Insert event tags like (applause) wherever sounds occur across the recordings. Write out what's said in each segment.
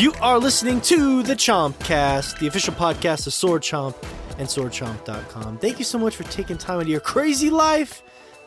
You are listening to the Chompcast, the official podcast of Sword Chomp and SwordChomp.com. Thank you so much for taking time out of your crazy life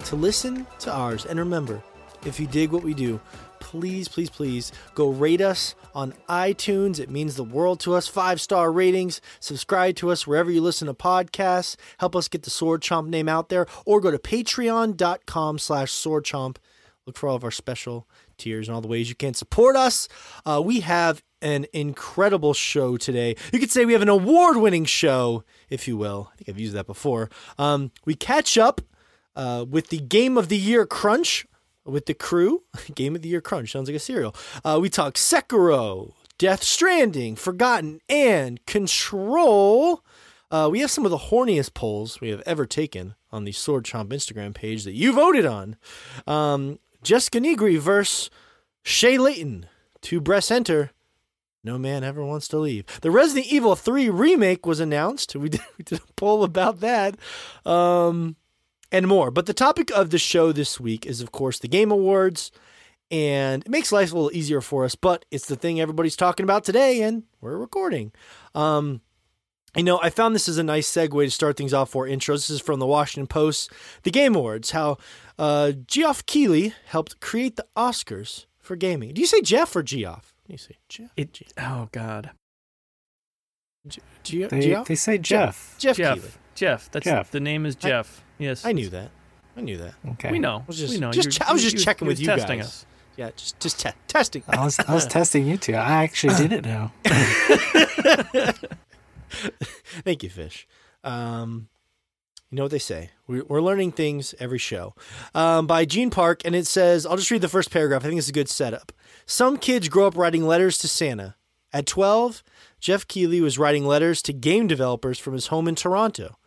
to listen to ours. And remember, if you dig what we do, please, please, please go rate us on iTunes. It means the world to us. Five star ratings. Subscribe to us wherever you listen to podcasts. Help us get the Sword Chomp name out there. Or go to patreon.com slash sword chomp. Look for all of our special tiers and all the ways you can support us. Uh, we have an incredible show today. You could say we have an award winning show, if you will. I think I've used that before. Um, we catch up uh, with the Game of the Year Crunch with the crew. (laughs) Game of the Year Crunch sounds like a cereal. Uh, we talk Sekiro, Death Stranding, Forgotten, and Control. Uh, we have some of the horniest polls we have ever taken on the Sword Chomp Instagram page that you voted on. Um, Jessica Negri versus Shay Layton. Two breasts enter. No man ever wants to leave. The Resident Evil 3 remake was announced. We (laughs) did, we did a poll about that. Um, and more. But the topic of the show this week is, of course, the Game Awards. And it makes life a little easier for us, but it's the thing everybody's talking about today, and we're recording. Um, you know, I found this as a nice segue to start things off for intros. This is from the Washington Post, the Game Awards, how uh, Geoff Keighley helped create the Oscars for gaming. Do you say Jeff or Geoff? Do you say Jeff? It, oh God. Ge- Ge- They, Geoff? they say Jeff. Jeff Jeff. Keighley. Jeff. That's Jeff. the name is Jeff. yes. I knew that. I knew that. Okay. We know. was just- we know. just You're- I was just you- checking you with you testing guys. us. Yeah, just just te- testing. I was I was (laughs) testing you two. I actually didn't know. (laughs) (laughs) Thank you, Fish. Um, you know what they say. We're, learning things every show. Um, by Gene Park, and it says, I'll just read the first paragraph. I think it's a good setup. Some kids grow up writing letters to Santa. At 12, Jeff Keighley was writing letters to game developers from his home in Toronto.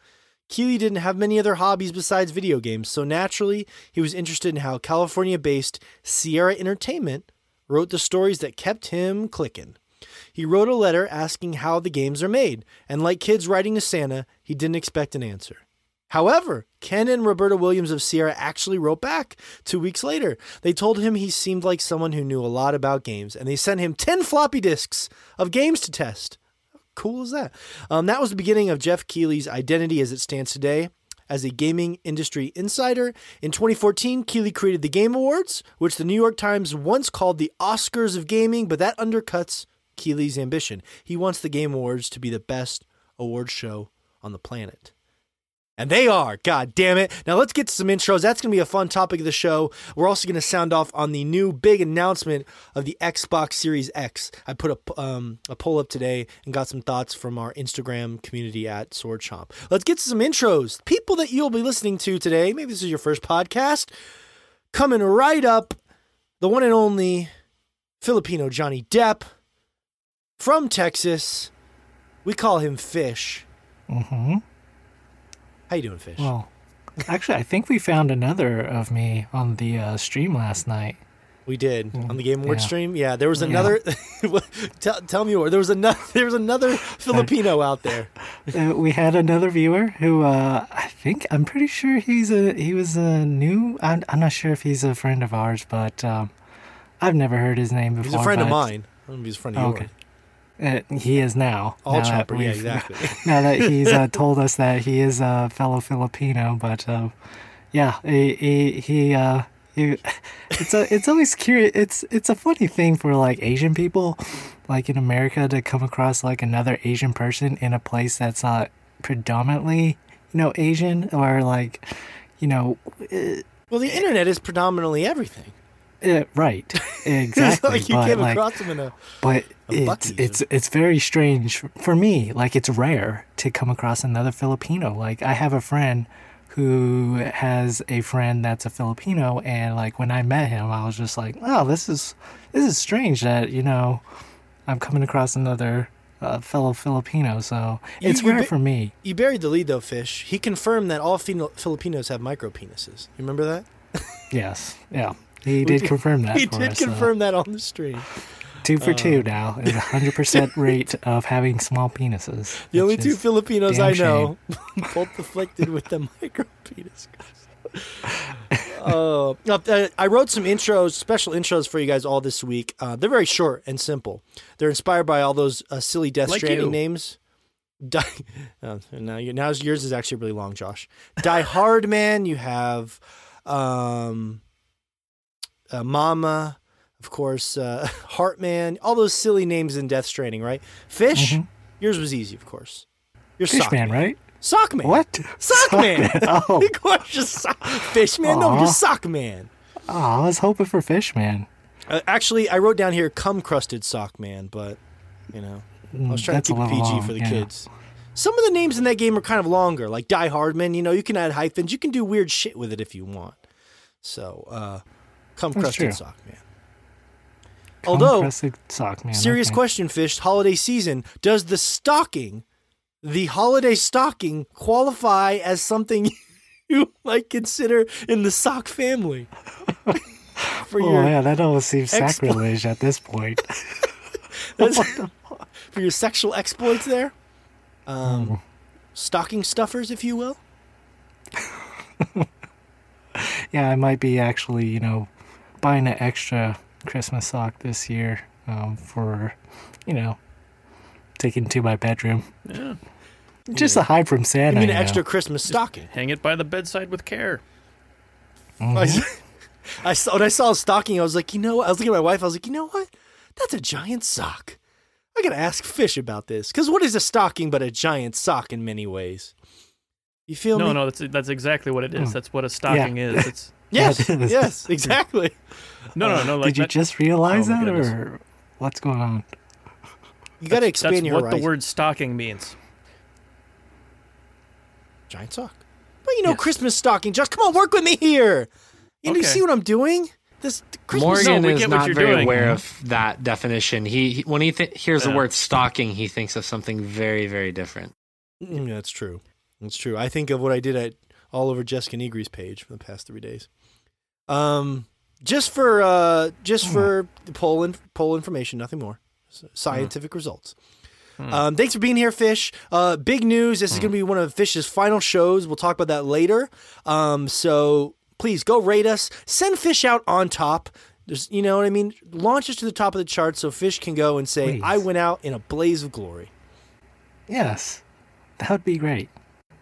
Keighley didn't have many other hobbies besides video games, so naturally, he was interested in how California based Sierra Entertainment wrote the stories that kept him clicking. He wrote a letter asking how the games are made, and like kids writing to Santa, he didn't expect an answer. However, Ken and Roberta Williams of Sierra actually wrote back two weeks later. They told him he seemed like someone who knew a lot about games, and they sent him 10 floppy disks of games to test cool is that? Um, that was the beginning of Jeff Keighley's identity as it stands today. As a gaming industry insider, in 2014, Keighley created the Game Awards, which the New York Times once called the Oscars of gaming, but that undercuts Keighley's ambition. He wants the Game Awards to be the best award show on the planet. And they are. God damn it. Now let's get to some intros. That's going to be a fun topic of the show. We're also going to sound off on the new big announcement of the Xbox Series X. I put a, um, a poll up today and got some thoughts from our Instagram community at Sword Chomp. Let's get to some intros. People that you'll be listening to today. Maybe this is your first podcast. Coming right up, the one and only Filipino Johnny Depp from Texas. We call him Fish. hmm How you doing, Fish? Well, actually, I think we found another of me on the uh, stream last night. We did on the Game Awards yeah. stream. Yeah, there was Yeah. another. (laughs) tell, tell me more. There was another. (laughs) There was another Filipino out there. (laughs) Uh, we had another viewer who uh, I think I'm pretty sure he's a he was a new. I'm, I'm not sure if he's a friend of ours, but um, I've never heard his name before. He's a friend of mine. I don't know if he's a friend of Okay. yours. Uh, he is now. All now chopper. Yeah, exactly. (laughs) now that he's uh, told us that he is a fellow Filipino, but uh, yeah, he he, he uh, he, (laughs) it's a it's always curious. It's it's a funny thing for like Asian people, like in America, to come across like another Asian person in a place that's not predominantly you know Asian or like you know uh, well, the internet is predominantly everything. Uh, right (laughs) exactly. like you but came like across him in a. but a it's it's it's very strange for me. Like it's rare to come across another Filipino. Like I have a friend who has a friend that's a Filipino, and like when I met him, I was just like, "Oh, this is this is strange that you know I'm coming across another uh, fellow Filipino." So You- it's you rare ba- for me. You buried the lead though, Fish. He confirmed that all Fino- Filipinos have micro penises. You remember that? Yes, yeah. He did confirm that. He for did us, so confirm that on the stream. two for two Uh, now is a hundred percent (laughs) rate of having small penises. The only two Filipinos I know, (laughs) both afflicted with the micro penis. (laughs) uh, uh, I wrote some intros, special intros for you guys all this week. Uh, they're very short and simple. They're inspired by all those uh, silly Death Like Stranding you. names. Die, uh, now, now yours is actually really long, Josh. Die Hard Man. You have um, uh, Mama, of course. Uh, (laughs) Heartman. All those silly names in Death Stranding, right? Fish. Mhm. Yours was easy, of course. You're Fish Sock man, right? Sockman. What? Sock Man. (laughs) Oh, Of course, just sock. Fish Man. No, just Sock Man. oh, I was hoping for Fishman. Uh, actually, I wrote down here "cum crusted Sockman, but you know, I was trying That's to keep it PG long, for the yeah. kids. Some of the names in that game are kind of longer, like Die Hardman. You know, you can add hyphens. You can do weird shit with it if you want. So, uh, That's crusted true. sock man. Although, Compressed sock man. serious okay. question, fish. Holiday season. Does the stocking, the holiday stocking, qualify as something (laughs) you might consider in the sock family? (laughs) for Oh yeah, that almost seems explo- sacrilege at this point. (laughs) for your sexual exploits there. Um, Oh. stocking stuffers, if you will. yeah, I might be actually, you know, buying an extra Christmas sock this year um, for, you know, taking to my bedroom. Yeah. Just to hide from Santa. I mean, you an know. extra Christmas stocking. Hang it by the bedside with care. Mhm. I, (laughs) I saw when I saw a stocking, I was like, you know, what? I was looking at my wife. I was like, you know what? That's a giant sock. I gotta ask Fish about this because what is a stocking but a giant sock in many ways? You feel No, me? no, no, that's that's exactly what it is. Mm. That's what a stocking is. It's Yes, Yeah, it is. yes, (laughs) exactly. no, no, no. Like Did you that- just realize Oh, that, goodness. or what's going on? You gotta that's your what horizon. the word stocking means. giant sock. But you know, Yes. Christmas stocking. Just come on, work with me here. You, know, you see what I'm doing? This Christmas. No, Morgan we is not you're very doing. aware of that definition. He, he when he th- hears the word stocking, he thinks of something very, very different. Mm, that's true. That's true. I think of what I did at all over Jessica Negri's page for the past three days. Um, just for uh, just for the poll in, poll information, nothing more. Scientific results. Hmm. Um, thanks for being here, Fish. Uh, big news. This is going to be one of Fish's final shows. We'll talk about that later. Um, so please go rate us. Send Fish out on top. There's, you know what I mean? Launch us to the top of the chart so Fish can go and say, Please. I went out in a blaze of glory. Yes, that would be great.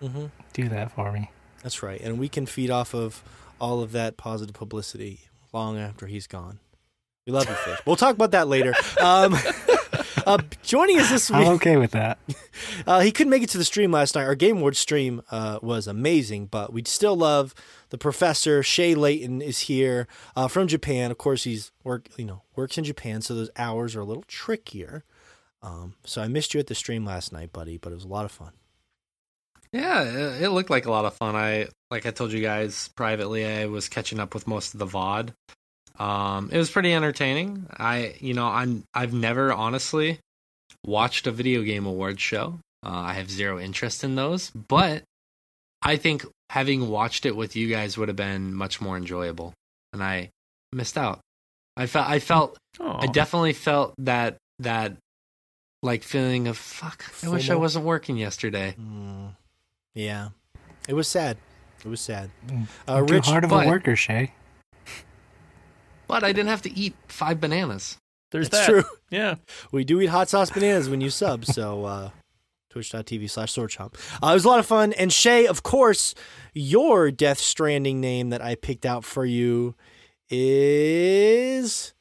Mm-hmm. Do that for me. That's right. And we can feed off of all of that positive publicity long after he's gone. We love you, Fish. We'll talk about that later. Um, (laughs) uh, joining us this week. I'm okay with that. (laughs) uh, he couldn't make it to the stream last night. Our Game Awards stream uh, was amazing, but we'd still love the professor. Shay Layton is here uh, from Japan. Of course, he's work you know works in Japan, so those hours are a little trickier. Um, so I missed you at the stream last night, buddy, but it was a lot of fun. Yeah, it, looked like a lot of fun. I like I told you guys privately, I was catching up with most of the VOD. Um, it was pretty entertaining. I, you know, I'm I've never honestly watched a video game awards show. Uh, I have zero interest in those, but I think having watched it with you guys would have been much more enjoyable, and I missed out. I felt I felt Oh, I definitely felt that that like feeling of fuck. I wish I wasn't working yesterday. Mm, yeah, it was sad. It was sad. Mm, Uh, You're too Rich, hard of but- a worker, Shay. But I didn't have to eat five bananas. there's That's that. true. Yeah. We do eat hot sauce bananas when you sub. So uh, (laughs) twitch.tv slash sword. Uh, it was a lot of fun. And Shay, of course, your Death Stranding name that I picked out for you is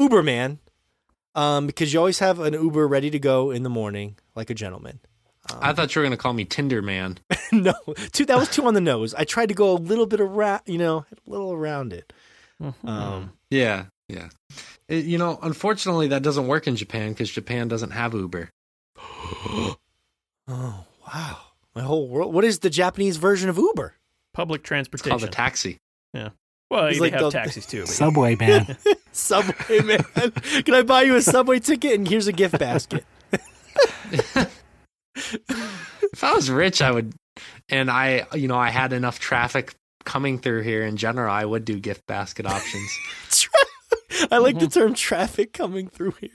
Uberman. Um, because you always have an Uber ready to go in the morning, like a gentleman. I thought you were gonna call me Tinder Man. (laughs) no, two, that was two on the nose. I tried to go a little bit around, you know, a little around it. Mhm. Um, Yeah, yeah. It- you know, unfortunately, that doesn't work in Japan because Japan doesn't have Uber. (gasps) oh wow, my whole world. What is the Japanese version of Uber? Public transportation. It's transportation. called a taxi. Yeah. Well, It's they like have the- taxis too. But Subway man. (laughs) Subway man. Can I buy you a subway ticket? And here's a gift basket. (laughs) If I was rich, I would, and I, you know, I had enough traffic coming through here in general, I would do gift basket options. (laughs) Tra- I like the term traffic coming through here.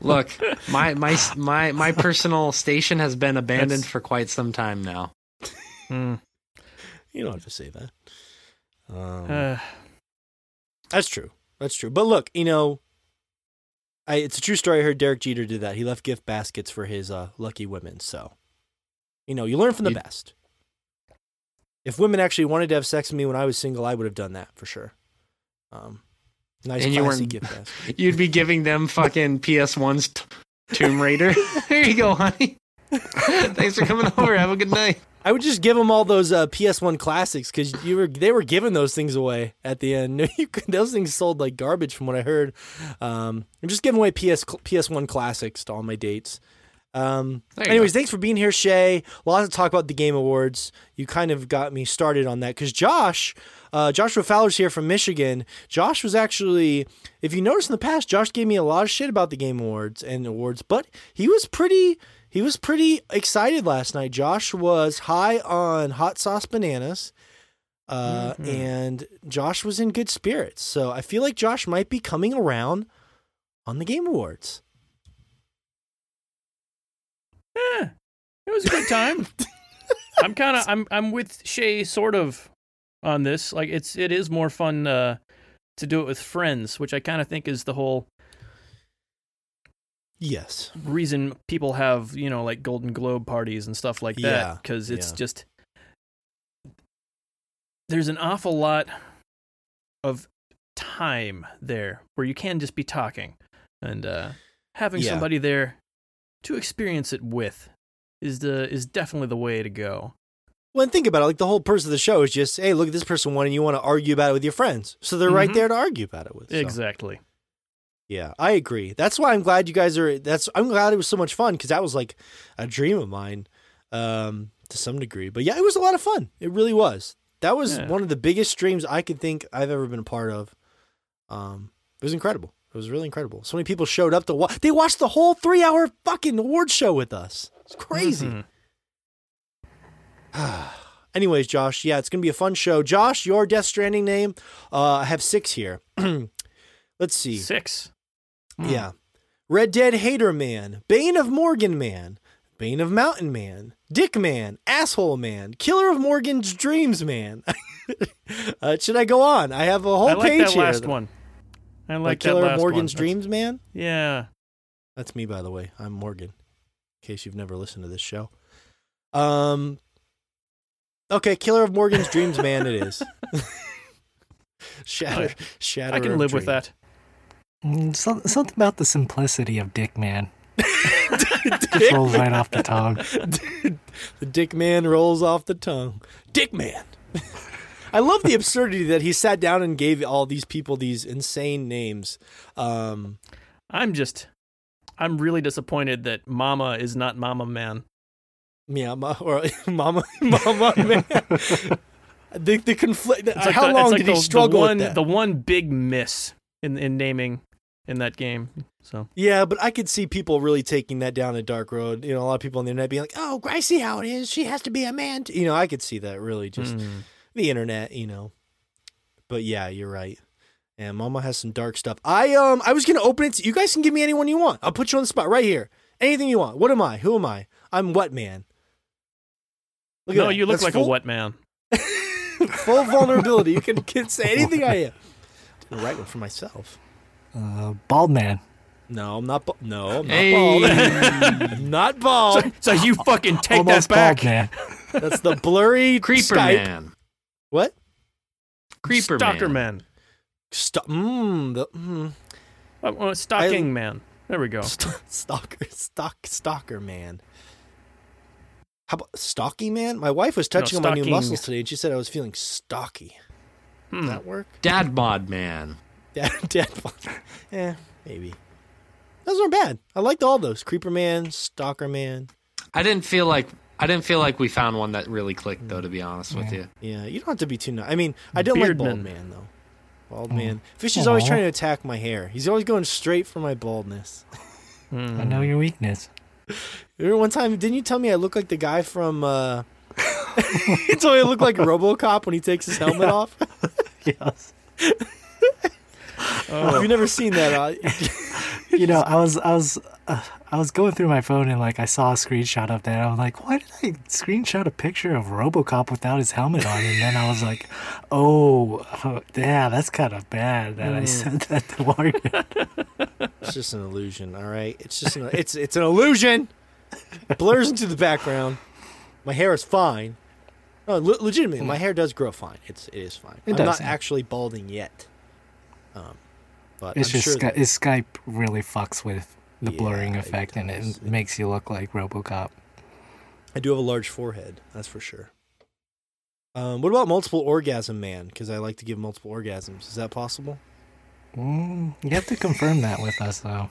Look, my my (laughs) my my personal station has been abandoned That's- for quite some time now. (laughs) Hmm. You don't have to say that. Um, Uh, That's true. That's true. But look, you know, I, it's a true story. I heard Derek Jeter did that. He left gift baskets for his uh, lucky women. So, you know, you learn from the You- best. If women actually wanted to have sex with me when I was single, I would have done that for sure. Um, nice And you weren't- gift basket. (laughs) You'd be giving them fucking PS1's t- Tomb Raider. (laughs) there you go, honey. (laughs) Thanks for coming over. Have a good night. I would just give them all those uh, PS1 classics because you were they were giving those things away at the end. (laughs) You could, those things sold like garbage from what I heard. Um, I'm just giving away PS PS1 classics to all my dates. Um, anyways, go. thanks for being here, Shay. Lots to talk about the Game Awards. You kind of got me started on that because Josh, uh, Joshua Fowler's here from Michigan. Josh was actually, if you notice in the past, Josh gave me a lot of shit about the Game Awards and awards, but he was pretty, he was pretty excited last night. Josh was high on hot sauce bananas. Uh, Mhm. and Josh was in good spirits. So I feel like Josh might be coming around on the Game Awards. eh, it was a good time. (laughs) I'm kind of I'm I'm with Shay sort of on this. Like it's it is more fun uh, to do it with friends, which I kind of think is the whole Yes. reason people have you know like Golden Globe parties and stuff like Yeah, that because it's yeah. just there's an awful lot of time there where you can just be talking and uh, having Yeah. somebody there to experience it with is the is definitely the way to go. Well, and think about it. Like the whole purpose of the show is just, hey, look at this person won, and you want to argue about it with your friends. So they're right Mhm. there to argue about it with. So, Exactly. Yeah, I agree. That's why I'm glad you guys are. That's I'm glad it was so much fun because that was like a dream of mine, um, to some degree. But yeah, it was a lot of fun. It really was. That was Yeah. one of the biggest streams I could think I've ever been a part of. Um, it was incredible. It was really incredible. So many people showed up to watch. They watched the whole three hour fucking award show with us. It's crazy. Mhm. (sighs) Anyways, Josh, yeah, it's gonna be a fun show. Josh, your Death Stranding name, uh, I have six here. (clears throat) Let's see. Six. Hmm. Yeah, Red Dead Hater Man, Bane of Morgan Man, Bane of Mountain Man, Dick Man, Asshole Man, Killer of Morgan's Dreams Man. (laughs) uh, should I go on? I have a whole I like page that here. last one. I like, Like Killer of Morgan's one. Dreams Man. Yeah. That's me, by the way. I'm Morgan. In case you've never listened to this show. Um. Okay, Killer of Morgan's Dreams, man. It is. shatter, (laughs) (laughs) shatter. I can live with that. Mm, some, something about the simplicity of Dick Man. (laughs) Dick Just rolls right off the tongue. (laughs) the Dick Man rolls off the tongue. Dick Man. (laughs) I love the absurdity that he sat down and gave all these people these insane names. Um, I'm just I'm really disappointed that Mama is not Mama Man. yeah, ma- or Mama, Mama Man. The the conflict. It's like How the, long it's like did the, he struggle the one, with that? The one big miss in in naming in that game. So Yeah, but I could see people really taking that down a dark road. You know, a lot of people on the internet being like, "Oh, I see how it is. She has to be a man." You know, I could see that really just mm. the internet. You know, but yeah, you're right. And Mama has some dark stuff. I um, I was gonna open it. To, you guys can give me anyone you want. I'll put you on the spot right here. Anything you want. What am I? Who am I? I'm what man? Look no, that. you look That's like full, a wet man. (laughs) full vulnerability. You can, can say (laughs) anything I am. Write one for myself. Uh, bald Man. No, I'm not. Ba- no, I'm not Hey. bald. (laughs) I'm not bald. So, so you fucking take Almost that back. bald man. That's the blurry Creeper Skype. Man. What? Creeper Stalker Man. man. St- mm, the, mm, Uh, uh, stalking man. There we go. (laughs) st- stalker, stock, stalker man. How about stocky man? My wife was touching on my new muscles today, and she said I was feeling stocky. Does Hmm. that work? Dad Mod Man. Dad, (laughs) dad, yeah, maybe. Those aren't bad. I liked all those. Creeper man, stalker man. I didn't feel like I didn't feel like we found one that really clicked though. To be honest with you, Yeah, you don't have to be too. Nice. I mean, I don't like bald man though. Bald man. Fish is always trying to attack my hair. He's always going straight for my baldness. Hmm. I know your weakness. (laughs) Remember one time, didn't you tell me I look like the guy from? uh (laughs) You told me I look like RoboCop when he takes his helmet off. Yes. If you've never seen that, uh, (laughs) You know, I was I was uh, I was going through my phone and like I saw a screenshot of that. I was like, why did I screenshot a picture of RoboCop without his helmet on? And then I was like, oh, (laughs) oh yeah, that's kind of bad that I said that to Morgan. (laughs) It's just an illusion, all right? It's just an, it's it's an illusion. Blurs into the background. My hair is fine. No, le- legitimately, my hair does grow fine. It's it is fine. It I'm does, not yeah. actually balding yet. Um, but It's I'm just sure Sky- Skype really fucks with the blurring Yeah, it effect and does. it makes you look like RoboCop. I do have a large forehead. That's for sure. Um, what about multiple orgasm man? Because I like to give multiple orgasms. Is that possible? Mm, you have to confirm that with us though.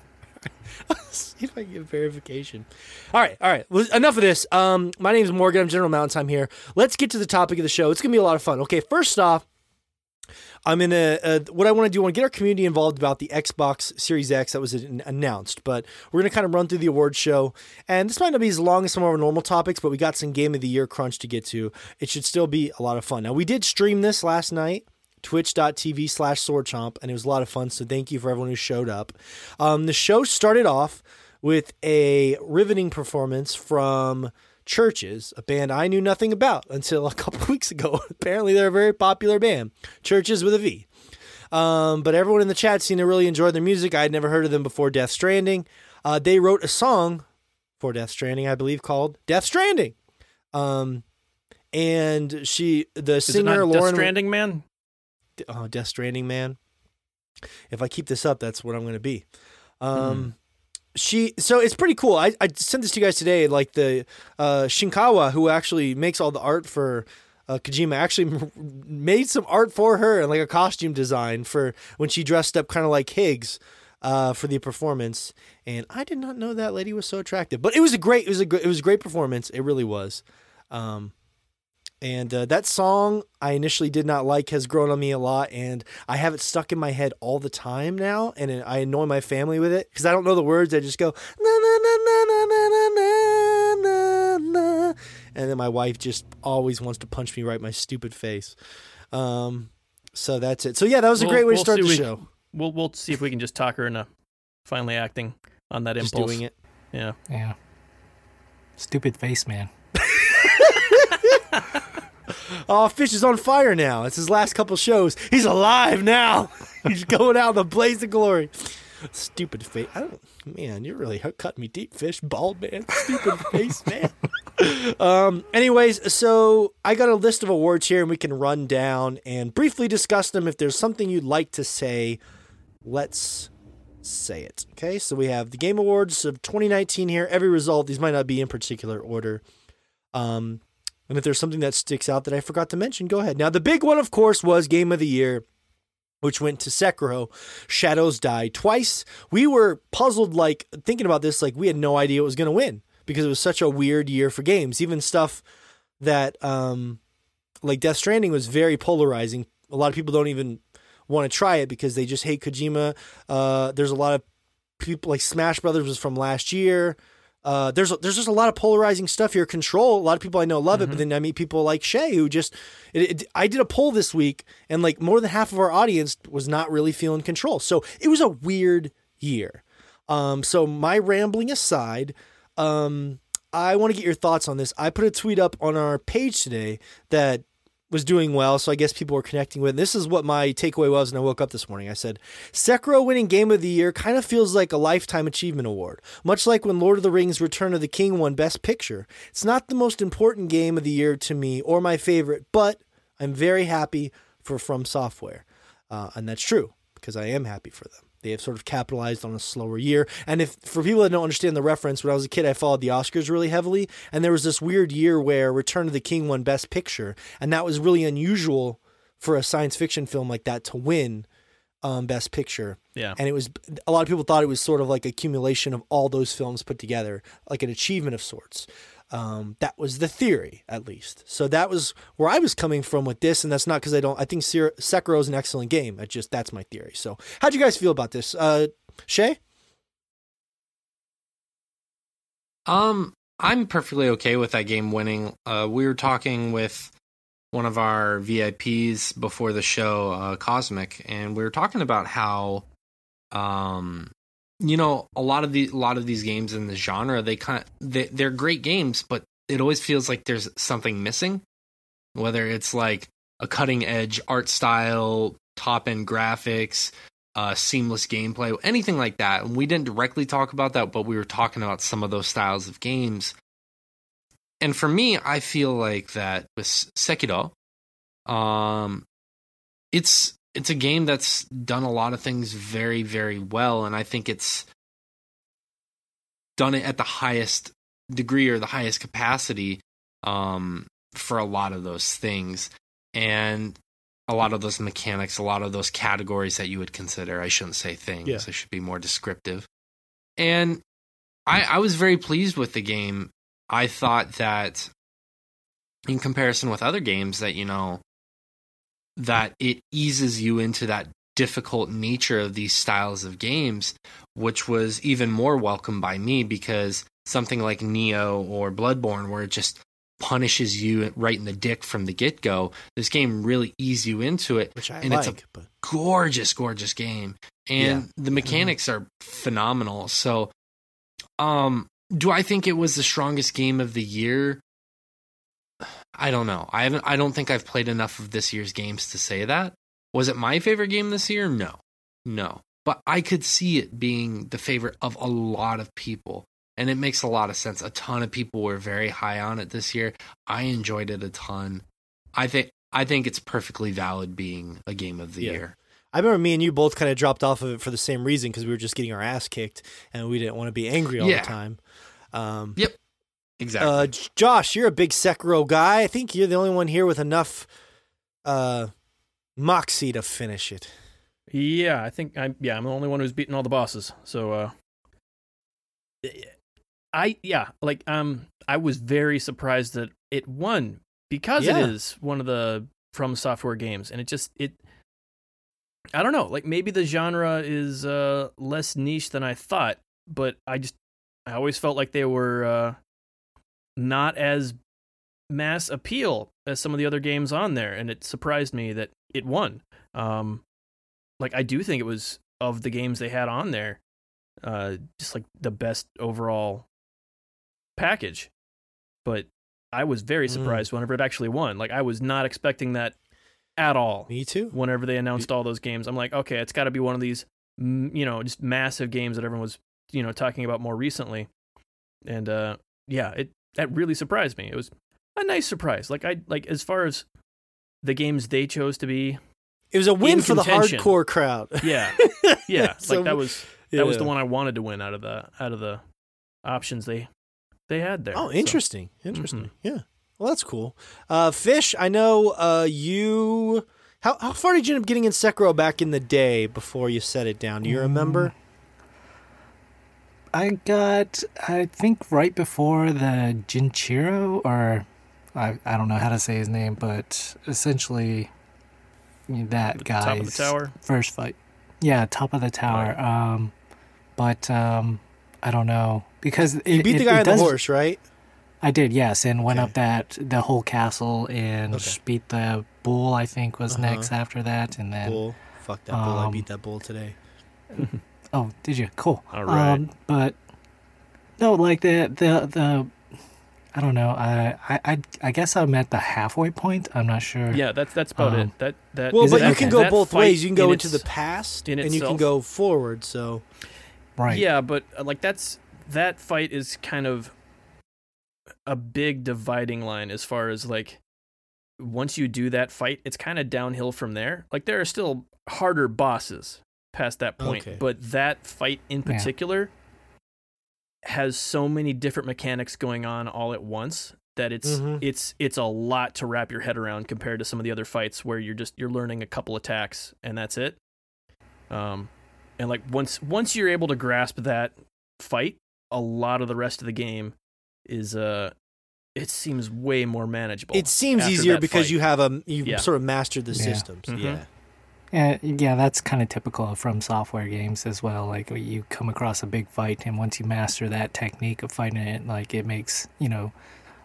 (laughs) See if I can get verification. All right, all right. Well, enough of this. Um, my name is Morgan. I'm General Mountain Time here. Let's get to the topic of the show. It's gonna be a lot of fun. Okay, first off, I'm in a, a what I want to do. I want to get our community involved about the Xbox Series X that was announced. But we're gonna kind of run through the award show, and this might not be as long as some of our normal topics, but we got some Game of the Year crunch to get to. It should still be a lot of fun. Now we did stream this last night twitch.tv slash swordchomp and it was a lot of fun so thank you for everyone who showed up um, the show started off with a riveting performance from CHVRCHES a band i knew nothing about until a (laughs) couple weeks ago (laughs) apparently they're a very popular band churches with a v um, but everyone in the chat seemed to really enjoy their music i had never heard of them before death stranding uh, they wrote a song for death stranding i believe called death stranding um, and she the Is singer not Death Stranding Man? oh, Death Stranding man. If I keep this up, that's what I'm going to be. Um, she so it's pretty cool. I, I sent this to you guys today. Like the uh, Shinkawa, who actually makes all the art for uh, Kojima, actually made some art for her and like a costume design for when she dressed up kind of like Higgs. Uh, for the performance, and I did not know that lady was so attractive. But it was a great, it was a, gr- it was a great performance. It really was. Um, and uh, that song I initially did not like has grown on me a lot, and I have it stuck in my head all the time now, and it, I annoy my family with it because I don't know the words. I just go na na na na na na na na na, and then my wife just always wants to punch me right in my stupid face. Um, so that's it. So yeah, that was a We'll- great way to we'll start the we- show. We'll we'll see if we can just talk her into finally acting on that Just impulse. doing it. Yeah. Yeah. Stupid face man. (laughs) (laughs) Oh, Fish is on fire now. It's his last couple shows. He's alive now. (laughs) He's going out in the blaze of glory. Stupid face. I don't. Man, you're really cutting me deep, Fish. Bald man. Stupid (laughs) face, man. Um. Anyways, so I got a list of awards here, and we can run down and briefly discuss them. If there's something you'd like to say, let's say it. Okay. So we have the Game Awards of 2019 here. Every result. These might not be in particular order. Um. And if there's something that sticks out that I forgot to mention, go ahead. Now, the big one, of course, was Game of the Year, which went to Sekiro. Shadows Die twice. We were puzzled, like thinking about this, like we had no idea it was going to win because it was such a weird year for games. Even stuff that, um, like Death Stranding, was very polarizing. A lot of people don't even want to try it because they just hate Kojima. Uh, there's a lot of people like Smash Brothers was from last year. Uh, there's there's just a lot of polarizing stuff here. Control. A lot of people I know love it, but then I meet people like Shay who just. It, it, I did a poll this week, and like more than half of our audience was not really feeling Control. So it was a weird year. Um, so my rambling aside, um, I want to get your thoughts on this. I put a tweet up on our page today that was doing well, so I guess people were connecting with. it. This is what my takeaway was when I woke up this morning. I said, Sekiro winning Game of the Year kind of feels like a Lifetime Achievement Award, much like when Lord of the Rings Return of the King won Best Picture. It's not the most important game of the year to me or my favorite, but I'm very happy for From Software. Uh, and that's true because I am happy for them. They have sort of capitalized on a slower year. And if for people that don't understand the reference, when I was a kid, I followed the Oscars really heavily, and there was this weird year where Return of the King won Best Picture, and that was really unusual for a science fiction film like that to win um, Best Picture. Yeah. And it was a lot of people thought it was sort of like accumulation of all those films put together, like an achievement of sorts. Um, that was the theory, at least. So that was where I was coming from with this, and that's not because I don't. I think Sekiro is an excellent game. I just that's my theory. So how'd you guys feel about this, uh, Shay? Um, I'm perfectly okay with that game winning. Uh, we were talking with one of our VIPs before the show, uh, Cosmic, and we were talking about how, um, you know, a lot of the a lot of these games in the genre, they kind of they, they're great games, but it always feels like there's something missing. Whether it's like a cutting edge art style, top end graphics, uh, seamless gameplay, anything like that. And we didn't directly talk about that, but we were talking about some of those styles of games. And for me, I feel like that with Sekiro, um, it's it's a game that's done a lot of things very very well, and I think it's done it at the highest degree or the highest capacity um, for a lot of those things. And a lot of those mechanics, a lot of those categories that you would consider. I shouldn't say things. Yeah. I should be more descriptive. And I, I was very pleased with the game. I thought that, in comparison with other games, that you know, that it eases you into that difficult nature of these styles of games, which was even more welcome by me because something like Nioh or Bloodborne, where it just punishes you right in the dick from the get go. This game really eases you into it. which I And it's a like. but Gorgeous, gorgeous game. And the mechanics are phenomenal. So um do I think it was the strongest game of the year? I don't know. I haven't I don't think I've played enough of this year's games to say that. Was it my favorite game this year? No. No. But I could see it being the favorite of a lot of people and it makes a lot of sense. A ton of people were very high on it this year. I enjoyed it a ton. I think I think it's perfectly valid being a game of the Yeah. year. I remember me and you both kind of dropped off of it for the same reason because we were just getting our ass kicked and we didn't want to be angry all Yeah. the time. Um, Exactly. uh, Josh, you're a big Sekiro guy. I think you're the only one here with enough uh, moxie to finish it. Yeah, I think I'm. Yeah, I'm the only one who's beaten all the bosses. So, uh, I yeah, like um, I was very surprised that it won because Yeah. it is one of the From Software games, and it just it. I don't know, like maybe the genre is uh less niche than I thought, but I just I always felt like they were uh not as mass appeal as some of the other games on there, and it surprised me that it won. Um, like I do think it was of the games they had on there, uh, just like the best overall package. But I was very Mm. surprised whenever it actually won. Like I was not expecting that at all. Me too. Whenever they announced all those games, I'm like, okay, it's got to be one of these, mm, you know, just massive games that everyone was, you know, talking about more recently. And uh, yeah, it that really surprised me. It was a nice surprise. Like I like as far as the games they chose to be, It was a win In for the hardcore crowd. yeah, (laughs) yeah, So, like that was that was the one I wanted to win out of the out of the options they they had there. Oh, So, interesting. Interesting. Mhm. Yeah. Well, that's cool. Uh, Fish, I know uh, you. How, how far did you end up getting in Sekiro back in the day before you set it down? Do you remember? I got, I think, right before the Jinchiro, or I, I don't know how to say his name, but essentially that the guy's top of the tower. first fight. Yeah, top of the tower. Um, but um, I don't know because it, You beat it- the guy it on the horse, right? I did, yes, and went Okay. up that the whole castle and Okay. beat the bull. I think was Uh-huh. next after that, and then Bull. Fuck that bull. I um, beat that bull today. (laughs) oh, did you? Cool. All right. Um, but no, like the the the. I don't know. I, I I I guess I'm at the halfway point. I'm not sure. Yeah, that's that's about Um, it. That that Well, but it- you okay. can go that both ways. You can go in into the past in and you can go forward. So Right. Yeah, but uh, like that's that fight is kind of a big dividing line as far as like once you do that fight, it's kind of downhill from there. Like there are still harder bosses past that point, Okay. but that fight in Yeah. particular has so many different mechanics going on all at once that it's Mhm. it's it's a lot to wrap your head around compared to some of the other fights where you're just you're learning a couple attacks and that's it. Um and like once once you're able to grasp that fight, a lot of the rest of the game is uh it seems way more manageable. it seems easier because fight. you have a you've Yeah. sort of mastered the Yeah. systems. Mhm. Yeah. Yeah, yeah, that's kind of typical from software games as well. Like you come across a big fight, and once you master that technique of fighting it, like it makes you know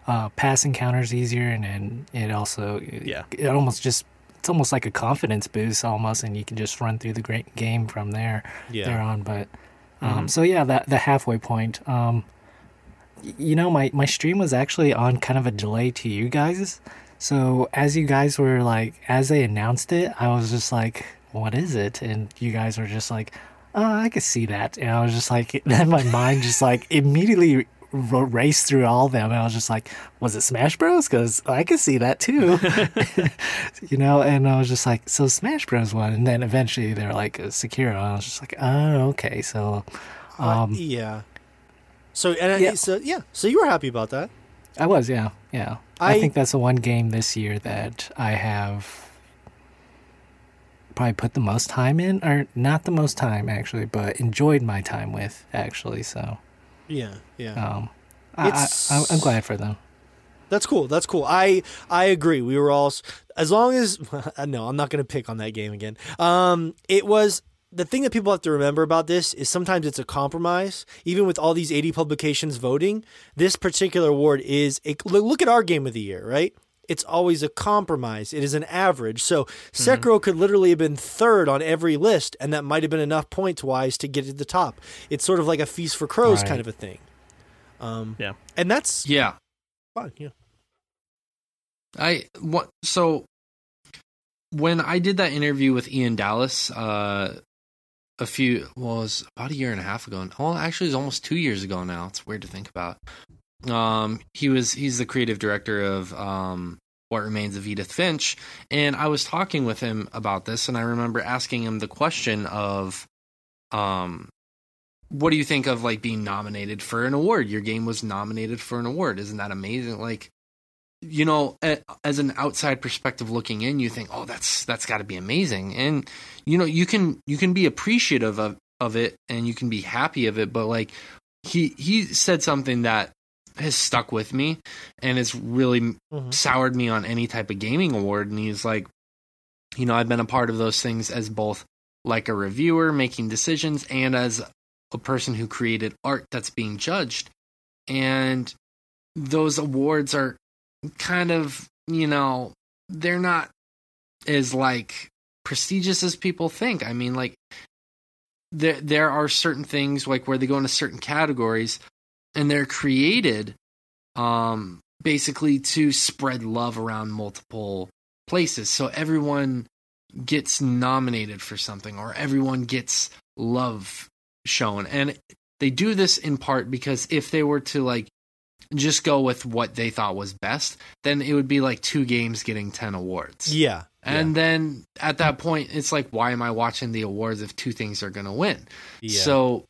uh, pass encounters easier, and then it also Yeah. it almost just it's almost like a confidence boost almost, and you can just run through the great game from there there on. But Um, so yeah, that the halfway point. Um, you know, my my stream was actually on kind of a delay to you guys. So as you guys were like, as they announced it, I was just like, "What is it?" And you guys were just like, "Oh, I could see that." And I was just like, (laughs) then my mind just like immediately raced through all of them. And I was just like, "Was it Smash Bros?" Because I could see that too, (laughs) (laughs) you know. And I was just like, "So Smash Bros won." And then eventually they were like, uh, "Sekiro." And I was just like, "Oh, okay." So, Uh, um, yeah. So and Yeah. So yeah, so you were happy about that. I was, yeah, yeah. I, I- think that's the one game this year that I have probably put the most time in, or not the most time actually, but enjoyed my time with actually. So, Yeah, yeah. um, I, I, I'm glad for them. That's cool. That's cool. I I agree. We were all as long as (laughs) no, I'm not going to pick on that game again. Um, it was the thing that people have to remember about this is sometimes it's a compromise. Even with all these 80 publications voting, this particular award is a, look look at our game of the year, right? It's always a compromise. It is an average. So Sekiro could literally have been third on every list, and that might have been enough points wise to get to the top. It's sort of like a feast for crows Right. kind of a thing. Um, Yeah. and that's Yeah. fine. Yeah. I what so when I did that interview with Ian Dallas uh a few was about a year and a half ago. Well, actually it's almost 2 years ago now. It's weird to think about. Um he was he's the creative director of um What Remains of Edith Finch and I was talking with him about this and I remember asking him the question of um what do you think of like being nominated for an award? Your game was nominated for an award. Isn't that amazing? Like you know as an outside perspective looking in you think oh that's that's got to be amazing. And you know you can you can be appreciative of of it and you can be happy of it but like he he said something that has stuck with me and it's really Mhm. soured me on any type of gaming award. And he's like you know I've been a part of those things as both like a reviewer making decisions and as a person who created art that's being judged. And those awards are kind of you know they're not as like prestigious as people think. I mean like there there are certain things like where they go into certain categories and they're created um basically to spread love around multiple places. So everyone gets nominated for something or everyone gets love shown. And they do this in part because if they were to like just go with what they thought was best, then it would be like two games getting 10 awards. Yeah. And then at that point, it's like, why am I watching the awards if two things are going to win? yeah. So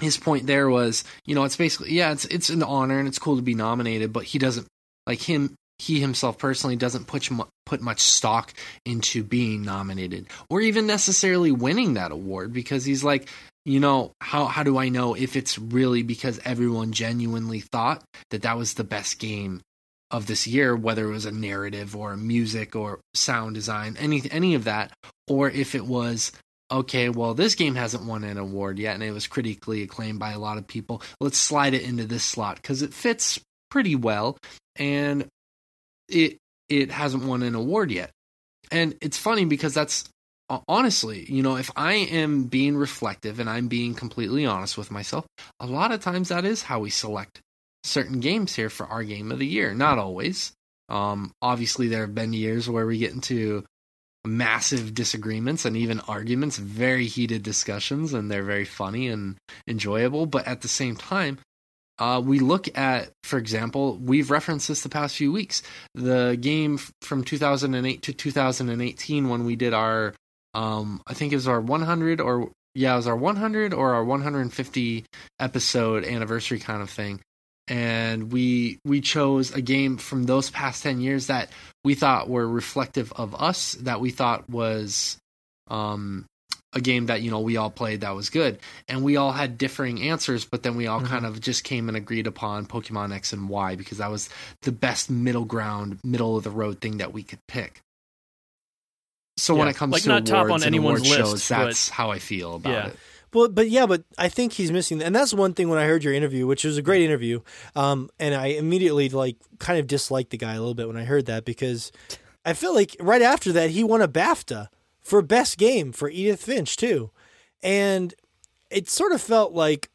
his point there was, you know, it's basically, yeah, it's it's an honor and it's cool to be nominated, but he doesn't like him. He himself personally doesn't put put much stock into being nominated or even necessarily winning that award because he's like, you know, how how do I know if it's really because everyone genuinely thought that that was the best game of this year, whether it was a narrative or music or sound design, any any of that, or if it was okay, well, this game hasn't won an award yet, and it was critically acclaimed by a lot of people. Let's slide it into this slot because it fits pretty well, and it it hasn't won an award yet. And it's funny because that's honestly, you know, if I am being reflective and I'm being completely honest with myself, a lot of times that is how we select certain games here for our game of the year. Not always. Um, obviously, there have been years where we get into massive disagreements and even arguments, very heated discussions, and they're very funny and enjoyable. But at the same time, uh, we look at, for example, we've referenced this the past few weeks, the game from 2008 to 2018 when we did our, um, I think it was our 100 or yeah, it was our 100 or our 150 episode anniversary kind of thing. And we we chose a game from those past 10 years that we thought were reflective of us that we thought was um a game that you know we all played that was good and we all had differing answers but then we all Mhm. kind of just came and agreed upon pokemon x and y because that was the best middle ground middle of the road thing that we could pick so when it comes to Like, to not top on and anyone's list, shows that's how i feel about Yeah. it Well, but yeah, but I think he's missing, and that's one thing when I heard your interview, which was a great interview. Um, and I immediately like kind of disliked the guy a little bit when I heard that because I feel like right after that he won a BAFTA for best game for Edith Finch too, and it sort of felt like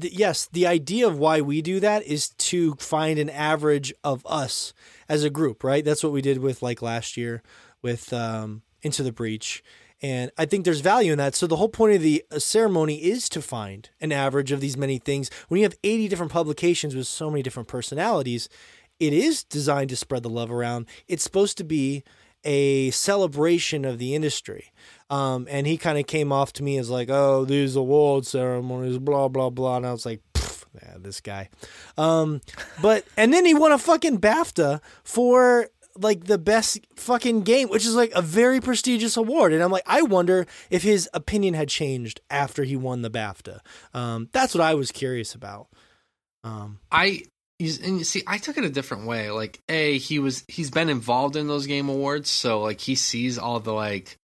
th- yes, the idea of why we do that is to find an average of us as a group, right? That's what we did with like last year with um, Into the Breach. And I think there's value in that. So the whole point of the uh, ceremony is to find an average of these many things. When you have 80 different publications with so many different personalities, it is designed to spread the love around. It's supposed to be a celebration of the industry. Um, and he kind of came off to me as like, oh, these award ceremonies, blah, blah, blah. And I was like, yeah, this guy. Um, but, and then he won a fucking BAFTA for like the best fucking game, which is like a very prestigious award. And I'm like, I wonder if his opinion had changed after he won the BAFTA. Um, that's what I was curious about. Um, I and you see I took it a different way. Like A, he was he's been involved in those game awards, so like he sees all the like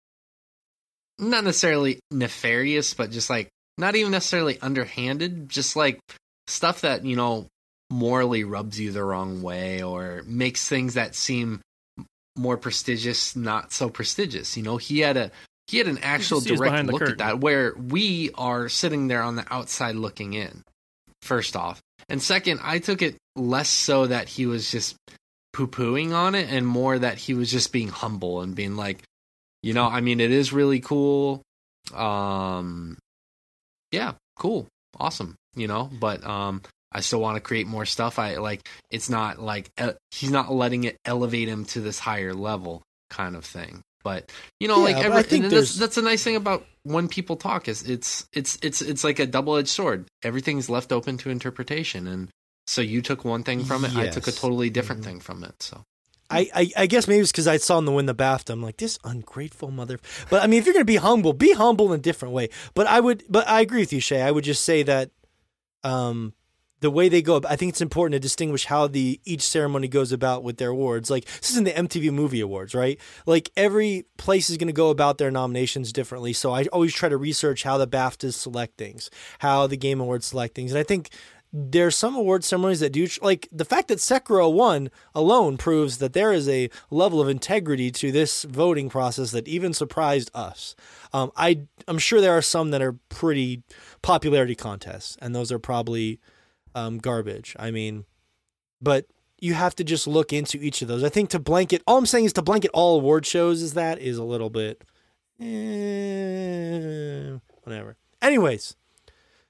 not necessarily nefarious, but just like not even necessarily underhanded, just like stuff that, you know, morally rubs you the wrong way or makes things that seem more prestigious not so prestigious. You know, he had a he had an actual direct look at that where we are sitting there on the outside looking in. First off, and second, I took it less so that he was just poo pooing on it and more that he was just being humble and being like, you know, I mean, it is really cool. Um, yeah, cool, awesome, you know, but um, I still want to create more stuff. I like it's not like uh, he's not letting it elevate him to this higher level kind of thing. But you know, Yeah, like every, I think and that's that's a nice thing about when people talk is it's it's it's it's like a double edged sword. Everything's left open to interpretation, and so you took one thing from it, I took a totally different Mhm. thing from it. So I, I, I guess maybe it's because I saw him win the BAFTA. I'm like, this ungrateful mother. But I mean, if you're going to be humble, be humble in a different way. But I would, but I agree with you, Shay. I would just say that um, the way they go, I think it's important to distinguish how the each ceremony goes about with their awards. Like this isn't the MTV Movie Awards, right? Like every place is going to go about their nominations differently. So I always try to research how the BAFTAs select things, how the Game Awards select things, and I think there's some award ceremonies that do like the fact that Sekiro won alone proves that there is a level of integrity to this voting process that even surprised us. Um, I I'm sure there are some that are pretty popularity contests, and those are probably um, garbage. I mean, but you have to just look into each of those. I think to blanket, all I'm saying is to blanket all award shows is that is a little bit, eh, whatever. Anyways,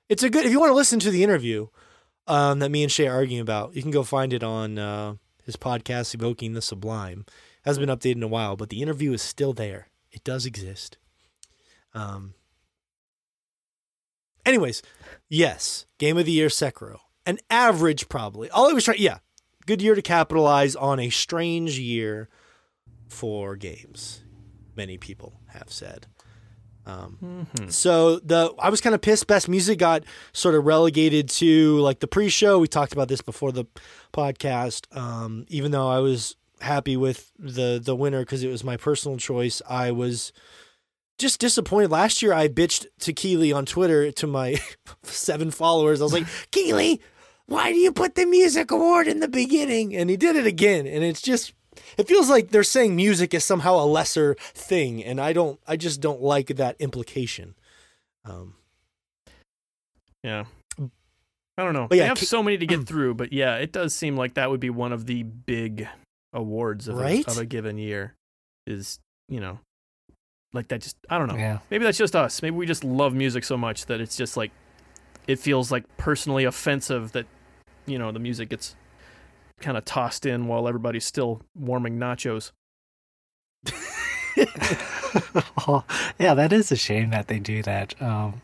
it's a good if you want to listen to the interview um, that me and Shay are arguing about. You can go find it on uh, his podcast, Evoking the Sublime. Hasn't been updated in a while, but the interview is still there. It does exist. Um. Anyways, yes, Game of the Year Sekiro. An average, probably. All I was trying, yeah, good year to capitalize on a strange year for games. Many people have said. Um, Mhm. so the I was kind of pissed. Best music got sort of relegated to like the pre-show. We talked about this before the podcast. Um, even though I was happy with the the winner because it was my personal choice, I was just disappointed. Last year, I bitched to Keighley on Twitter to my (laughs) seven followers. I was like, Keighley, why do you put the music award in the beginning? And he did it again, and it's just it feels like they're saying music is somehow a lesser thing, and I don't. I just don't like that implication. Um, Yeah. I don't know. But yeah, they have so many to get (clears throat) through, but yeah, it does seem like that would be one of the big awards of, Right? a, of a given year. Is you know, like that. Just I don't know. Yeah. Maybe that's just us. Maybe we just love music so much that it's just like it feels like personally offensive that you know the music gets kind of tossed in while everybody's still warming nachos. well, (laughs) yeah, that is a shame that they do that. Um,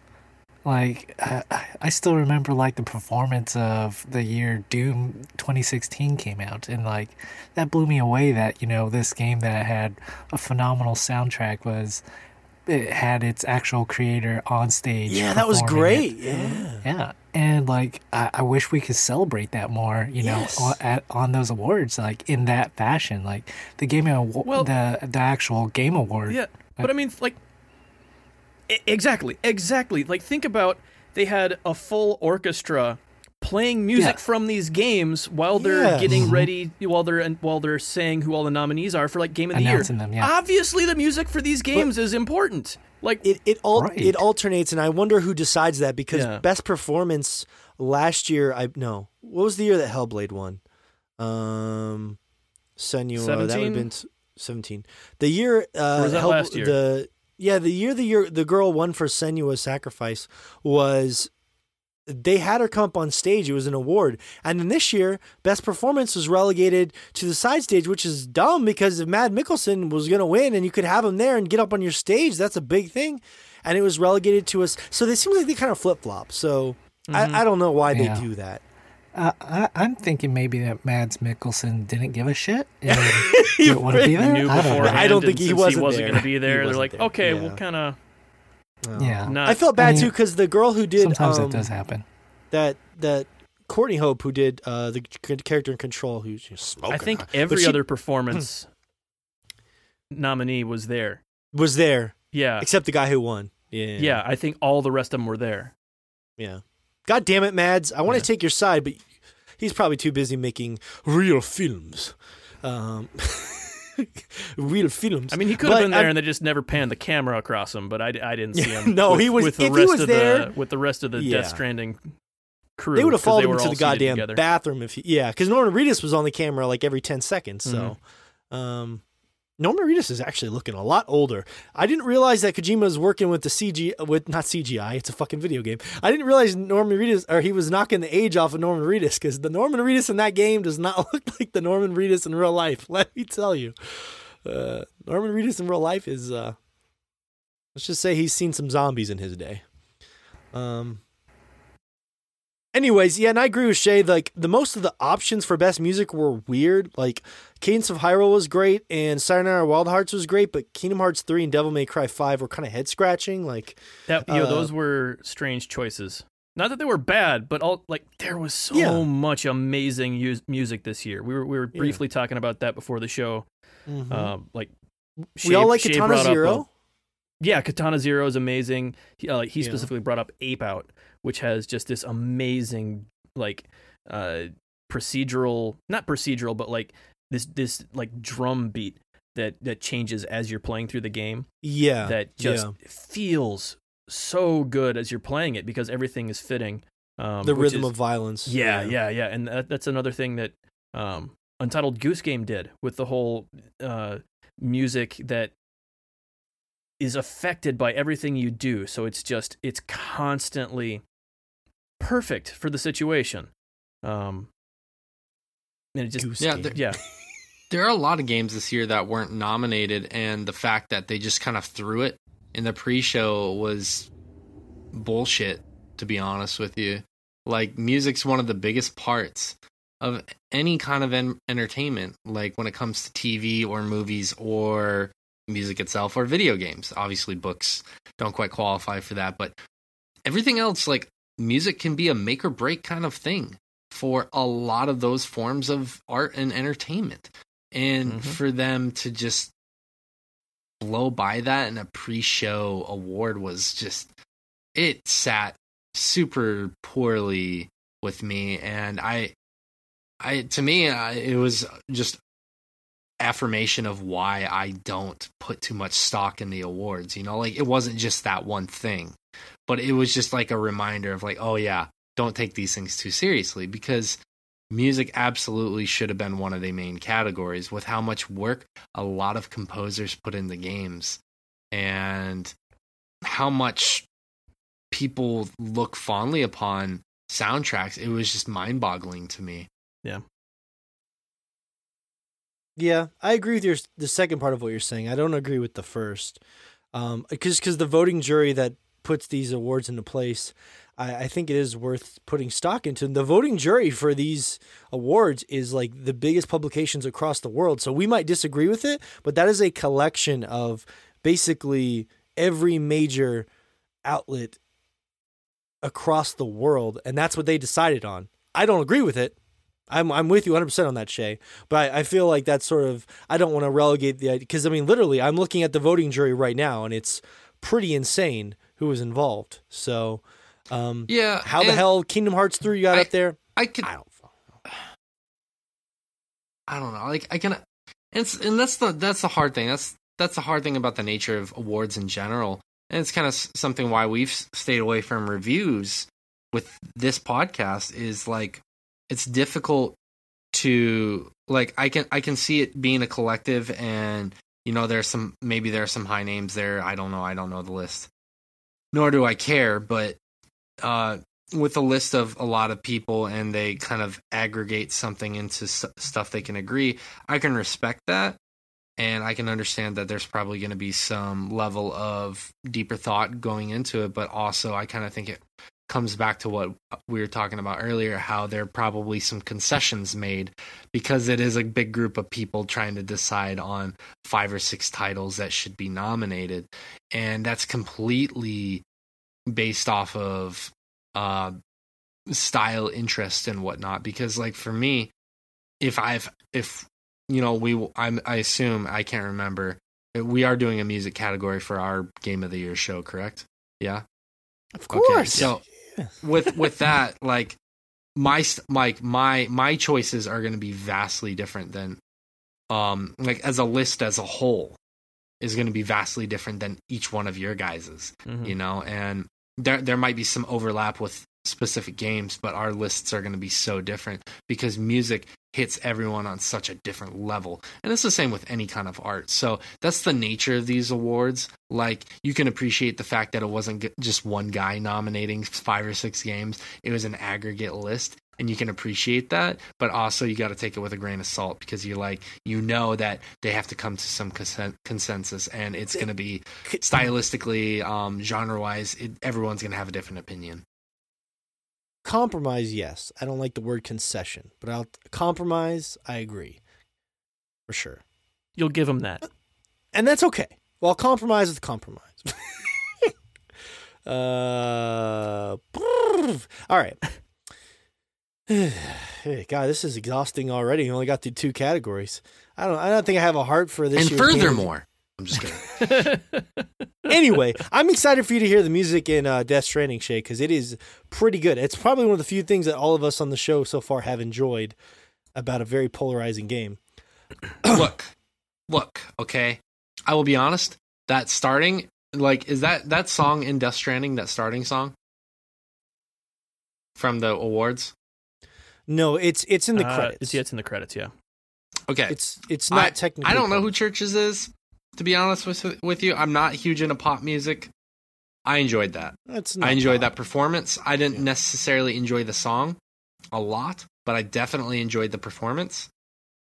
like, I, I- I still remember like the performance of the year Doom 2016 came out, and like that blew me away. That you know this game that had a phenomenal soundtrack was it had its actual creator on stage. yeah, that was performing it. great. Yeah. Yeah, and like I, I wish we could celebrate that more. You know, Yes. on, at, on those awards, like in that fashion, like the game award, Well- the the actual game award. Yeah, but I mean, like, exactly, exactly. Like, think about they had a full orchestra playing music Yeah. from these games while they're Yes. getting Mhm. ready while they're while they're saying who all the nominees are for like game of the year. Them, yeah. Obviously, the music for these games is important. Like It it all Right. it alternates, and I wonder who decides that because Yeah. best performance last year. I no, what was the year that Hellblade won? Um, Senua. That would have been s- seventeen. The year uh, Or was that Hell- last year? The yeah, the year the year the girl won for Senua's Sacrifice was. They had her come up on stage. It was an award, and then this year, best performance was relegated to the side stage, which is dumb because if Mad Mikkelsen was going to win and you could have him there and get up on your stage, that's a big thing and it was relegated to us. So they seem like they kind of flip flop. So I, I don't know why Yeah. they do that. Uh, I, I'm thinking maybe that Mads Mikkelsen didn't give a shit (laughs) and didn't want to be there. I don't I don't think he wasn't he wasn't going to be there. They're like, there. okay, Yeah. we'll kind of Yeah. not. I felt bad I mean, too because the girl who did Sometimes um, it does happen. that that Courtney Hope who did uh, the character in Control who's just smoking. I think hot. every she other performance nominee was there. was there Yeah, except the guy who won. Yeah, yeah. I think all the rest of them were there. yeah. God damn it, Mads! I want Yeah. to take your side, but he's probably too busy making real films. Um, (laughs) (laughs) real films. I mean, he could have been there, I'm- and they just never panned the camera across him. But I, I didn't see (laughs) him. No, with- he was- with the if he rest was of there- the with the rest of the Yeah. Death Stranding crew. they would have followed him to the goddamn together. bathroom if he, yeah, because Norman Reedus was on the camera like every ten seconds. So, Mm-hmm. um, Norman Reedus is actually looking a lot older. I didn't realize that Kojima was working with the CG with not CGI. It's a fucking video game. I didn't realize Norman Reedus or he was knocking the age off of Norman Reedus because the Norman Reedus in that game does not (laughs) look like the Norman Reedus in real life. Let me tell you, uh, Norman Reedus in real life is uh, let's just say he's seen some zombies in his day. Um. Anyways, yeah, and I agree with Shay. Like the most of the options for best music were weird. Like Cadence of Hyrule was great, and Sayonara Wild Hearts was great, but Kingdom Hearts three and Devil May Cry five were kind of head scratching. Like, That you know, Uh, those were strange choices. Not that they were bad, but all like there was so Yeah. much amazing us- music this year. We were we were Yeah. briefly talking about that before the show. Mhm. Um, like we all like Katana brought up Zero. Yeah, Katana Zero is amazing. He, uh, like, he Yeah. specifically brought up Ape Out, which has just this amazing like uh procedural, not procedural, but like this this like drum beat that that changes as you're playing through the game. yeah, that just yeah. feels so good as you're playing it because everything is fitting. Um, the rhythm is- of violence. yeah, yeah, yeah, and that, that's another thing that um, Untitled Goose Game did with the whole uh, music that is affected by everything you do. So it's just it's constantly perfect for the situation. Um, and it just Yeah, Game. the- yeah, (laughs) There are a lot of games this year that weren't nominated, and the fact that they just kind of threw it in the pre-show was bullshit. To be honest with you, like music's one of the biggest parts of any kind of en- entertainment. Like when it comes to TV or movies or music itself or video games. Obviously, books don't quite qualify for that, but everything else, like music, can be a make or break kind of thing for a lot of those forms of art and entertainment. And Mhm. for them to just blow by that in a pre-show award was just it sat super poorly with me and i i to me I, it was just affirmation of why i don't put too much stock in the awards you know like it wasn't just that one thing but it was just like a reminder of like oh yeah don't take these things too seriously because music absolutely should have been one of the main categories with how much work a lot of composers put in the games and how much people look fondly upon soundtracks. It was just mind-boggling to me. Yeah, I agree with your the second part of what you're saying. I don't agree with the first, um, because because the voting jury that puts these awards into place, I, I think it is worth putting stock into. And The voting jury for these awards is like the biggest publications across the world. So we might disagree with it, but that is a collection of basically every major outlet across the world, and that's what they decided on. I don't agree with it. I'm I'm with you 100 percent on that, Shay. But I, I feel like that's sort of I don't want to relegate the because I mean literally I'm looking at the voting jury right now and it's pretty insane who was involved. So Um, Yeah. how the hell Kingdom Hearts three you got I- up there? I could I don't. I don't know. Like I can, and, it's, and that's the that's the hard thing. That's that's the hard thing about the nature of awards in general, and it's kind of something why we've stayed away from reviews with this podcast. Is like it's difficult to like I can I can see it being a collective, and you know there's some maybe there are some high names there. I don't know. I don't know the list, nor do I care. But uh, with a list of a lot of people and they kind of aggregate something into stuff they can agree, I can respect that. And I can understand that there's probably going to be some level of deeper thought going into it, but also I kind of think it comes back to what we were talking about earlier how there are probably some concessions made because it is a big group of people trying to decide on five or six titles that should be nominated. And that's completely based off of uh style interest and whatnot because like for me if i've if you know we i'm i assume i can't remember we are doing a music category for our game of the year show correct yeah Of Okay, course. so with with that like my like my my choices are going to be vastly different than um like as a list as a whole is going to be vastly different than each one of your guys's Mhm. you know and there there might be some overlap with specific games but our lists are going to be so different because music hits everyone on such a different level. And it's the same with any kind of art. So that's the nature of these awards. Like you can appreciate the fact that it wasn't just one guy nominating five or six games. It was an aggregate list and you can appreciate that but also you got to take it with a grain of salt because you're like you know that they have to come to some consen- consensus and it's going to be stylistically um genre wise everyone's going to have a different opinion compromise, yes. I don't like the word concession, but I'll compromise. I agree, for sure, You'll give him that. and that's okay. Well, compromise with compromise. (laughs) uh, all right. (sighs) Hey, God, this is exhausting already. You only got through two categories. I don't. I don't think I have a heart for this. and year's furthermore i'm just kidding anyway, I'm excited for you to hear the music in uh, Death Stranding, Shay, because it is pretty good. It's probably one of the few things that all of us on the show so far have enjoyed about a very polarizing game. (clears throat) look look okay i will be honest that starting like is that that song in death stranding that starting song from the awards No, it's it's in the Uh, credits. It's, yeah, it's in the credits. Yeah. okay It's it's not I, technically. I don't know who CHVRCHES is to be honest with with you i'm not huge into pop music. I enjoyed that. Not i enjoyed pop. that performance. I didn't Yeah. necessarily enjoy the song a lot but i definitely enjoyed the performance.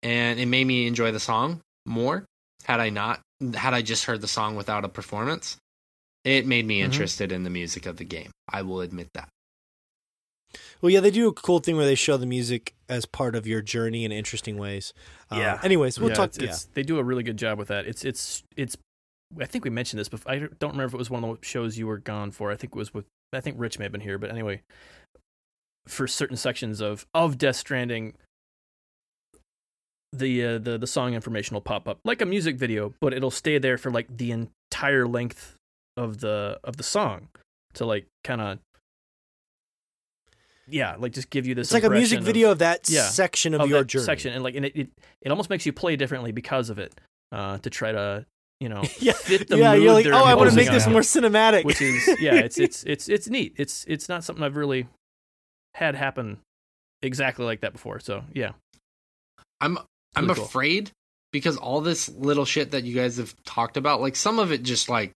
And it made me enjoy the song more had i not had i just heard the song without a performance. It made me Mhm. interested in the music of the game. I will admit that. Well, yeah, they do a cool thing where they show the music as part of your journey in interesting ways. Uh, Yeah. Anyways, we'll yeah, talk. It's, it's, they do a really good job with that. It's it's it's. I think we mentioned this before. I don't remember if it was one of the shows you were gone for. I think it was with. I think Rich may have been here, but anyway, for certain sections of of Death Stranding, the uh, the the song information will pop up like a music video, but it'll stay there for like the entire length of the of the song to like kind of. Yeah, like just give you this. it's like a music impression of- video of, that yeah, section of, of your that journey. section, and like, and it, it it almost makes you play differently because of it, uh, to try to you know (laughs) yeah, fit the yeah. mood You're like, oh, I want to make this on more cinematic. which is yeah, it's (laughs) it's it's it's neat. It's it's not something I've really had happen exactly like that before. So yeah, i'm i'm cool. afraid because all this little shit that you guys have talked about like some of it just like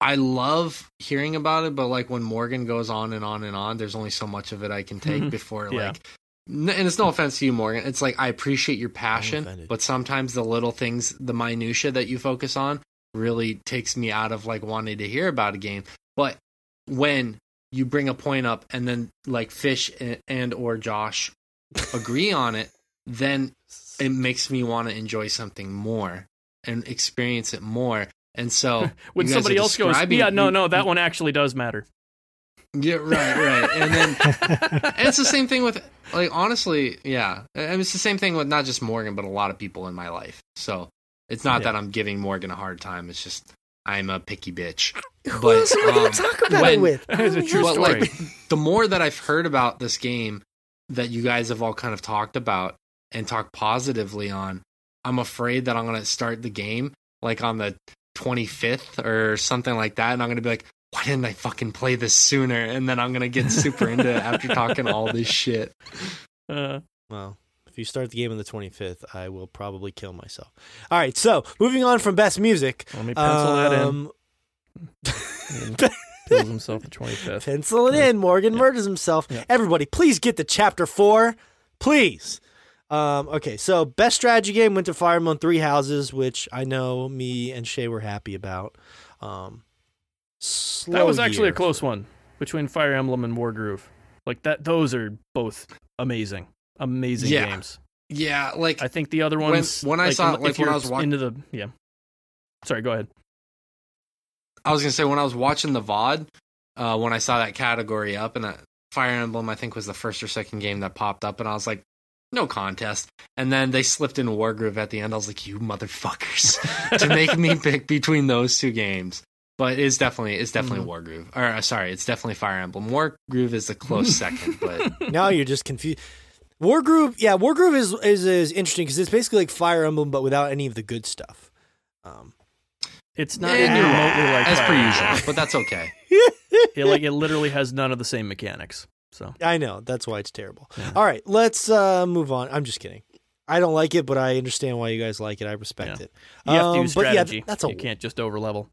I love hearing about it, but like when Morgan goes on and on and on, there's only so much of it I can take Mhm. before Yeah. like. And it's no offense to you, Morgan. It's like I appreciate your passion, but sometimes the little things, the minutia that you focus on, really takes me out of like wanting to hear about a game. But when you bring a point up and then like Fish and, and or Josh agree on it, then it makes me want to enjoy something more and experience it more. And so (laughs) when you guys somebody are else goes, yeah, no, no, that one actually does matter. Yeah, right, right. And then (laughs) and it's the same thing with like honestly, yeah. And it's the same thing with not just Morgan, but a lot of people in my life. So it's not Yeah. that I'm giving Morgan a hard time. It's just I'm a picky bitch. Who But, else are we gonna um, talk about when- it with? It's a true but story. like the more that I've heard about this game that you guys have all kind of talked about and talked positively on, I'm afraid that I'm gonna start the game like on the 25th or something like that, and I'm gonna be like, why didn't I fucking play this sooner? And then I'm gonna get super into it after talking all this shit. (laughs) Uh, Well, if you start the game on the 25th, I will probably kill myself. All right, so moving on from best music. let me pencil that in. um, (laughs) Kills himself the 25th. Pencil it in. Morgan murders himself. Yeah. Everybody, please get to chapter four. Please. Um, okay, so best strategy game went to Fire Emblem Three Houses, which I know me and Shay were happy about. Um, That was actually year. a close one between Fire Emblem and Wargroove. Like that, those are both amazing, amazing Yeah. games. Yeah, like I think the other When- ones. when I like, saw- like, when I was wa- into the yeah. Sorry, go ahead. I was gonna say when I was watching the VOD, uh, when I saw that category up and that Fire Emblem, I think was the first or second game that popped up, and I was like, no contest. And then they slipped in Wargroove at the end. I was like, you motherfuckers, (laughs) to make me pick between those two games. But it's definitely it's definitely Wargroove. Or uh, sorry, it's definitely Fire Emblem. Wargroove is a close (laughs) second, but now you're just confused. Wargroove, yeah, Wargroove is is, is interesting because it's basically like Fire Emblem, but without any of the good stuff. Um, It's not even remotely like as Fire per usual. But that's okay. (laughs) It, like it literally has none of the same mechanics. So I know that's why it's terrible. Yeah. All right, let's uh, move on. I'm just kidding. I don't like it, but I understand why you guys like it. I respect Yeah. it. you have to Um, use but yeah, that's a you can't just over level.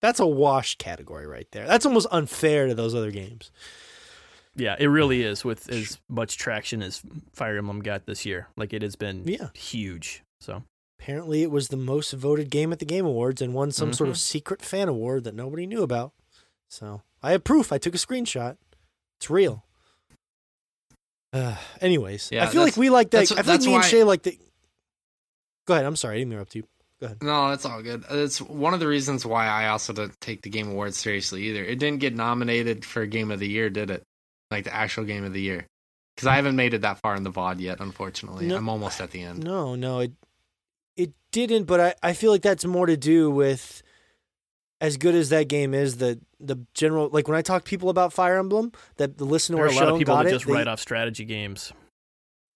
that's a wash category right there. That's almost unfair to those other games. Yeah, it really is with (sighs) as much traction as Fire Emblem got this year. Like it has been Yeah. huge. So Apparently, it was the most voted game at the Game Awards and won some sort Mm-hmm. of secret fan award that nobody knew about. So I have proof. I took a screenshot. It's real. Uh, (sighs) anyways, Yeah, I feel like we like that. I feel like me and Shay like the. Go ahead. I'm sorry. I didn't interrupt you. Go ahead. No, that's all good. It's one of the reasons why I also don't take the Game Awards seriously either. It didn't get nominated for Game of the Year, did it? Like the actual Game of the Year. Because I haven't made it that far in the VOD yet, unfortunately. No. I'm almost at the end. No, no, it it didn't. But I, I feel like that's more to do with as good as that game is. The the general like when I talk to people about Fire Emblem, that the listen to there are our a lot show of people that it. just they- write off strategy games.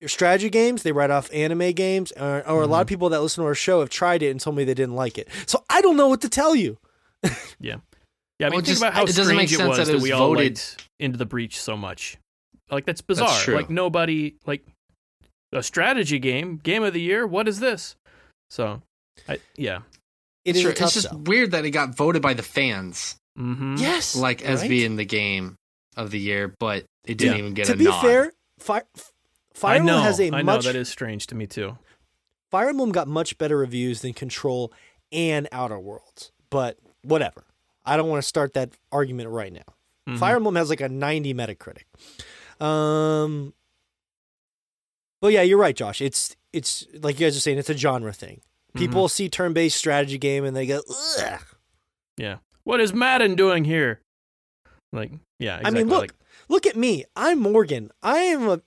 Your strategy games. They write off anime games, or, or a lot of Mhm. people that listen to our show have tried it and told me they didn't like it. So I don't know what to tell you. (laughs) Yeah, yeah. I mean, Well, think just- about how it doesn't make strange it was that that, it was we all voted- Into the Breach so much. Like that's bizarre. true. Like nobody like a strategy game, game of the year. What is this? So, I yeah. It is Sure, a tough it's just sell. weird that it got voted by the fans, Mm-hmm. Yes, like as right? being the game of the year, but it didn't Yeah. even get a few. to a be nod. fair, Fire Fire Emblem has a I know much that is strange to me too. Fire Emblem got much better reviews than Control and Outer Worlds. But whatever. I don't want to start that argument right now. Mhm. Fire Emblem has like a 90 Metacritic. Um, but yeah, you're right, Josh. It's it's like you guys are saying, it's a genre thing. Mm-hmm. People see turn-based strategy game and they go, Ugh. Yeah. What is Madden doing here? Like, yeah. I mean, look, Like, look at me. I'm Morgan. I am a.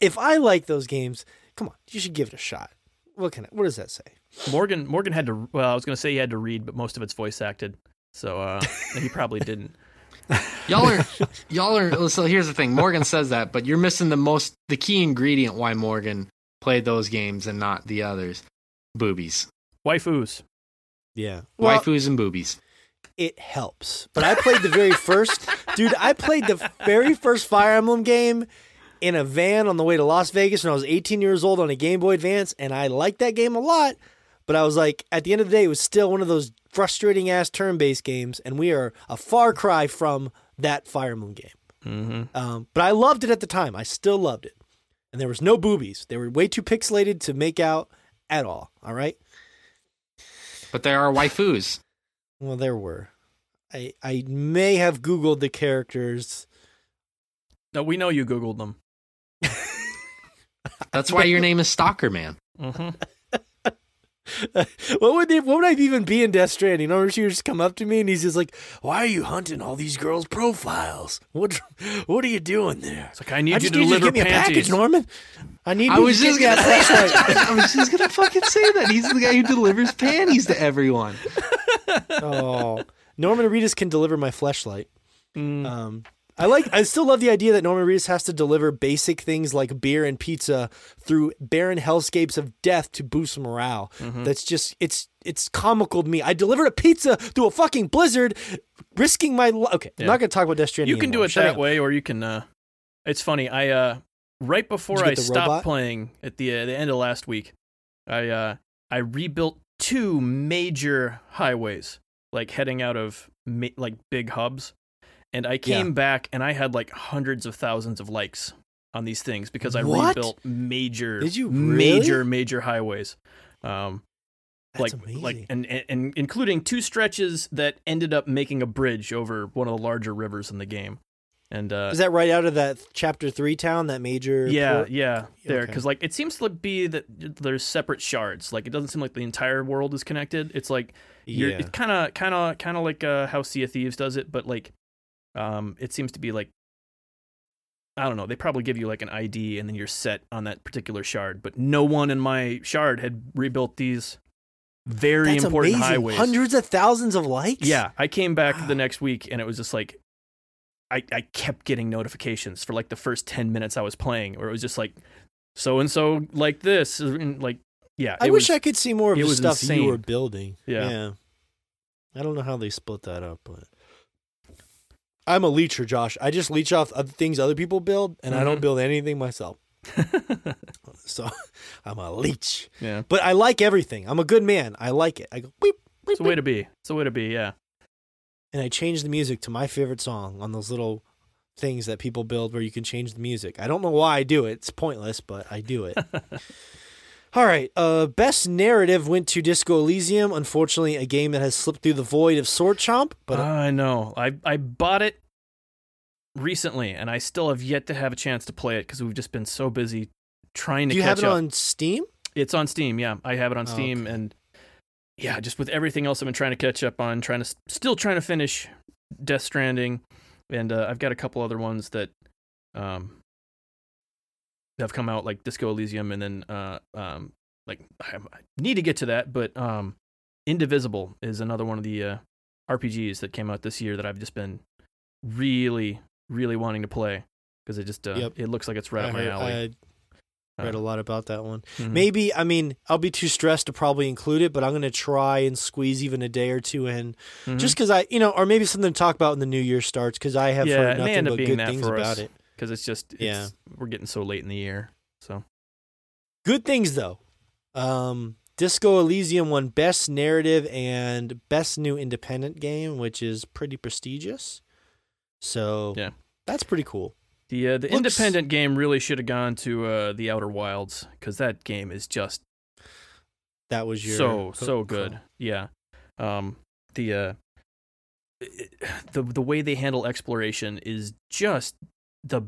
If I like those games, come on, you should give it a shot. What can I, what does that say? Morgan. Morgan had to. Well, I was gonna say he had to read, but most of it's voice acted, so uh, (laughs) he probably didn't. Y'all are, y'all are. So here's the thing: Morgan says that, but you're missing the most, the key ingredient why Morgan played those games and not the others. Boobies, Waifus. Yeah. Well, waifus, and boobies. it helps. But I played the very first, (laughs) dude. I played the very first Fire Emblem game in a van on the way to Las Vegas when I was 18 years old on a Game Boy Advance, and I liked that game a lot. But I was like, at the end of the day, it was still one of those frustrating ass turn based games, and we are a far cry from that Fire Emblem game. Mm-hmm. Um, but I loved it at the time. I still loved it, and there was no boobies. They were way too pixelated to make out at all. All right. But there are waifus. Well, there were. I I may have Googled the characters. No, we know you googled them. That's why your name is Stalker Man. Mm-hmm. (laughs) what would they, what would I even be in Death Stranding? Or she would just come up to me and he's just like, "Why are you hunting all these girls' profiles? What what are you doing there?" It's like I need I you just to need you to deliver get me a panties. package, Norman. I need. I you was to just get gonna a say flashlight. that. I was just gonna fucking say that. He's the guy who delivers panties to everyone. (laughs) oh, Norman Reedus can deliver my fleshlight. Mm, Um, I like. I still love the idea that Norman Reedus has to deliver basic things like beer and pizza through barren hellscapes of death to boost morale. mhm. That's just it's it's comical to me. I delivered a pizza through a fucking blizzard, risking my. Li- okay, Yeah. I'm not gonna talk about Death Stranding. you can do it Shut that up. way, or you can. Uh, it's funny. I uh, right before I stopped robot? playing at the uh, the end of last week, I uh, I rebuilt two major highways, like heading out of ma- like big hubs, and I came back and I had like hundreds of thousands of likes on these things because I What? rebuilt major, Did you major, really? major highways. Um, That's like amazing. like and, and and including two stretches that ended up making a bridge over one of the larger rivers in the game and uh Is that right out of that chapter three town? That major. yeah port? yeah there Okay. because like it seems to be that there's separate shards like it doesn't seem like the entire world is connected it's like you're yeah. it's kind of kind of kind of like uh how sea of thieves does it but like um it seems to be like I don't know. They probably give you like an ID and then you're set on that particular shard. But no one in my shard had rebuilt these very That's important amazing. highways. Hundreds of thousands of likes. Yeah, I came back the next week and it was just like I I kept getting notifications for like the first 10 minutes I was playing or it was just like so and so like this and like yeah, I wish was, I could see more of the stuff you were building. Yeah. I don't know how they split that up, but I'm a leecher, Josh. I just leech off other things other people build, and I don't Mhm. build anything myself. (laughs) So (laughs) I'm a leech. yeah. But I like everything. I'm a good man. I like it. I go beep, It's a way to be. It's a way to be, yeah. and I change the music to my favorite song on those little things that people build where you can change the music. I don't know why I do it. It's pointless, but I do it. (laughs) All right. Uh, best narrative went to Disco Elysium. Unfortunately, a game that has slipped through the void of Sword Chomp. But uh, I know. I I bought it recently and I still have yet to have a chance to play it cuz we've just been so busy trying to do you catch have it up. on Steam? It's on Steam, yeah. I have it on Oh, Steam, okay. and yeah, just with everything else I've been trying to catch up on, trying to still trying to finish Death Stranding, and uh, I've got a couple other ones that um have come out like Disco Elysium, and then uh um like I I need to get to that, but um Indivisible is another one of the uh, RPGs that came out this year that I've just been really really wanting to play because it just uh, Yep. it looks like it's right I up my alley. I read Uh, a lot about that one. mhm. Maybe, I mean, I'll be too stressed to probably include it, but I'm going to try and squeeze even a day or two in Mhm. just because I, you know, or maybe something to talk about when the new year starts because I have Yeah, heard nothing but good things about us. it. Because it's just it's, Yeah. we're getting so late in the year. So Good things though. Um, Disco Elysium won Best Narrative and Best New Independent Game, which is pretty prestigious. So Yeah. that's pretty cool. the uh, the Looks- independent game really should have gone to uh, the Outer Wilds because that game is just That was your so so good. Yeah, um, the uh, the the way they handle exploration is just the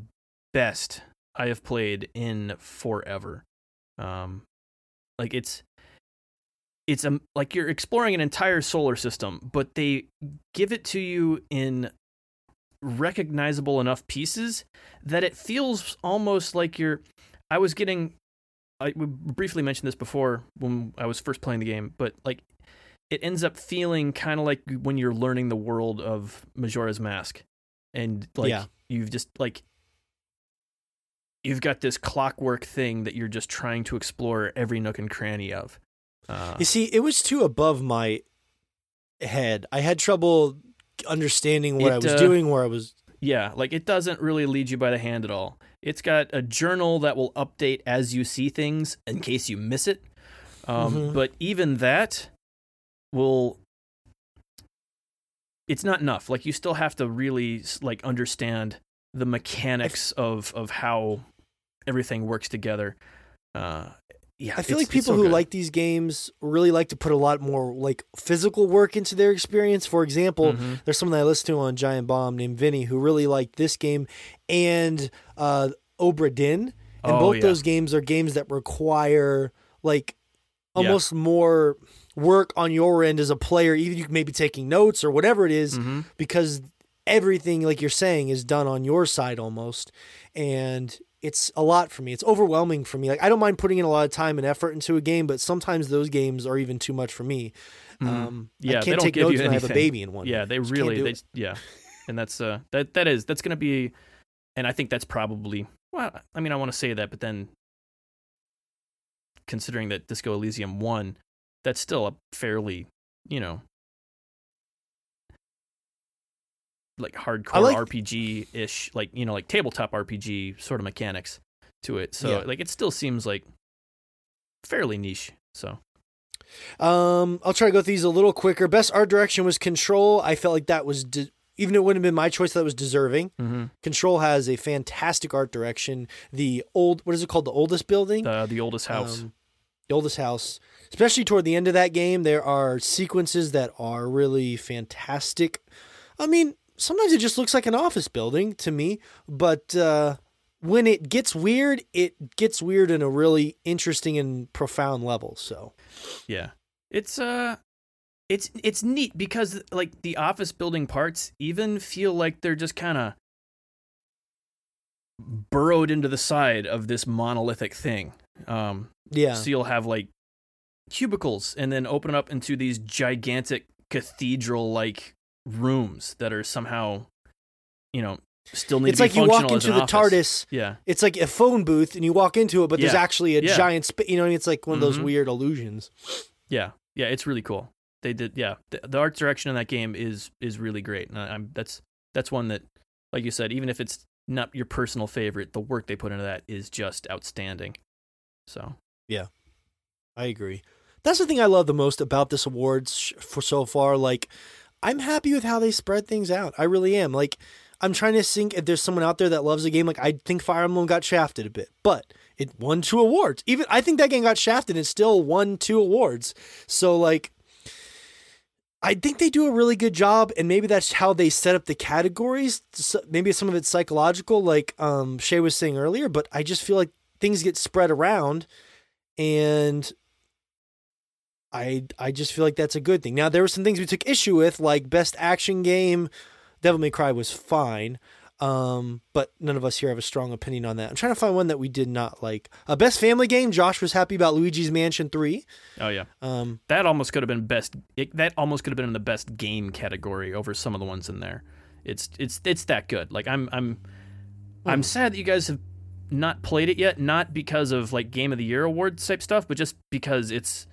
best I have played in forever. Um, like it's it's um, like you're exploring an entire solar system, but they give it to you in recognizable enough pieces that it feels almost like you're. I was getting. I briefly mentioned this before when I was first playing the game, but like it ends up feeling kind of like when you're learning the world of Majora's Mask, and like Yeah. you've just like you've got this clockwork thing that you're just trying to explore every nook and cranny of. Uh, You see, it was too above my head. I had trouble understanding what It, I was uh, doing, where I was. Yeah, like it doesn't really lead you by the hand at all. It's got a journal that will update as you see things in case you miss it. Um, Mhm. But even that will. It's not enough. Like you still have to really like understand the mechanics of of how everything works together. Uh, yeah, I feel like people so who good. like these games really like to put a lot more like physical work into their experience. For example, Mhm. there's someone that I listen to on Giant Bomb named Vinny who really liked this game and uh, Obra Dinn. And Oh, both yeah. those games are games that require like Yeah. almost more work on your end as a player, even you may be taking notes or whatever it is, Mhm. because everything, like you're saying, is done on your side almost. And it's a lot for me. It's overwhelming for me. Like I don't mind putting in a lot of time and effort into a game, but sometimes those games are even too much for me. Mhm. Um, Yeah, I they can't don't take give notes you when I have a baby in one. Yeah, they Just really they yeah. And that's uh that that is that's to be and I think that's probably well, I mean I want to say that but then considering that Disco Elysium 1 that's still a fairly, you know, like hardcore like- RPG-ish, like, you know, like tabletop RPG sort of mechanics to it. So Yeah. like it still seems like fairly niche. So Um, I'll try to go through these a little quicker. Best art direction was Control. I felt like that was de- even if it wouldn't have been my choice. That was deserving. mhm. Control has a fantastic art direction. The old what is it called? The oldest building. the the oldest house. Um, oldest house. Especially toward the end of that game, there are sequences that are really fantastic. I mean, sometimes it just looks like an office building to me, but uh, when it gets weird, it gets weird in a really interesting and profound level. So, Yeah. It's uh it's it's neat because like the office building parts even feel like they're just kind of burrowed into the side of this monolithic thing. Um yeah. so you'll have like cubicles and then open up into these gigantic cathedral like rooms that are somehow you know still need It's to be like you walk into the office. TARDIS. Yeah. It's like a phone booth, and you walk into it, but there's actually a Yeah. giant. Sp- you know, what I mean? it's like one of those Mhm. weird illusions. Yeah, yeah, it's really cool. They did, yeah. The, the art direction in that game is is really great, and I, I'm that's that's one that, like you said, even if it's not your personal favorite, the work they put into that is just outstanding. So yeah, I agree. That's the thing I love the most about this awards for so far. Like, I'm happy with how they spread things out. I really am. Like, I'm trying to think if there's someone out there that loves a game. Like, I think Fire Emblem got shafted a bit, but it won two awards. Even I think that game got shafted and it still won two awards. So, like, I think they do a really good job, and maybe that's how they set up the categories. So maybe some of it's psychological, like um, Shay was saying earlier. But I just feel like things get spread around, and I I just feel like that's a good thing. Now there were some things we took issue with, like best action game. Devil May Cry was fine, um, but none of us here have a strong opinion on that. I'm trying to find one that we did not like. Uh, best family game. Josh was happy about Luigi's Mansion Three. oh yeah, Um, that almost could have been best. It, that almost could have been in the best game category over some of the ones in there. It's it's it's that good. Like I'm I'm I'm sad that you guys have not played it yet. Not because of like Game of the Year awards type stuff, but just because it's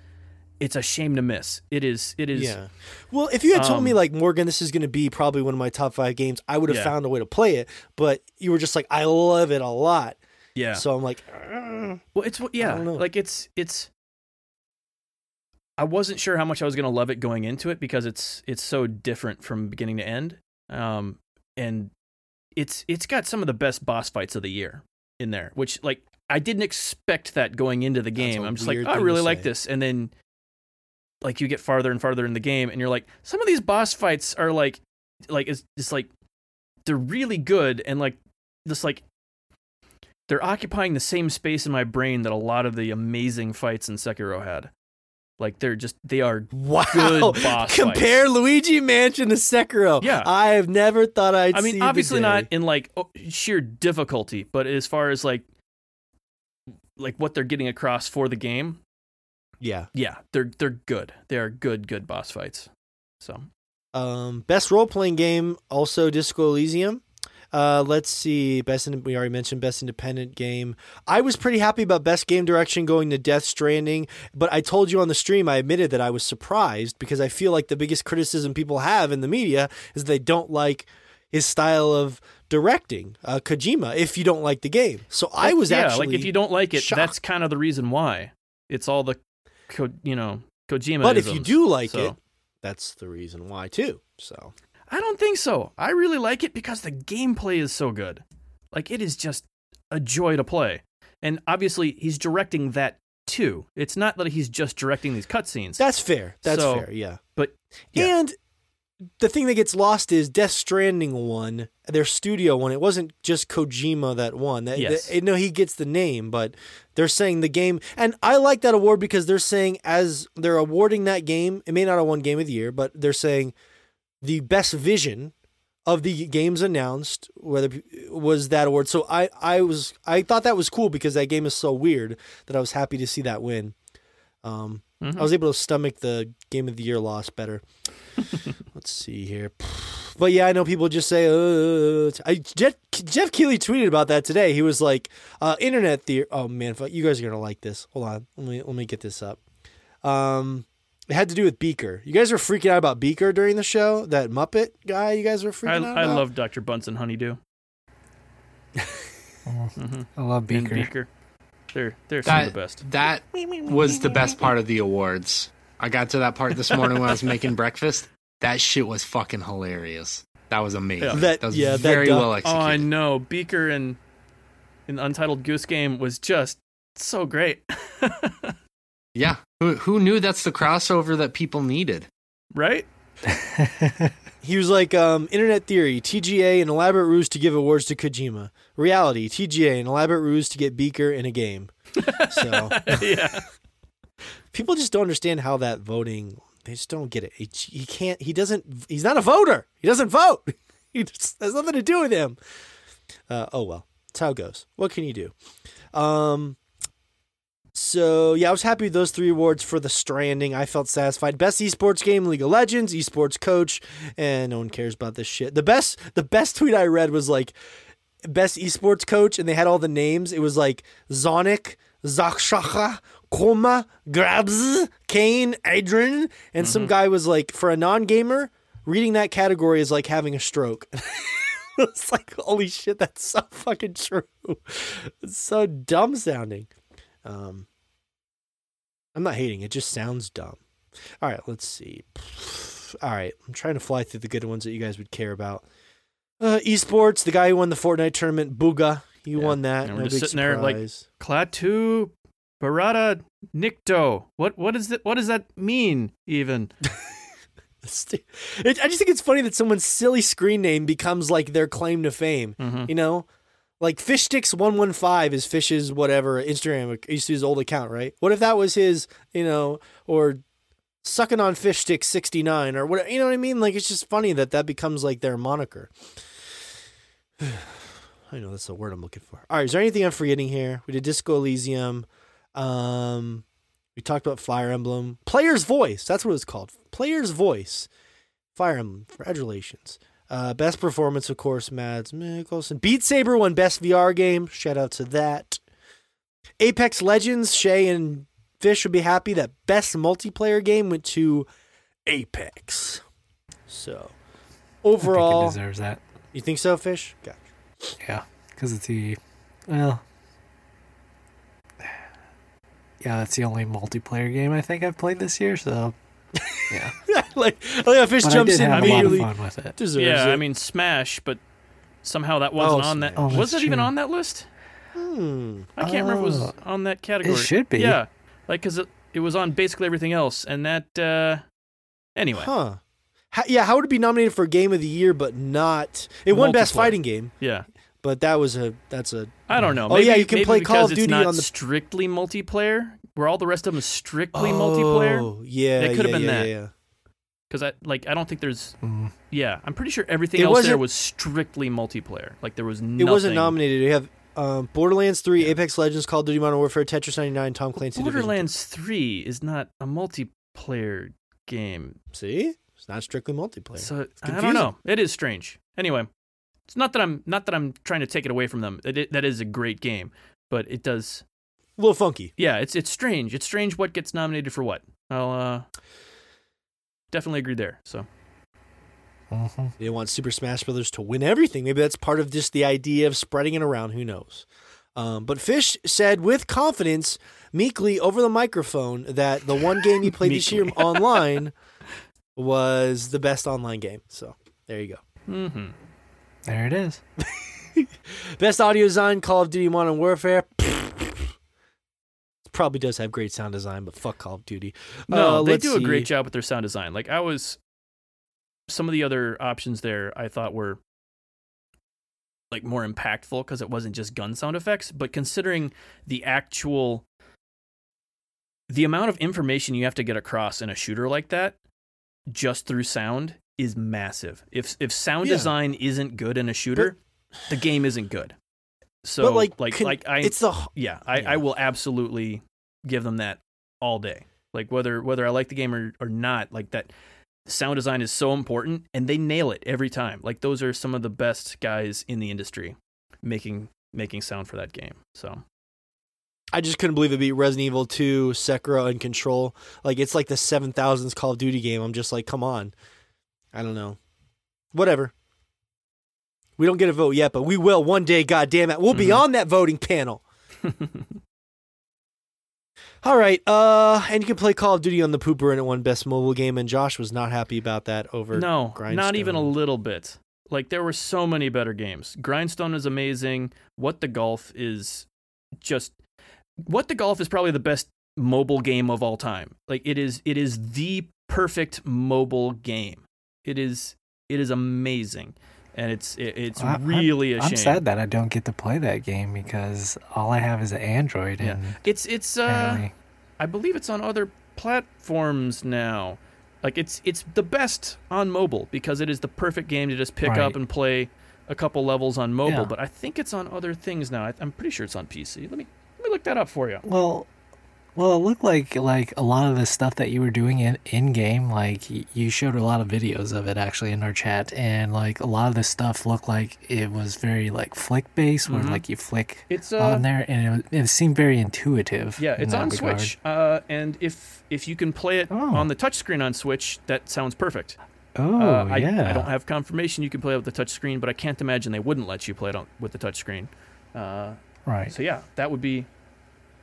it's a shame to miss. It is it is yeah. Well, if you had told me Um, like Morgan, this is going to be probably one of my top five games, I would have Yeah. found a way to play it. But you were just like, I love it a lot. yeah. So I'm like, "Uh, Well, it's yeah, like it's it's. I wasn't sure how much I was gonna love it going into it because it's it's so different from beginning to end, um, and it's it's got some of the best boss fights of the year in there, which like I didn't expect that going into the game. I'm just like weird I really like say. this, and then like you get farther and farther in the game, and you're like some of these boss fights are like like it's just like they're really good and like just like they're occupying the same space in my brain that a lot of the amazing fights in Sekiro had. Like they're just they are (laughs) wow. Good boss Compare Luigi Mansion to Sekiro. Yeah. I have never thought I'd. I mean obviously not in like sheer difficulty, but as far as like like what they're getting across for the game, Yeah. yeah, they're they're good. They are good good boss fights. So, Um, best role playing game, also Disco Elysium. Uh, let's see. Best in, we already mentioned best independent game. I was pretty happy about best game direction going to Death Stranding, but I told you on the stream I admitted that I was surprised because I feel like the biggest criticism people have in the media is they don't like his style of directing, uh, Kojima. If you don't like the game, so I was yeah, actually like if you don't like it, shocked. that's kind of the reason why. It's all the you know, Kojima But if you do like So- it, that's the reason why too. So I don't think so. I really like it because the gameplay is so good. Like it is just a joy to play. And obviously he's directing that too. It's not that he's just directing these cutscenes. that's fair. That's So, fair. Yeah. but yeah. And the thing that gets lost is Death Stranding one, their studio one. It wasn't just Kojima that won. That, Yes. that- no, he gets the name, but they're saying the game. And I like that award because they're saying as they're awarding that game, it may not have won Game of the Year, but they're saying the best vision of the games announced whether was that award. So I I was I thought that was cool because that game is so weird that I was happy to see that win. Um, Mhm. I was able to stomach the game of the year loss better. (laughs) Let's see here. But yeah, I know people just say, uh, I, Jeff, Jeff Keighley tweeted about that today. He was like, uh, internet theory. Oh man, you guys are going to like this. Hold on. Let me, let me get this up. Um, it had to do with Beaker. You guys were freaking out about Beaker during the show. That Muppet guy you guys were I, freaking out I about? love Dr. Bunsen Honeydew. (laughs) hmm I love And Beaker. Beaker. They're they're some of the best. that was the best part of the awards. I got to that part this morning when I was making breakfast. That shit was fucking hilarious. That was amazing. Yeah. That- That, was yeah, very duck- well Oh. I know. Beaker and in Untitled Goose Game was just so great. (laughs) Yeah. Who, who knew that's the crossover that people needed? right? (laughs) He was like, um, Internet Theory, TGA, an elaborate ruse to give awards to Kojima. Reality, TGA, an elaborate ruse to get Beaker in a game. So (laughs) yeah. people just don't understand how that voting. They just don't get it. He, he can't. He doesn't. He's not a voter. He doesn't vote. (laughs) He just has nothing to do with him. Uh, oh well, that's how it goes. What can you do? Um. So yeah, I was happy with those three awards for the Stranding. I felt satisfied. Best esports game, League of Legends. Esports coach, and no one cares about this shit. The best, the best tweet I read was like, best esports coach, and they had all the names. It was like Zonic, Zakshaka, Koma, Grabs, Kane, Adrian, and some mm-hmm. guy was like, for a non-gamer, reading that category is like having a stroke. (laughs) it's like, holy shit, that's so fucking true. It's so dumb sounding. Um, I'm not hating. It just sounds dumb. All right, let's see. All right, I'm trying to fly through the good ones that you guys would care about. Uh, esports, the guy who won the Fortnite tournament, Bugha, he Yeah, won that. and no we're just sitting there like- surprise. Klaatu Barada Nikto. What what is that what does that mean even? (laughs) I just think it's funny that someone's silly screen name becomes like their claim to fame. Mhm. You know, like Fish Sticks one one five is Fish's whatever Instagram. He used to his old account, right? What if that was his? You know, or sucking on Fish Sticks sixty nine or what? You know what I mean? Like it's just funny that that becomes like their moniker. (sighs) I know that's the word I'm looking for. All right, is there anything I'm forgetting here? We did Disco Elysium. Um, we talked about Fire Emblem. Player's Voice. That's what it's called. Player's Voice. Fire Emblem. Congratulations. Uh, best performance, of course, Mads Mikkelsen. Beat Saber won best VR game. Shout out to that. Apex Legends. Shay and Fish would be happy that best multiplayer game went to Apex. So overall, deserves that. you think so, Fish? Gotcha. Yeah, because it's the well, yeah, that's the only multiplayer game I think I've played this year. So (laughs) yeah, (laughs) like, oh yeah, Fish but I jumps did in have a lot of immediately. fun with it. Deserves yeah, it. I mean Smash, but somehow that wasn't Oh, on that. Smash. Oh, was that's it even true. on that list? Hmm. I can't remember if it was Oh. on that category. It should be. Yeah, like because it, it was on basically everything else, and that uh anyway. Huh. How, yeah, how would it be nominated for Game of the Year but not? It won Best Multiplayer. Fighting Game, Yeah, but that was a that's a I don't know. Oh, Maybe, yeah, you can maybe play Call because of it's Duty not on the- strictly multiplayer, where all the rest of them is strictly multiplayer. Oh, yeah, It could've yeah, been yeah, that. Yeah, Because I like I don't think there's. Mm. Yeah, I'm pretty sure everything It else there wasn't- strictly multiplayer. Like there was It wasn't nominated. You have um, Borderlands Three, Apex Legends, Call of Duty Modern Warfare, Tetris 99, Tom Clancy. Division. Borderlands Three is not a multiplayer game, See, it's not strictly multiplayer. so I don't know. It is strange. Anyway, it's not that I'm not that I'm trying to take it away from them. It, it, that is a great game, but it does. A little funky. Yeah, it's it's strange. It's strange what gets nominated for what. I'll uh, definitely agree there. So Mhm. They want Super Smash Brothers to win everything. Maybe that's part of just the idea of spreading it around. Who knows? Um, but Fish said with confidence, meekly over the microphone, that the one game he played this year (laughs) online was the best online game. So there you go. hmm There it is. (laughs) Best audio design, Call of Duty Modern Warfare. Probably does have great sound design, but fuck Call of Duty. No, Uh, they do a great job with their sound design. Like I was, some of the other options there I thought were like more impactful because it wasn't just gun sound effects, but considering the actual the amount of information you have to get across in a shooter like that just through sound is massive. If if sound Yeah. design isn't good in a shooter, the game isn't good. So but like, like con- like I it's the yeah, I, Yeah. I will absolutely give them that all day. Like whether whether I like the game or, or not, like that sound design is so important and they nail it every time. Like those are some of the best guys in the industry making making sound for that game. So I just couldn't believe it beat Resident Evil 2, Sekiro, and Control. Like it's like the seven thousands Call of Duty game. I'm just like, come on. I don't know. Whatever. We don't get a vote yet, but we will one day. God damn it, we'll be Mhm. on that voting panel. (laughs) All right. Uh, and you can play Call of Duty on the pooper, and it won best mobile game. And Josh was not happy about that over. no, not even a little bit. Like there were so many better games. Grindstone is amazing. What the Golf is just What the Golf is probably the best mobile game of all time. Like it is it is the perfect mobile game. It is it is amazing. And it's it, it's I- really a shame. I'm sad that I don't get to play that game because all I have is an Android, Yeah. and It's it's uh I believe it's on other platforms now. Like it's it's the best on mobile because it is the perfect game to just pick up and play a couple levels on mobile. Yeah. But I think it's on other things now. I, I'm pretty sure it's on PC. Let me let me look that up for you. well, well, it looked like like a lot of the stuff that you were doing in in game. Like you showed a lot of videos of it actually in our chat, and like a lot of the stuff looked like it was very like flick based, where Mhm. like you flick It's uh on there, and it, it seemed very intuitive. yeah, it's on regard. Switch. Uh, and if if you can play it Oh. on the touchscreen on Switch, that sounds perfect. Oh uh, I, yeah, I don't have confirmation you can play it with the touchscreen, but I can't imagine they wouldn't let you play it on, with the touchscreen. Uh, right. So yeah, that would be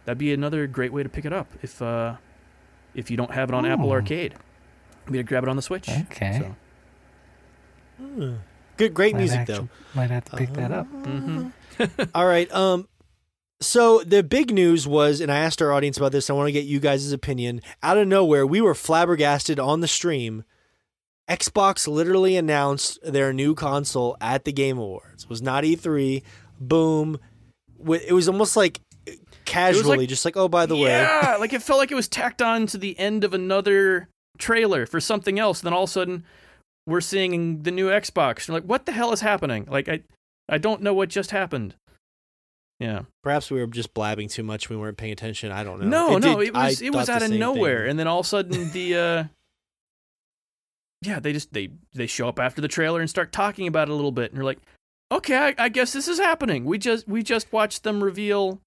that'd be another great way to pick it up if uh, if you don't have it on Apple Oh. Arcade. Maybe to grab it on the Switch. Okay. So, Hmm. Good, great Might music actu- though. Might have to pick that up. mhm. (laughs) All right. Um. So the big news was, and I asked our audience about this. I want to get you guys' opinion. Out of nowhere, we were flabbergasted on the stream. Xbox literally announced their new console at the Game Awards. It was not E3. Boom. It was almost like casually, just like, oh, by the way, yeah, like it felt like it was tacked on to the end of another trailer for something else. Then all of a sudden, we're seeing the new Xbox. You're like, what the hell is happening? Like I, I don't know what just happened. Yeah. perhaps we were just blabbing too much. We weren't paying attention. I don't know. No, no, did- it was I it was out of nowhere, thing. and then all of a sudden the uh, yeah, they just they they show up after the trailer and start talking about it a little bit, and you're like, okay, I, I guess this is happening. We just we just watched them reveal.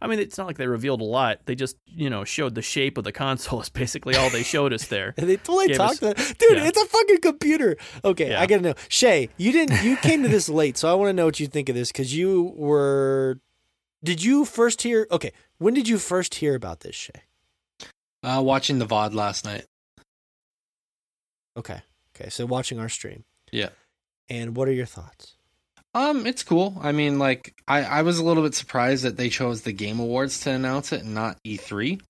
I mean, it's not like they revealed a lot. They just you know showed the shape of the console. Is basically all they showed us there. And (laughs) they totally Gave talked us- to Dude, yeah. it's a fucking computer. Okay, Yeah. I gotta know. Shay, you didn't you came to this (laughs) late, so I wanna know what you think of this because you were did you first hear okay, when did you first hear about this, Shay? Uh, watching the VOD last night. Okay. Okay, so watching our stream. Yeah. And what are your thoughts? Um, it's cool. I mean, like, I, I was a little bit surprised that they chose the Game Awards to announce it and not E3,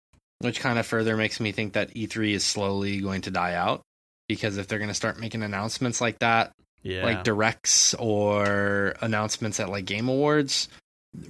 which kind of further makes me think that E3 is slowly going to die out. Because if they're going to start making announcements like that, Yeah, like directs or announcements at like Game Awards,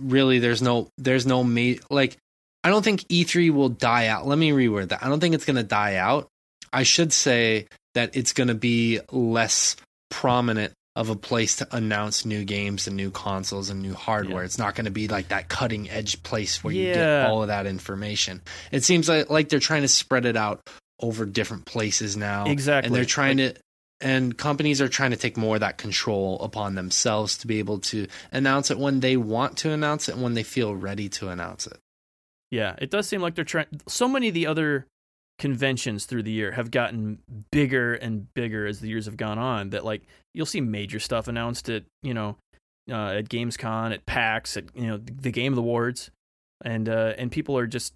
really, there's no, there's no, ma- like, I don't think E3 will die out. Let me reword that. I don't think it's going to die out. I should say that it's going to be less prominent of a place to announce new games and new consoles and new hardware. Yeah. It's not going to be like that cutting edge place where you get all of that information. It seems like like they're trying to spread it out over different places now. exactly. And they're trying to and companies are trying to take more of that control upon themselves to be able to announce it when they want to announce it and when they feel ready to announce it. Yeah, it does seem like they're trying. So many of the other conventions through the year have gotten bigger and bigger as the years have gone on. That like you'll see major stuff announced at you know uh, at Gamescom, at PAX, at you know the Game of the Awards, and uh, and people are just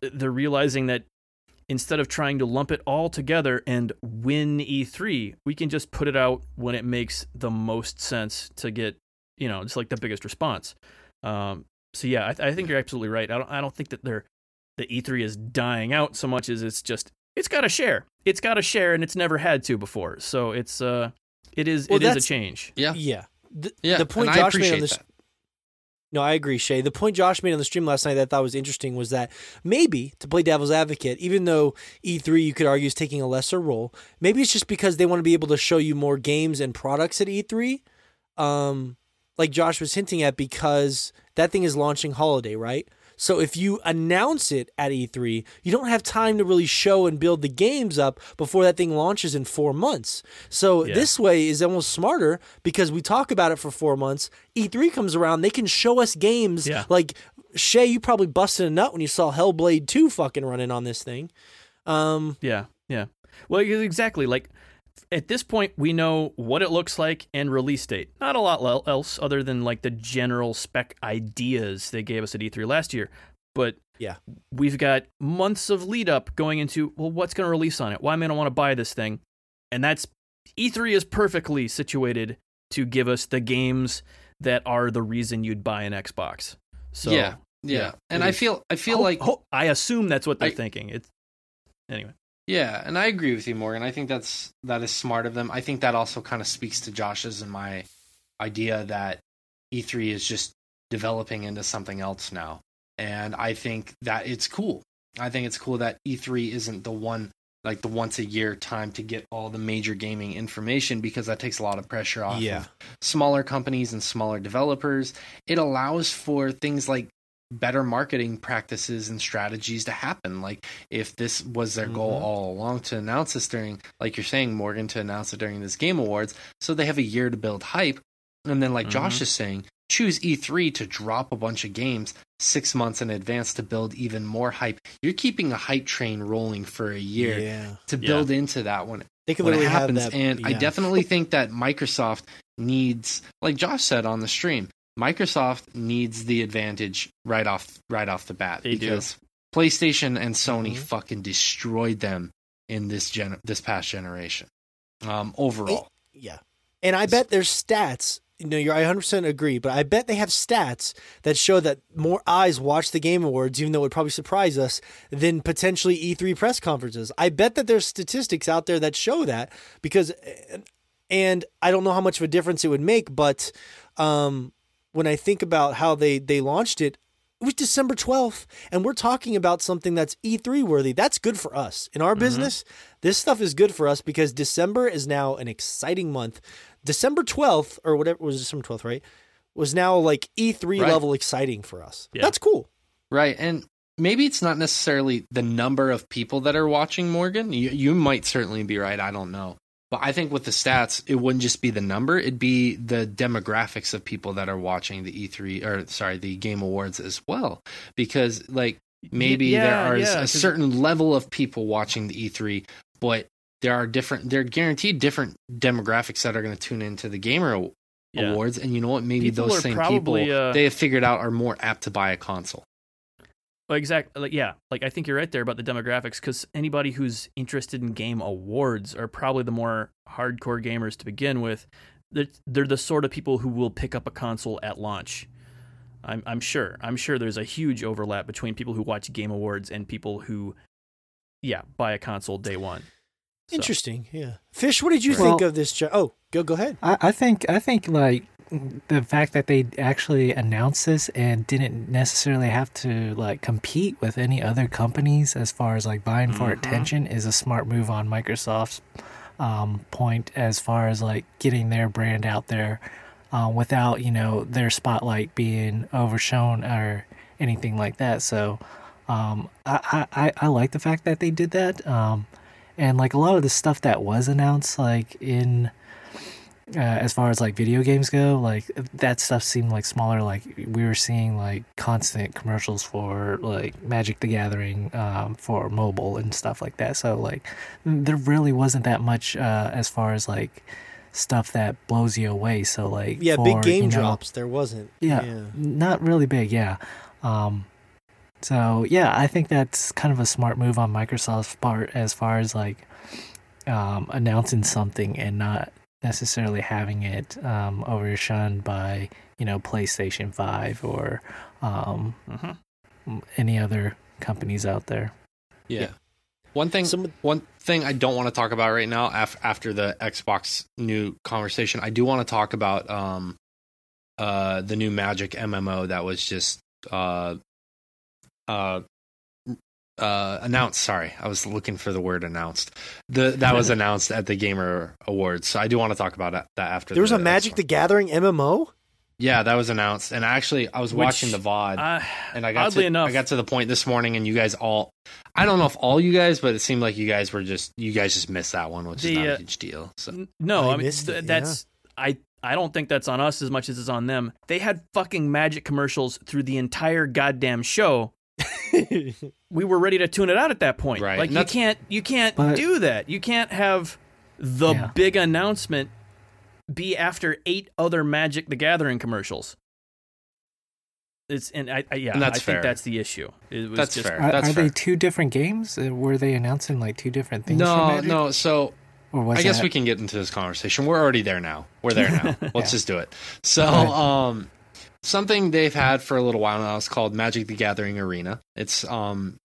they're realizing that instead of trying to lump it all together and win E3, we can just put it out when it makes the most sense to get you know just like the biggest response. Um, so yeah, I, I think you're absolutely right. I don't I don't think that they're the E3 is dying out so much as it's just it's got a share. It's got a share, and it's never had to before. So it's uh, it is Well, it is a change. Yeah. Yeah. The, Yeah. the point and I Josh made on this that. No, I agree, Shay. The point Josh made on the stream last night that I thought was interesting was that maybe, to play devil's advocate, even though E3 you could argue is taking a lesser role, maybe it's just because they want to be able to show you more games and products at E3. Um, like Josh was hinting at, because that thing is launching holiday, right? So if you announce it at E3, you don't have time to really show and build the games up before that thing launches in four months. So Yeah. this way is almost smarter because we talk about it for four months. E3 comes around, they can show us games Yeah. like Shay. You probably busted a nut when you saw Hellblade 2 fucking running on this thing. Um, Yeah, yeah. Well, exactly. Like at this point, we know what it looks like and release date. Not a lot else other than like the general spec ideas they gave us at E3 last year. But Yeah. we've got months of lead up going into well, what's going to release on it? Why am I going to want to buy this thing? And that's E3 is perfectly situated to give us the games that are the reason you'd buy an Xbox. So yeah, yeah, yeah, and I is. feel I feel ho- like ho- I assume that's what they're I- thinking. It's anyway. Yeah, and I agree with you, Morgan. I think that's that is smart of them. I think that also kind of speaks to Josh's and my idea that E3 is just developing into something else now. And I think that it's cool. I think it's cool that E3 isn't the one like the once a year time to get all the major gaming information because that takes a lot of pressure off Yeah. of smaller companies and smaller developers. It allows for things like better marketing practices and strategies to happen. Like if this was their goal Mhm. all along to announce this during, like you're saying, Morgan, to announce it during this Game Awards, so they have a year to build hype. And then, like Josh Mhm. is saying, choose E3 to drop a bunch of games six months in advance to build even more hype. You're keeping a hype train rolling for a year yeah. to Yeah. build into that when They could when it happens. that. and I definitely (laughs) think that Microsoft needs, like Josh said on the stream, Microsoft needs the advantage right off right off the bat They do. because PlayStation and Sony Mhm. fucking destroyed them in this gen this past generation. Um, overall, Yeah. And I bet there's stats. You know, you're, I 100% agree, but I bet they have stats that show that more eyes watch the Game Awards, even though it would probably surprise us, than potentially E3 press conferences. I bet that there's statistics out there that show that because, and I don't know how much of a difference it would make, but um, when I think about how they, they launched it, it was December 12th, and we're talking about something that's E3 worthy. That's good for us. In our Mhm. business, this stuff is good for us because December is now an exciting month. December 12th, or whatever was December 12th, right? Was now like E3 Right. level exciting for us. Yeah. That's cool. right? And maybe it's not necessarily the number of people that are watching. Morgan, you you might certainly be right. I don't know. But I think with the stats, it wouldn't just be the number; it'd be the demographics of people that are watching the E3 or sorry, the Game Awards as well. Because like maybe Yeah, there are yeah, a certain level of people watching the E3, but there are different. They're guaranteed different demographics that are going to tune into the gamer Yeah. awards, and you know what? Maybe People those same probably, people uh, they have figured out are more apt to buy a console. Well, exactly. Like, yeah, like I think you're right there about the demographics because anybody who's interested in game awards are probably the more hardcore gamers to begin with. They're, they're the sort of people who will pick up a console at launch. I'm, I'm sure. I'm sure there's a huge overlap between people who watch game awards and people who, yeah, buy a console day one. So, Interesting. Yeah. Fish, what did you Right. think Well- of this? Jo- oh, go go ahead. I, I think I think like the fact that they actually announced this and didn't necessarily have to like compete with any other companies as far as like buying for Mhm. attention is a smart move on Microsoft's um, point as far as like getting their brand out there uh, without you know their spotlight being overshown or anything like that. So um, I, I I- I like the fact that they did that. Um, and like a lot of the stuff that was announced like in uh, as far as like video games go like that stuff seemed like smaller like we were seeing like constant commercials for like magic the gathering um, for mobile and stuff like that so like there really wasn't that much uh, as far as like stuff that blows you away so like Yeah, for, big game you know, drops. There wasn't. yeah, not really big yeah um so yeah i think that's kind of a smart move on microsoft's part as far as like um announcing something and not necessarily having it um overshunned by you know playstation 5 or um mhm. any other companies out there Yeah. Yeah. One thing Some one thing I don't want to talk about right now af- after the Xbox new conversation, I do want to talk about um uh, the new Magic MMO that was just uh, uh, uh, announced. Sorry, I was looking for the word announced. The that was (laughs) announced at the Gamer Awards. So I do want to talk about that, after. There was the, a Magic the Gathering MMO. Yeah, that was announced, and actually, I was Which, watching the VOD, Uh, and I got oddly to, enough- I got to the point this morning, and you guys all, I don't know if all you guys, but it seemed like you guys were just, you guys just missed that one, which The, is not uh, a huge deal. So No, I I, mean th- it, that's I. I don't think that's on us as much as it's on them. They had fucking magic commercials through the entire goddamn show. (laughs) We were ready to tune it out at that point. Right, Like and you can't you can't But- do that. You can't have the Yeah. big announcement be after eight other Magic the Gathering commercials. It's and I, I yeah, And that's I think that's the issue. It was That's just, fair. Are, That's are they fair. two different games? Uh, Were they announcing like two different things? for no, Magic? no. So Or was I guess we can get into this conversation. We're already there now. We're there now. (laughs) Let's Yeah. just do it. So, um, something they've had for a little while now is called Magic the Gathering Arena. It's um,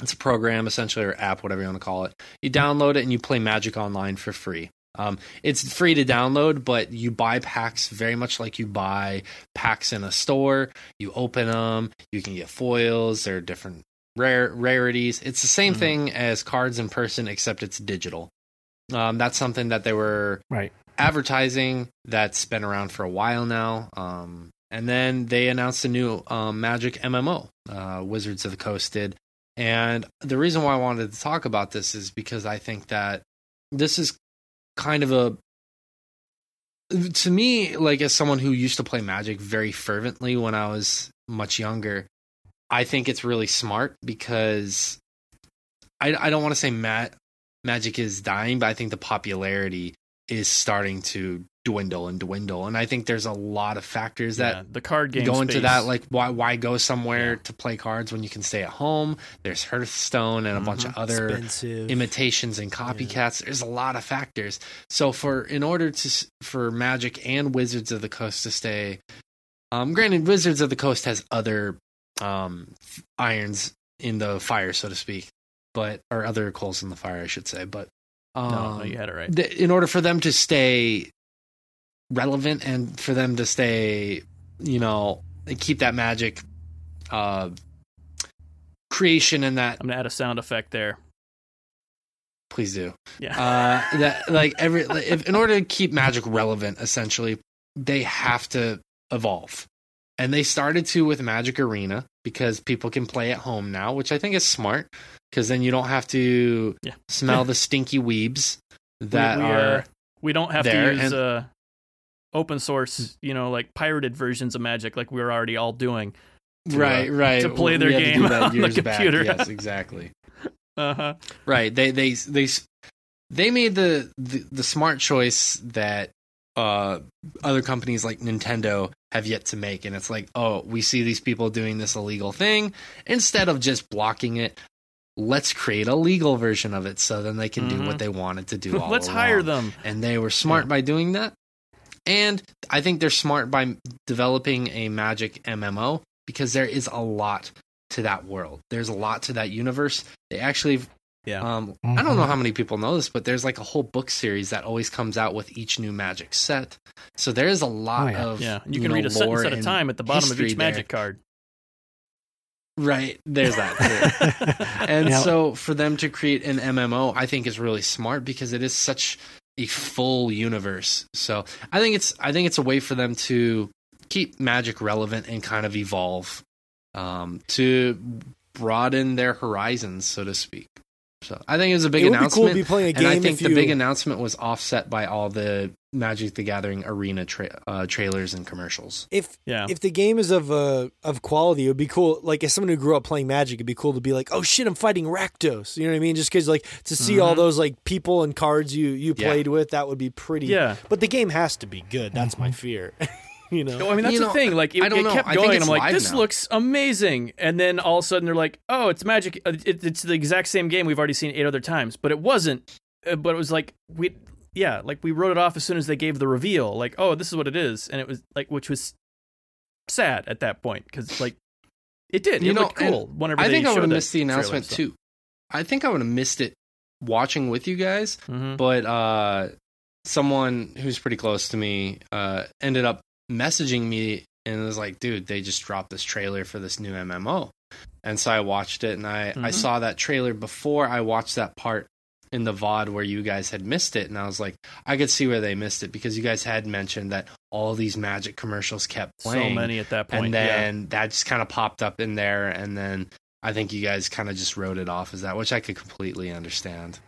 it's a program essentially or app, whatever you want to call it. You download it and you play Magic online for free. Um, it's free to download, but you buy packs very much like you buy packs in a store. You open them, you can get foils. There are different rare rarities. It's the same Mhm. thing as cards in person, except it's digital. Um, that's something that they were Right. advertising that's been around for a while now. Um, and then they announced a new um, Magic MMO, uh, Wizards of the Coast did. And the reason why I wanted to talk about this is because I think that this is kind of a to me like as someone who used to play magic very fervently when i was much younger i think it's really smart because i, I don't want to say ma- magic is dying but i think the popularity is starting to dwindle and dwindle and i think there's a lot of factors that yeah, the card game go into space. that like why why go somewhere Yeah. to play cards when you can stay at home there's hearthstone and a bunch of Mhm. other Expensive. imitations and copycats there's a lot of factors so for in order to for magic and wizards of the coast to stay um granted wizards of the coast has other um irons in the fire so to speak but or other coals in the fire i should say but um no, no, you had it right. th- in order for them to stay relevant and for them to stay, you know, keep that magic uh creation and that I'm gonna add a sound effect there. please do. Yeah. Uh that like every like, if, in order to keep magic relevant essentially, they have to evolve. And they started to with Magic Arena because people can play at home now, which I think is smart because then you don't have to Yeah. smell (laughs) the stinky weebs that we, we, are uh, we don't have to use and- uh, open source, you know, like pirated versions of Magic, like we were already all doing. to, uh, right, right. to play their game (laughs) on the years back. computer. Yes, (laughs) exactly. Uh huh. Right. They they they they made the the, the smart choice that uh other companies like Nintendo have yet to make and it's like, "Oh, we see these people doing this illegal thing instead of just blocking it, let's create a legal version of it so then they can do Mhm. what they wanted to do (laughs) all Let's hire them. and they were smart by doing that. And I think they're smart by developing a Magic MMO because there is a lot to that world. There's a lot to that universe. They actually, Yeah. um, I don't know Mhm. how many people know this, but there's like a whole book series that always comes out with each new Magic set. So there is a lot Oh, yeah. of yeah. You, you can know, read a lore sentence at a time at the bottom of history each there. Magic card. Right. There's that too. (laughs) and Yeah. so for them to create an MMO, I think is really smart because it is such a full universe. So I think it's I think it's a way for them to keep Magic relevant and kind of evolve, um, to broaden their horizons, so to speak. So I think it was a big it would be cool announcement. to be playing a game. and I think the you, big announcement was offset by all the Magic the Gathering arena tra- uh, trailers and commercials. if Yeah. if the game is of uh of quality, it would be cool. Like as someone who grew up playing Magic, it'd be cool to be like, oh shit, I'm fighting Rakdos. You know what I mean? Just because like to see all Mhm. those like people and cards you you Yeah. played with, that would be pretty. yeah. But the game has to be good. That's my fear. (laughs) (laughs) you know. I mean, that's You the know, thing. Like, it, I don't it know. kept I going. it's I'm like, this now. looks amazing. And then all of a sudden, they're like, oh, it's Magic. uh, It, it's the exact same game we've already seen eight other times. But it wasn't. Uh, But it was like we, yeah, like we wrote it off as soon as they gave the reveal. Like, oh, this is what it is, and it was like, which was sad at that point because like it did. You it know, looked cool. Whenever I think I would have missed the trailer announcement too. I think I would have missed it watching with you guys, Mhm. but uh, someone who's pretty close to me uh, ended up messaging me and it was like, dude, they just dropped this trailer for this new MMO. And so I watched it and I, I Mhm. saw that trailer before I watched that part in the VOD where you guys had missed it. And I was like, I could see where they missed it because you guys had mentioned that all these magic commercials kept playing. So many at that point. and yeah. then that just kind of popped up in there. And then I think you guys kind of just wrote it off as that, which I could completely understand.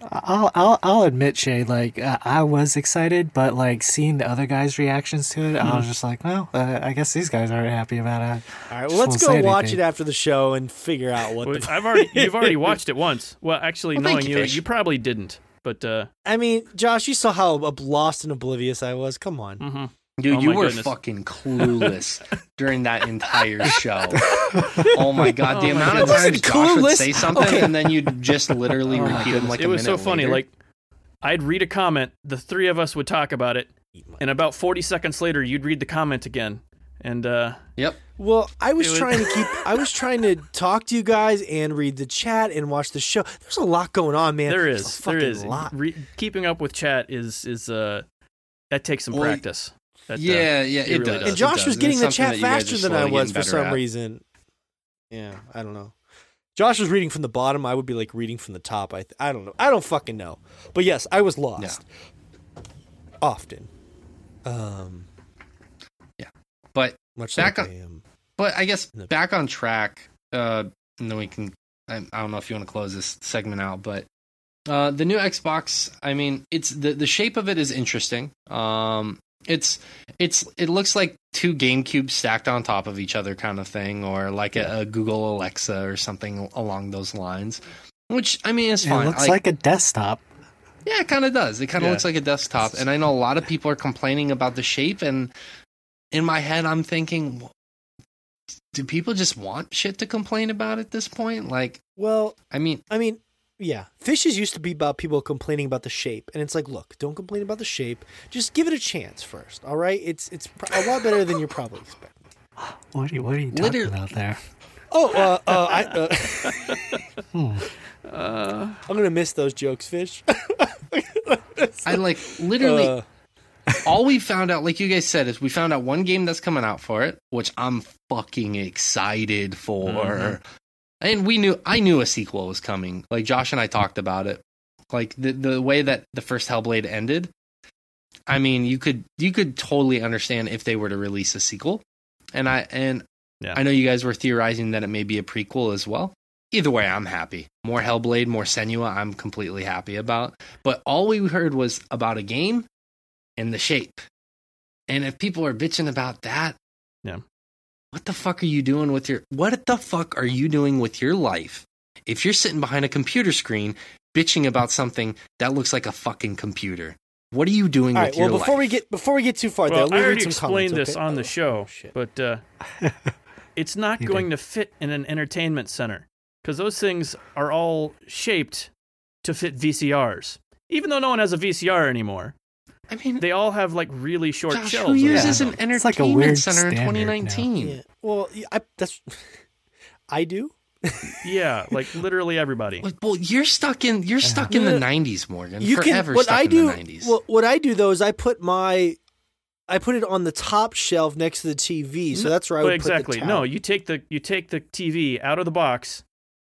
I'll I'll I'll admit, Shay, like uh, I was excited, but like seeing the other guys' reactions to it, I was just like, well, uh, I guess these guys aren't happy about it. All right, well, let's go watch anything. it after the show and figure out what Well, the. I've already you've already (laughs) watched it once. Well, actually, Well, knowing you, you, you probably didn't. But uh, I mean, Josh, you saw how lost and oblivious I was. Come on. mhm. Dude, Oh you were goodness. fucking clueless (laughs) during that entire show. Oh my god, the Oh amount of goodness. times Josh would say something Okay. and then you'd just literally Oh repeat them like it a was so funny. later. Like I'd read a comment, the three of us would talk about it, and about forty seconds later, you'd read the comment again, and uh, yep. Well, I was, It was- trying to keep. (laughs) I was trying to talk to you guys and read the chat and watch the show. There's a lot going on, man. there There's a there lot. Re- keeping up with chat is is uh that takes some Well, practice. That, uh, yeah, yeah, it it, really does. does. and Josh does. was getting the chat that you guys faster than I was for some at. reason. Yeah, I don't know. Josh was reading from the bottom. I would be like reading from the top. I th- I don't know. I don't fucking know. But yes, I was lost. Often. Um, yeah, But much Back like on- I am. but I guess No. back on track, uh, and then we can. I, I don't know if you want to close this segment out, but uh, the new Xbox. I mean, it's the the shape of it is interesting. Um, it's it's it looks like two GameCubes stacked on top of each other, kind of thing, or like a, a Google Alexa or something along those lines. Which I mean, it's fine. It looks Like, like a desktop. yeah, it kind of does. It kind of Yeah. looks like a desktop, and I know a lot of people are complaining about the shape. And in my head, I'm thinking, do people just want shit to complain about at this point? Like, Well, I mean, I mean, yeah, fishes used to be about people complaining about the shape, and it's like, look, don't complain about the shape. Just give it a chance first. All right, it's it's pr- a lot better than you're probably expecting. What are you, what are you talking Literally- about there? Oh, uh, uh, I, uh, (laughs) Hmm. Uh, I'm gonna miss those jokes, fish. I like literally Uh, all we found out, like you guys said, is we found out one game that's coming out for it, which I'm fucking excited for. Mhm. And we knew, I knew a sequel was coming. Like Josh and I talked about it. Like the the way that the first Hellblade ended. I mean, you could you could totally understand if they were to release a sequel. And I and Yeah. I know you guys were theorizing that it may be a prequel as well. Either way, I'm happy. More Hellblade, more Senua, I'm completely happy about. But all we heard was about a game and the shape. And if people are bitching about that, Yeah. What the fuck are you doing with your what the fuck are you doing with your life if you're sitting behind a computer screen bitching about something that looks like a fucking computer? What are you doing all with right. Well, your before life? we get before we get too far, there, well, let me I already explained comments, this okay? on the Oh, show, shit. but uh, (laughs) it's not You going to fit in an entertainment center because those things are all shaped to fit VCRs. Even though no one has a VCR anymore, I mean, they all have like really short Josh, shelves. who uses an them. It's like a entertainment weird center in 2019? Yeah. Well, I, that's (laughs) I do. Yeah, like literally everybody. Well, well, you're stuck in you're stuck in the '90s, Morgan. You Forever can. What stuck I do. the '90s. Well, what I do though is I put my, I put it on the top shelf next to the TV. So that's where I would exactly. Put the No, you take the you take the TV out of the box,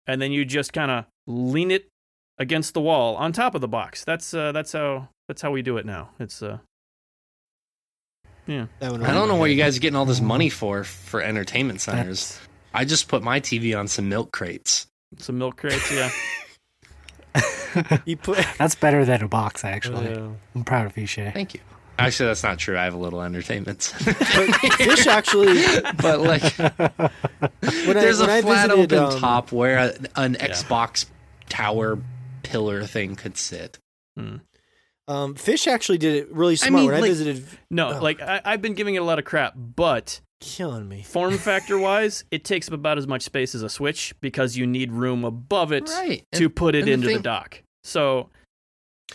and then you just kind of lean it against the wall on top of the box. That's uh, that's how that's how we do it now. It's uh, yeah. I don't know over what you guys are getting all this money for for entertainment centers. That's, I just put my TV on some milk crates. Some milk crates, yeah. (laughs) You put. (laughs) that's better than a box, actually. Uh, I'm proud of you, Shay. Thank you. Actually, that's not true. I have a little entertainment. center. But fish actually. (laughs) but like, When I, there's when a I flat visited, open um, top where a, an Xbox tower pillar thing could sit. hmm. Um, fish actually did it really I smart. mean, when I visited, No, Oh. like I, I've been giving it a lot of crap, but killing me. form (laughs) factor wise, it takes up about as much space as a Switch because you need room above it Right. to put it and the into the dock. So,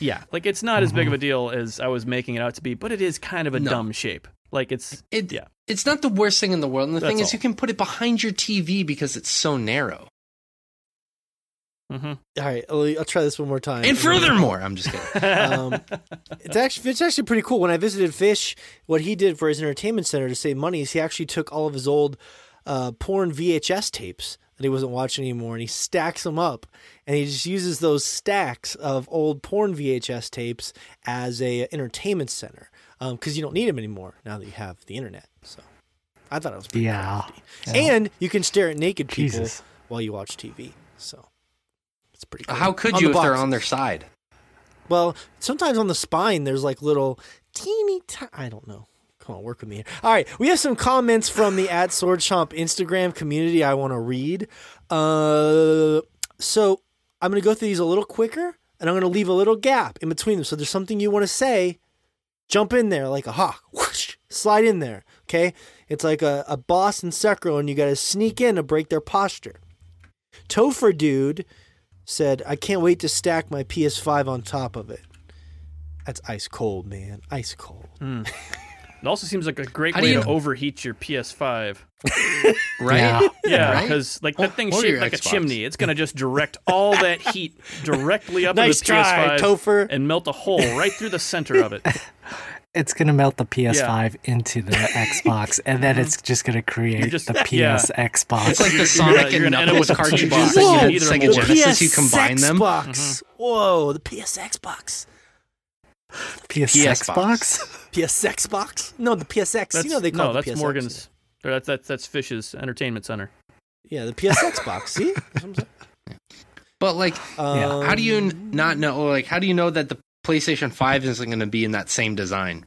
yeah, like it's not as big of a deal as I was making it out to be, but it is kind of a No. dumb shape. Like it's It, Yeah. It's not the worst thing in the world. And the thing is, all. you can put it behind your TV because it's so narrow. Mm-hmm. All right, I'll, I'll try this one more time. And furthermore, I'm just kidding. um, it's actually it's actually pretty cool. When I visited Fish, what he did for his entertainment center to save money is he actually took all of his old uh, porn VHS tapes that he wasn't watching anymore, and he stacks them up, and he just uses those stacks of old porn VHS tapes as a entertainment center because you don't need them anymore now that you have the internet. So I thought it was pretty Yeah. Yeah. and you can stare at naked people Jesus. while you watch TV. So it's pretty. Cool. How could On you the if they're on their side? Well, sometimes on the spine there's like little teeny. T- I I don't know. Come on, work with me here. All right, we have some comments from the at Sword Chomp Instagram community. I want to read. Uh, so I'm going to go through these a little quicker, and I'm going to leave a little gap in between them. So there's something you want to say, jump in there like a hawk, whoosh, slide in there. Okay, it's like a, a boss in Sekiro, and you got to sneak in to break their posture. Topher dude said, "I can't wait to stack my PS5 on top of it." That's ice cold, man. Ice cold. Hmm. (laughs) It also seems like a great How way you- to overheat your PS5. (laughs) Right? Yeah. Yeah, Right? because like that thing's shaped your like a chimney. It's gonna just direct all that (laughs) heat directly up Nice into the try, PS5 Topher. and melt a hole right through the center of it. It's gonna melt the PS5 into the Xbox, and then it's just gonna create just- the PS yeah. Xbox. It's like the Sonic you're and gonna Knuckles with cartridges T-box. that you Whoa, had either Sega or. Genesis. You combine them. Xbox. Whoa, the PSX box. PS PS Xbox. PSX box? No, the PSX. That's, you know they call no, it that's the PSX. Morgan's. or That's that's that's Fish's entertainment center. Yeah, the PSX box. See? That's what I'm saying. But like, Yeah. how do you Um, n- not know? Like, how do you know that the PlayStation Five isn't going to be in that same design?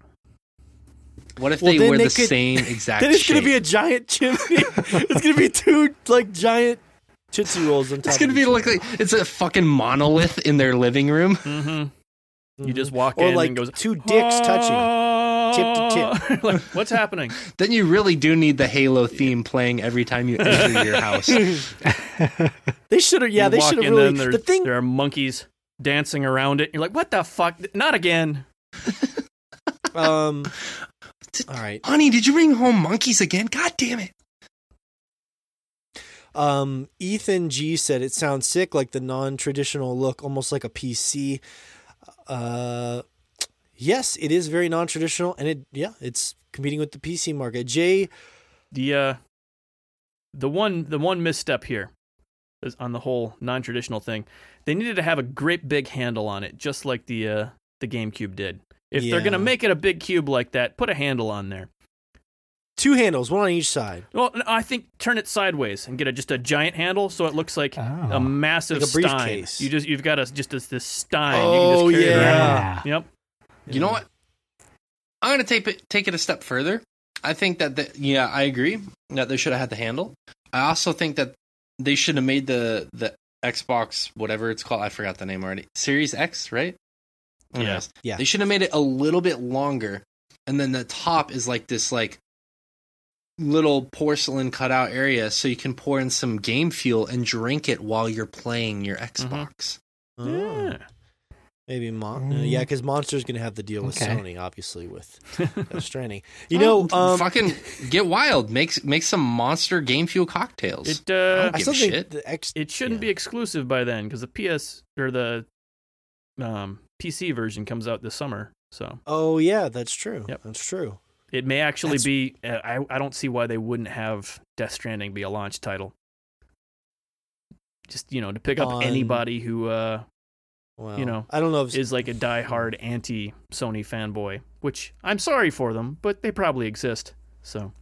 What if Well, they then wear they the could- same (laughs) exact Then it's shape? gonna be a giant chimney. it's gonna be (laughs) two like giant Tootsie rolls on top. it's gonna be like, like it's a fucking monolith in their living room. Mm-hmm. You Mhm. just walk or in like and goes two dicks touching. tip to tip. (laughs) like, what's happening? Then you really do need the Halo theme playing every time you enter your house. They should have. Yeah, You they should have really. then The thing. there are monkeys dancing around it. You're like, what the fuck? Not again. (laughs) Um. All right. Honey, did you bring home monkeys again? God damn it! Um, Ethan G said it sounds sick, like the non-traditional look, almost like a PC. Uh, yes, it is very non-traditional, and it yeah, it's competing with the PC market. Jay, The uh, the one the one misstep here is on the whole non-traditional thing. They needed to have a great big handle on it, just like the uh, the GameCube did. If they're gonna make it a big cube like that, put a handle on there. two handles, one on each side, Well, I think turn it sideways and get a, just a giant handle so it looks like Oh. a massive Like a stein. You just you've got a just this, this stein. Oh, you can just carry it around. yeah. Yep. You know what? I'm gonna take it take it a step further. I think that the, yeah, I agree that they should have had the handle. I also think that they should have made the the Xbox whatever it's called. I forgot the name already. Series X, right? Yeah. Yeah. They should have made it a little bit longer, and then the top is like this like little porcelain cutout area, so you can pour in some game fuel and drink it while you're playing your Xbox. Mm-hmm. Oh, Yeah. Maybe Mon- Mm. yeah, because Monster's gonna have the deal with Okay. Sony, obviously with Death (laughs) Stranding. (laughs) You know, Oh, um, fucking get wild. Make make some monster game fuel cocktails. It uh, don't I still a think shit. the X. it shouldn't yeah. be exclusive by then because the PS or the um, PC version comes out this summer. So Oh yeah, that's true. Yep. That's true. it may actually That's- be. Uh, I I don't see why they wouldn't have Death Stranding be a launch title. Just you know to pick up On- anybody who uh, Well, You know, I don't know if is like a diehard anti Sony fanboy, which I'm sorry for them, but they probably exist. So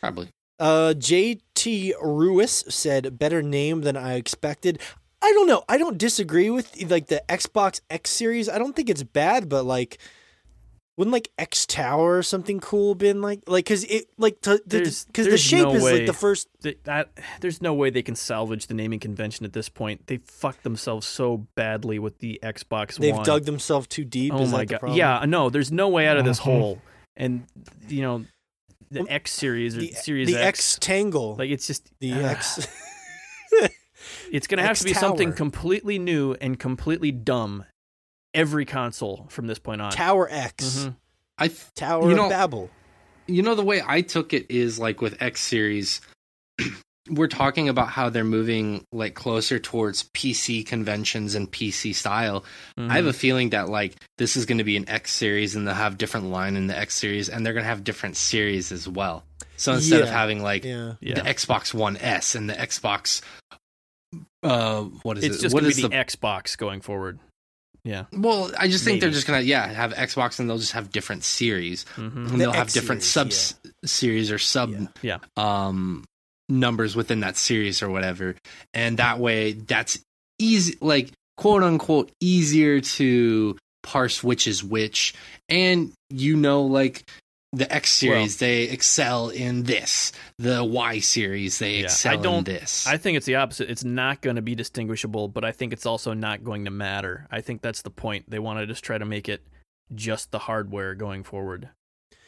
Probably. Uh, JT Ruiz said, "Better name than I expected." I don't know. I don't disagree with like the Xbox X series. I don't think it's bad, but like, wouldn't like X Tower or something cool been like like because it like because the, the shape no is way. like the first. th- that there's no way they can salvage the naming convention at this point. They fucked themselves so badly with the Xbox one. They've One. dug themselves too deep. oh is my that god! problem? Yeah, no, there's no way out of this Mhm. hole. And you know, the Well, X series or the Series the X, X Tangle, like it's just the uh, X. (laughs) It's gonna (laughs) have to be something completely new and completely dumb. Every console from this point on. Tower X, Mhm. I th- Tower You know- of Babel. you know the way I took it is like with X series. (clears throat) we're talking about how they're moving like closer towards PC conventions and PC style. Mhm. I have a feeling that like this is going to be an X series and they'll have different line in the X series and they're going to have different series as well. So instead of having like Yeah. yeah. the Xbox One S and the Xbox uh what is it's it? just What going to is be the, Xbox going forward. Yeah. Well, I just think they're just gonna yeah have Xbox and they'll just have different series hmm and they'll have X different series, sub series or sub Yeah. Yeah. um numbers within that series or whatever, and that way that's easy like quote unquote easier to parse which is which, and you know like. The X series, they excel in this. The Y series, they Yeah, I excel in don't- this. I think it's the opposite. It's not going to be distinguishable, but I think it's also not going to matter. I think that's the point. They want to just try to make it just the hardware going forward.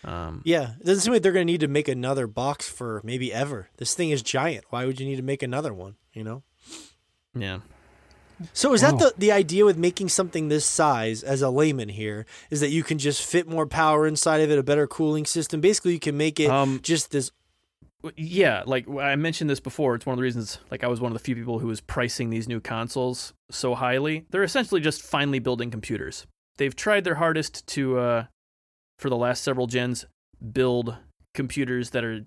Um, Yeah, it doesn't seem like they're going to need to make another box for maybe ever. This thing is giant. Why would you need to make another one? You know. yeah. So is that the the idea with making something this size as a layman here is that you can just fit more power inside of it, a better cooling system. Basically, you can make it Um, just this. yeah, like I mentioned this before. It's one of the reasons. Like I was one of the few people who was pricing these new consoles so highly. They're essentially just finally building computers. They've tried their hardest to, uh, for the last several gens, build computers that are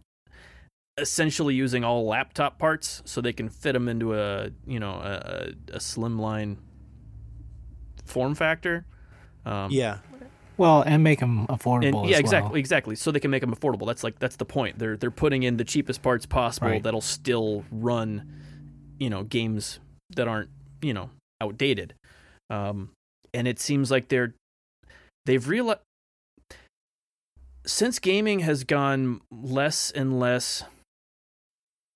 essentially using all laptop parts, so they can fit them into a you know a, a, a slimline form factor. Um, Yeah, Well, and make them affordable. and as yeah, well. exactly, exactly. So they can make them affordable. That's like that's the point. They're they're putting in the cheapest parts possible Right. that'll still run, you know, games that aren't you know outdated. Um, and it seems like they're they've realized since gaming has gone less and less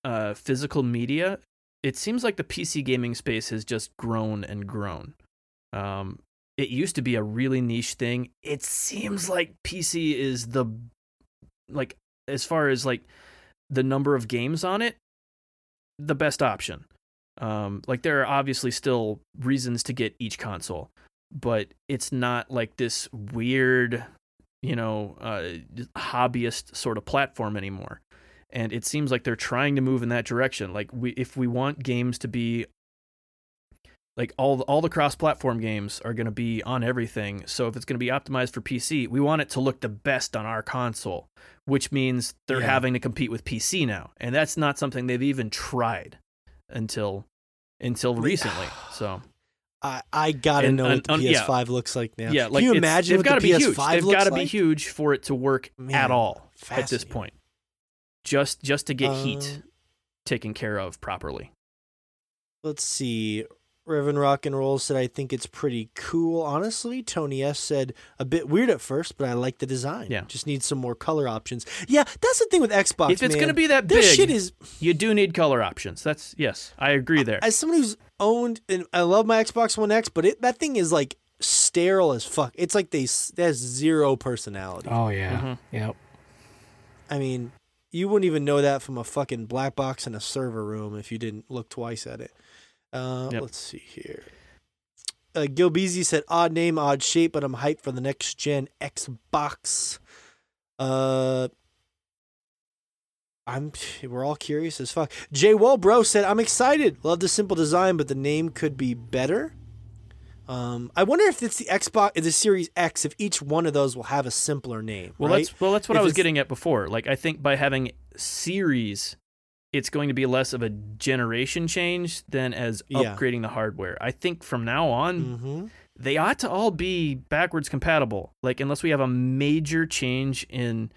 uh, physical media, it seems like the PC gaming space has just grown and grown. Um, it used to be a really niche thing. It seems like PC is the like as far as like the number of games on it, the best option. Um, like there are obviously still reasons to get each console, but it's not like this weird, you know, uh, hobbyist sort of platform anymore. And it seems like they're trying to move in that direction. Like we, if we want games to be like all the, all the cross-platform games are going to be on everything. So if it's going to be optimized for PC, we want it to look the best on our console, which means they're Yeah. having to compete with PC now, and that's not something they've even tried until until recently. (sighs) So I I gotta And- know and- what the and- PS5 looks like now. yeah, like can you imagine they've what gotta the be PS5 huge. They've got to like? be huge for it to work Man, at all at this point. Just just to get heat Um, taken care of properly. Let's see. Reverend Rock and Roll said, I think it's pretty cool. Honestly, Tony S said, a bit weird at first, but I like the design. Yeah. Just need some more color options. Yeah, that's the thing with Xbox. if it's man. going to be that this big, shit is. you do need color options. That's yes, I agree there. As someone who's owned, and I love my Xbox One X, but it, that thing is like sterile as fuck. It's like they has zero personality. Oh yeah. Mhm. Yep. I mean, you wouldn't even know that from a fucking black box in a server room if you didn't look twice at it. Uh, Yep. Let's see here. Uh, Gil Beasy said, "Odd name, odd shape, but I'm hyped for the next gen Xbox." Uh, I'm. We're all curious as fuck. Jay Wellbro said, "I'm excited. Love the simple design, but the name could be better." Um, I wonder if it's the Xbox, the Series X, if each one of those will have a simpler name. Well, right? that's well, that's what If I was getting at before. Like, I think by having series, it's going to be less of a generation change than as Yeah. upgrading the hardware. I think from now on, Mm-hmm. they ought to all be backwards compatible. Like, unless we have a major change in,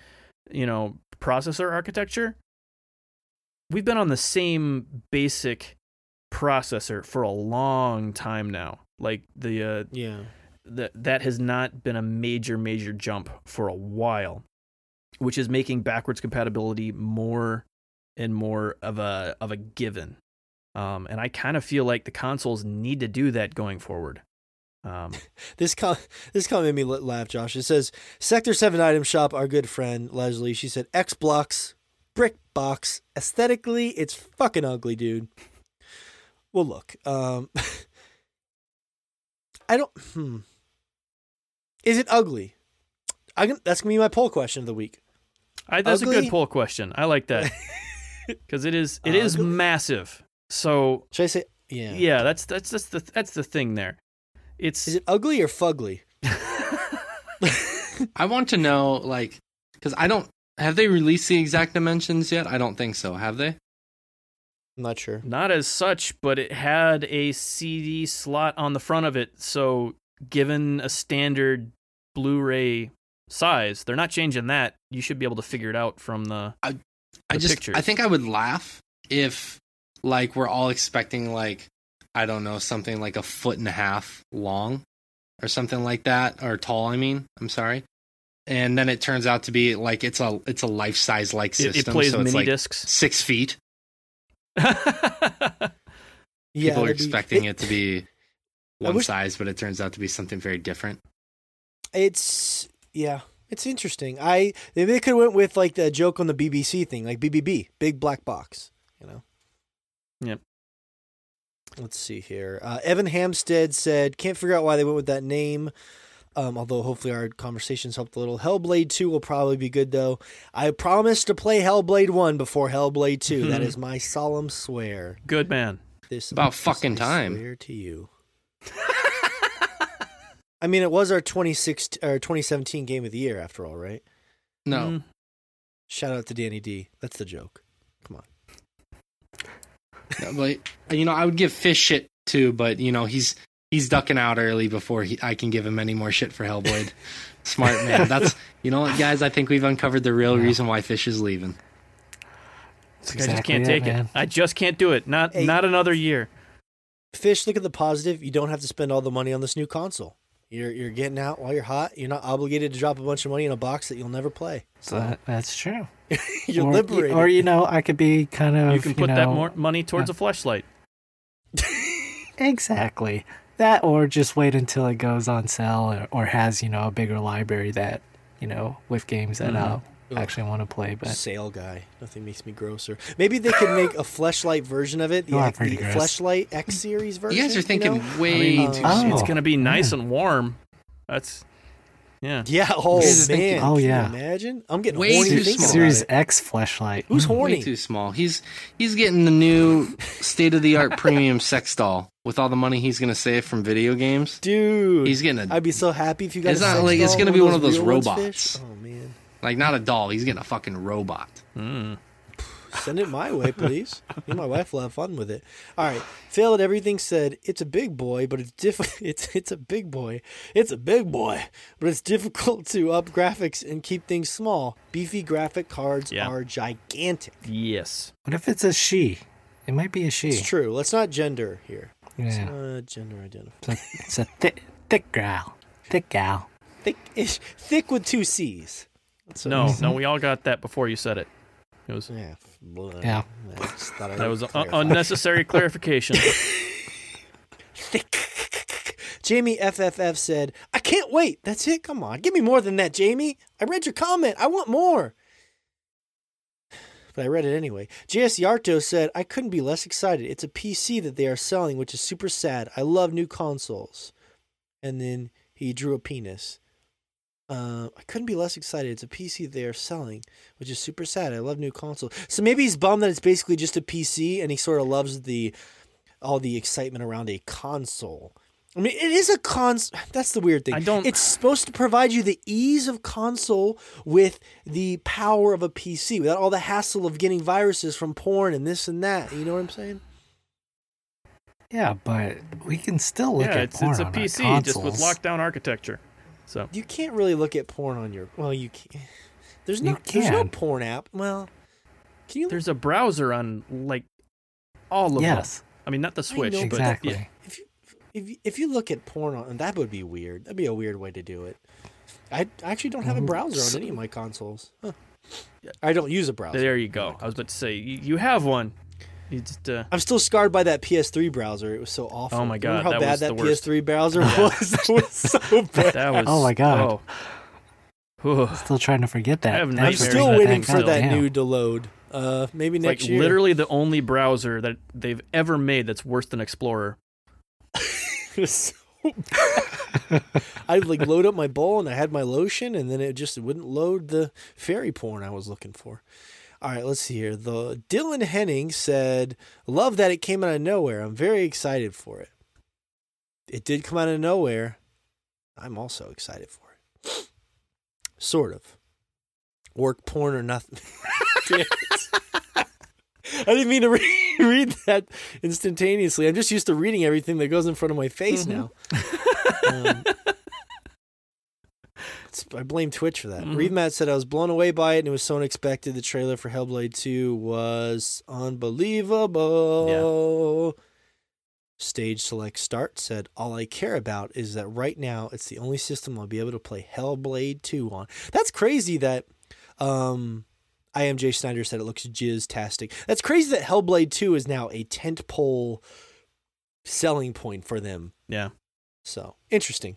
you know, processor architecture, we've been on the same basic processor for a long time now. Like the uh, Yeah. that that has not been a major major jump for a while which is making backwards compatibility more and more of a of a given um, and i kind of feel like the consoles need to do that going forward um, (laughs) This com- this comment made me laugh, Josh. It says Sector Seven Item Shop. Our good friend Leslie. She said X Blocks brick box. Aesthetically, it's fucking ugly, dude. Well, look. Um, (laughs) I don't. Hmm. Is it ugly? I can, that's gonna be my poll question of the week. I, that's a good poll question i like that (laughs) because it is it is Ugly? massive. So Should I say? Yeah. yeah, that's that's that's the that's the thing there. It's Is it ugly or fugly? (laughs) I want to know, like, because I don't have they released the exact dimensions yet. I don't think so. Have they? I'm not sure. not as such, but it had a CD slot on the front of it. So given a standard Blu-ray size, they're not changing that. You should be able to figure it out from the. I The just pictures. I think I would laugh if like we're all expecting like I don't know something like a foot and a half long or something like that or tall. I mean, I'm sorry. And then it turns out to be like it's a it's a life size like system. it plays so it's mini like discs. six feet. (laughs) Yeah. People are that'd be- expecting it to be one wish- size, but it turns out to be something very different. It's yeah. It's interesting. I maybe they could have went with like the joke on the BBC thing, like BBB, big black box. You know. Yep. Let's see here. Uh, Evan Hamstead said, "Can't figure out why they went with that name." Um, although hopefully our conversations helped a little. Hellblade 2 will probably be good though. I promise to play Hellblade 1 before Hellblade 2. that is (laughs) my solemn swear. Good man. This About this fucking I time. Swear to you. (laughs) I mean, it was our 26 or 2017 game of the year after all, right? No, Mm, Shout out to Danny D. That's the joke. Come on. No, but you know, I would give Fish shit too, but you know, he's he's ducking out early before he, I can give him any more shit for Hellblade. (laughs) Smart man. That's you know what, guys. I think we've uncovered the real Yeah. reason why Fish is leaving. That's I just can't it, take it. I just can't do it. Not Hey. not another year. Fish, look at the positive. You don't have to spend all the money on this new console. You're you're getting out while you're hot. You're not obligated to drop a bunch of money in a box that you'll never play. So that, that's true. (laughs) you're or, liberated. Or you know, I could be kind of You can put that know, more money towards a flashlight. (laughs) Exactly. That or just wait until it goes on sale or, or has, you know, a bigger library that, you know, with games that Mhm. I actually want to play. But Sale guy. Nothing makes me grosser. Maybe they could make a fleshlight version of it. The, You are X- the fleshlight X series version. You guys are thinking know? way mean, too uh, soon. Oh. It's gonna be nice man. and warm. That's yeah. Yeah. Oh You man. thinking- Oh, Can you yeah. imagine. I'm getting Way horny too thinking small. about Series. X flashlight. Who's horny? Way too small. He's he's getting the new state of the art premium sex doll with all the money he's gonna save from video games. Dude. He's getting a I'd be so happy if you got. It's a not sex like- it's gonna be one of those robots. Oh man. like not a doll. He's getting a fucking robot. Mm. Send it my way, please. Me and my wife will have fun with it. All right. Phil at everything said it's a big boy, but it's diff- (laughs) It's it's a big boy. It's a big boy, but it's difficult to up graphics and keep things small. Beefy graphic cards Yeah. are gigantic. Yes. What if it's a she? It might be a she. It's true. Let's not gender here. Let's Yeah. not gender identify. It's a, it's a thick, thick gal. Thick gal. Thick, ish, thick with two C's. That's what No, no, we all got that before you said it. It was Yeah. blah. Yeah. I just thought I that was un- clarify. unnecessary (laughs) clarification. thick. (laughs) Jamie FFF said, I can't wait. That's it. Come on. Give me more than that, Jamie. I read your comment. I want more. (sighs) But I read it anyway. JS Yarto said, I couldn't be less excited. It's a PC that they are selling, which is super sad. I love new consoles. And then he drew a penis. Uh, I couldn't be less excited. It's a PC they are selling, which is super sad. I love new consoles. So maybe he's bummed that it's basically just a PC, and he sort of loves the all the excitement around a console. I mean, it is a cons. (sighs) That's the weird thing. I don't- It's supposed to provide you the ease of console with the power of a PC, without all the hassle of getting viruses from porn and this and that. You know what I'm saying? Yeah, but we can still look yeah, at it's porn it's a on PC just with lockdown architecture. So You can't really look at porn on your. Well, you can't. (laughs) There's You can. There's no porn app. Well, can you? there's a browser on like all of Yes, them. I mean, not the Switch, know, but exactly. yeah. If you if you, if you look at porn on that would be weird. That'd be a weird way to do it. I I actually don't have a Mhm. browser on any of my consoles. Huh. I don't use a browser. There you go. I was about to say you, you have one. You just uh, I'm still scarred by that PS3 browser. It was so awful. Oh my Remember God, how that bad was that the. PS3 browser was? (laughs) That was so bad. that was. Oh my God. Oh. Still trying to forget that. I have that I'm nightmares still of of waiting that for God that damn. new to load. Uh, maybe It's next like year. literally the only browser that they've ever made that's worse than Explorer. (laughs) It was so bad. I'd like load up my bowl and I had my lotion, and then it just wouldn't load the fairy porn I was looking for. All right, let's see here. The Dylan Henning said, "Love that it came out of nowhere. I'm very excited for it. It did come out of nowhere. I'm also excited for it. (sniffs) Sort of. Work porn or nothing. (laughs) I didn't mean to re- (laughs) read that instantaneously. I'm just used to reading everything that goes in front of my face now. Um, I blame Twitch for that. Mhm. Reed Matt said I was blown away by it and it was so unexpected. The trailer for Hellblade 2 was unbelievable. Stage Select Start said, All I care about is that right now it's the only system I'll be able to play Hellblade 2 on. That's crazy that um I am Jay Snyder said it looks jizz-tastic. That's crazy that Hellblade 2 is now a tentpole selling point for them. Yeah. So interesting.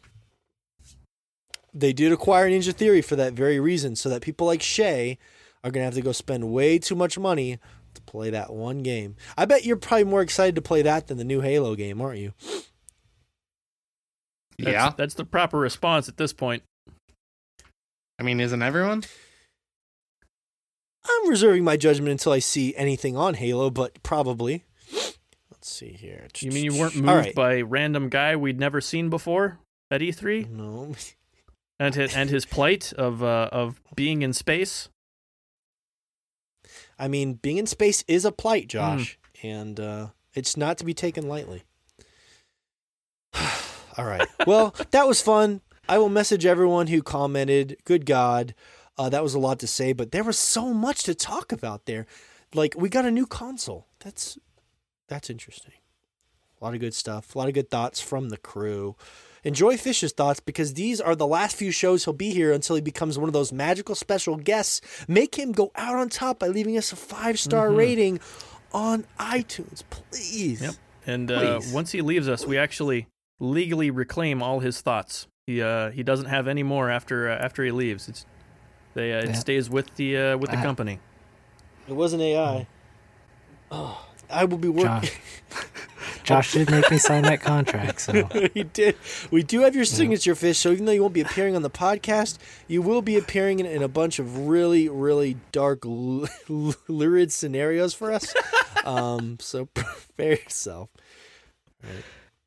They did acquire Ninja Theory for that very reason, so that people like Shay are gonna have to go spend way too much money to play that one game. I bet you're probably more excited to play that than the new Halo game, aren't you? That's, yeah. That's the proper response at this point. I mean, isn't everyone? I'm reserving my judgment until I see anything on Halo, but probably. Let's see here. You mean you weren't moved right. by a random guy we'd never seen before at E3 No. (laughs) and his, and his plight of uh, of being in space? I mean, being in space is a plight, Josh, and uh, it's not to be taken lightly. (sighs) All right. Well, that was fun. I will message everyone who commented. Good God. Uh, that was a lot to say, but there was so much to talk about there. Like, we got a new console. That's that's interesting. A lot of good stuff. A lot of good thoughts from the crew. Enjoy Fish's thoughts because these are the last few shows he'll be here until he becomes one of those magical special guests. Make him go out on top by leaving us a five star Mhm. rating on iTunes, please. Yep. And uh, once he leaves us, we actually legally reclaim all his thoughts. He uh, he doesn't have any more after uh, after he leaves. It's they uh, it Yeah. stays with the uh, with the company. It wasn't AI. Oh, (sighs) I will be working. (laughs) Josh, did make me sign that contract, so (laughs) he did. We do have your signature fish, so even though you won't be appearing on the podcast, you will be appearing in, in a bunch of really, really dark, l- (laughs) lurid scenarios for us. (laughs) Um, so prepare yourself.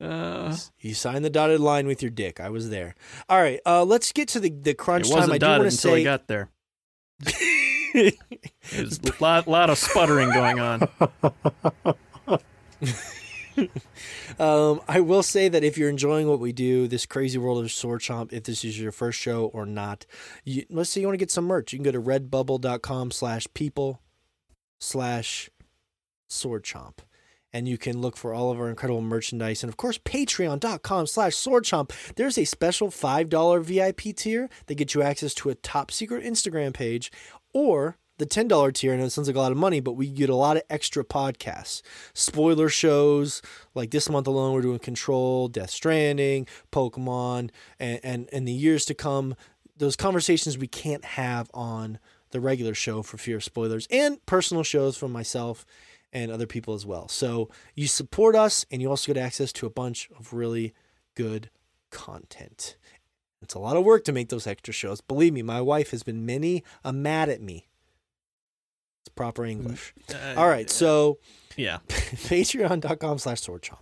Uh, You signed the dotted line with your dick. I was there. All right, uh, let's get to the the crunch time. wasn't I do want to say. he got there. There's a lot, lot of sputtering going on. Um, I will say that if you're enjoying what we do, this crazy world of Sword Chomp, if this is your first show or not, you, let's say you want to get some merch, you can go to redbubble.com slash people slash sword chomp. And you can look for all of our incredible merchandise. And of course, patreon.com slash sword chomp. There's a special $5 VIP tier that gets you access to a top secret Instagram page or the $10 tier. I know it sounds like a lot of money, but we get a lot of extra podcasts, spoiler shows. Like this month alone, we're doing Control, Death Stranding, Pokemon, and, and in the years to come, those conversations we can't have on the regular show for fear of spoilers, and personal shows from myself and other people as well. So you support us, and you also get access to a bunch of really good content. It's a lot of work to make those extra shows. Believe me, my wife has been many a mad at me. It's proper English. Uh, All right, so yeah, (laughs) patreon.com slash swordchomp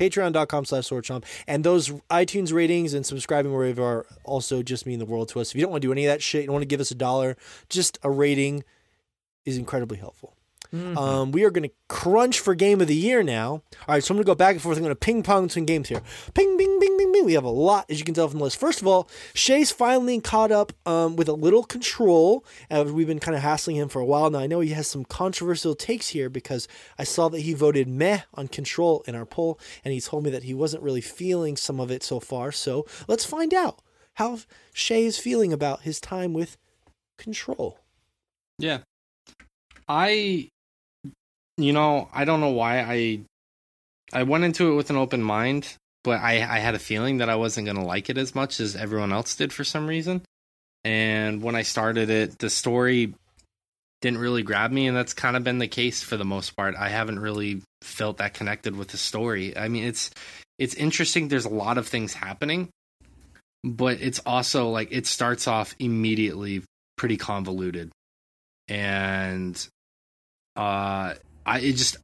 patreon.com slash swordchomp and those itunes ratings and subscribing wherever are also just mean the world to us if you don't want to do any of that shit you don't want to give us a dollar just a rating is incredibly helpful Mhm. um, we are going to crunch for game of the year now. All right, so I'm going to go back and forth. I'm going to ping pong between games here. Ping, bing, bing, We have a lot, as you can tell from the list. First of all, Shay's finally caught up um, with a little control. Uh, we've been kind of hassling him for a while now. I know he has some controversial takes here because I saw that he voted meh on control in our poll, and he told me that he wasn't really feeling some of it so far. So let's find out how Shay is feeling about his time with control. Yeah. I you know, I don't know why I I went into it with an open mind, but I I had a feeling that I wasn't going to like it as much as everyone else did for some reason. And when I started it, the story didn't really grab me and that's kind of been the case for the most part. I haven't really felt that connected with the story. I mean, it's it's interesting there's a lot of things happening, but it's also like it starts off immediately pretty convoluted and uh, I it just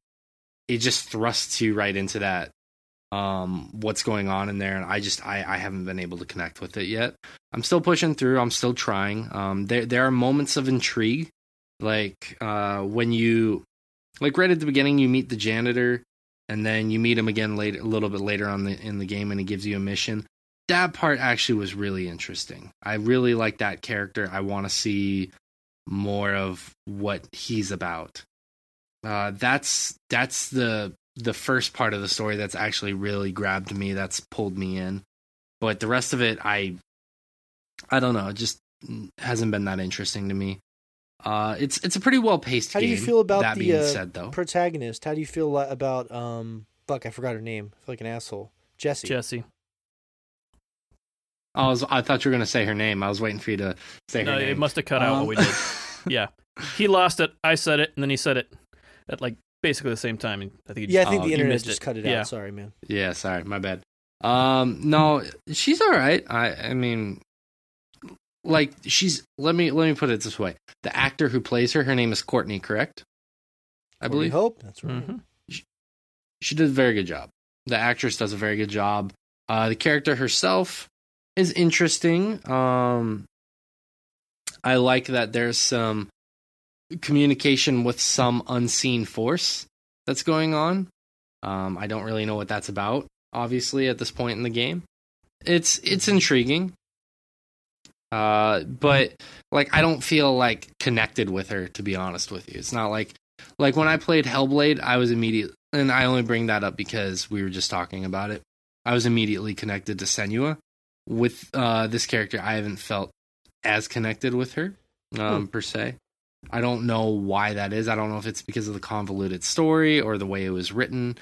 it just thrusts you right into that um what's going on in there and i just i i haven't been able to connect with it yet. I'm still pushing through. I'm still trying. Um there there are moments of intrigue like uh when you like right at the beginning you meet the janitor and then you meet him again later a little bit later on the in the game and he gives you a mission. That part actually was really interesting. I really like that character. I want to see more of what he's about. Uh that's that's the the first part of the story that's actually really grabbed me that's pulled me in but the rest of it i i don't know it just hasn't been that interesting to me uh it's it's a pretty well paced How game do you feel about that the, being uh, said though Protagonist. How do you feel about um? Fuck, I forgot her name. I feel like an asshole. Jesse. Jesse. i was i thought you were gonna say her name i was waiting for you to say No, her name it must have cut out Um, what we did. (laughs) Yeah, he lost it. I said it, and then he said it at like basically the same time. And I think he Yeah, I think Oh, the you internet just it. cut it Yeah. out. Sorry, man. Yeah, sorry, my bad. Um, no, she's all right. I, I mean, like she's. Let me let me put it this way: the actor who plays her, her name is Courtney, correct? I Courtney believe Hope. That's right. Mhm. she did a very good job. The actress does a very good job. Uh, the character herself is interesting. Um, I like that there's some communication with some unseen force that's going on. Um, I don't really know what that's about. Obviously, at this point in the game, it's it's intriguing. Uh, but like I don't feel like connected with her to be honest with you. It's not like like when I played Hellblade, I was immediate, and I only bring that up because we were just talking about it. I was immediately connected to Senua. With uh, this character, I haven't felt as connected with her um, per se. I don't know why that is. I don't know if it's because of the convoluted story or the way it was written.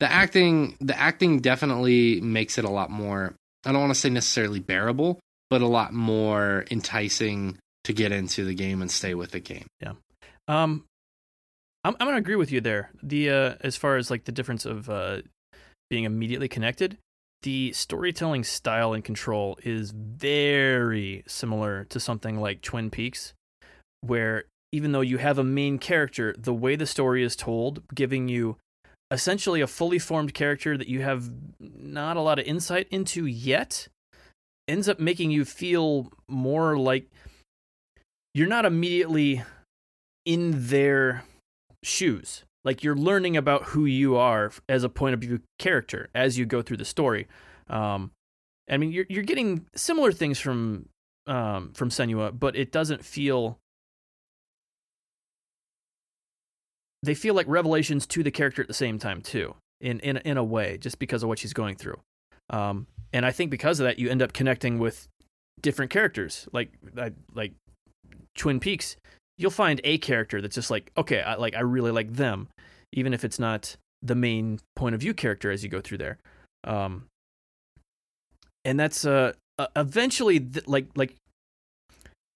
The acting, the acting definitely makes it a lot more. I don't want to say necessarily bearable, but a lot more enticing to get into the game and stay with the game. Yeah. Um, I'm I'm gonna agree with you there. The uh, as far as like the difference of uh, being immediately connected, the storytelling style and control is very similar to something like Twin Peaks, where even though you have a main character, the way the story is told, giving you essentially a fully formed character that you have not a lot of insight into yet, ends up making you feel more like you're not immediately in their shoes. Like you're learning about who you are as a point of view character as you go through the story. Um, I mean, you're you're getting similar things from um, from Senua, but it doesn't feel. They feel like revelations to the character at the same time too, in in in a way, just because of what she's going through. Um, and I think because of that, you end up connecting with different characters, like like Twin Peaks you'll find a character that's just like okay I, like i really like them even if it's not the main point of view character as you go through there um and that's uh eventually th- like like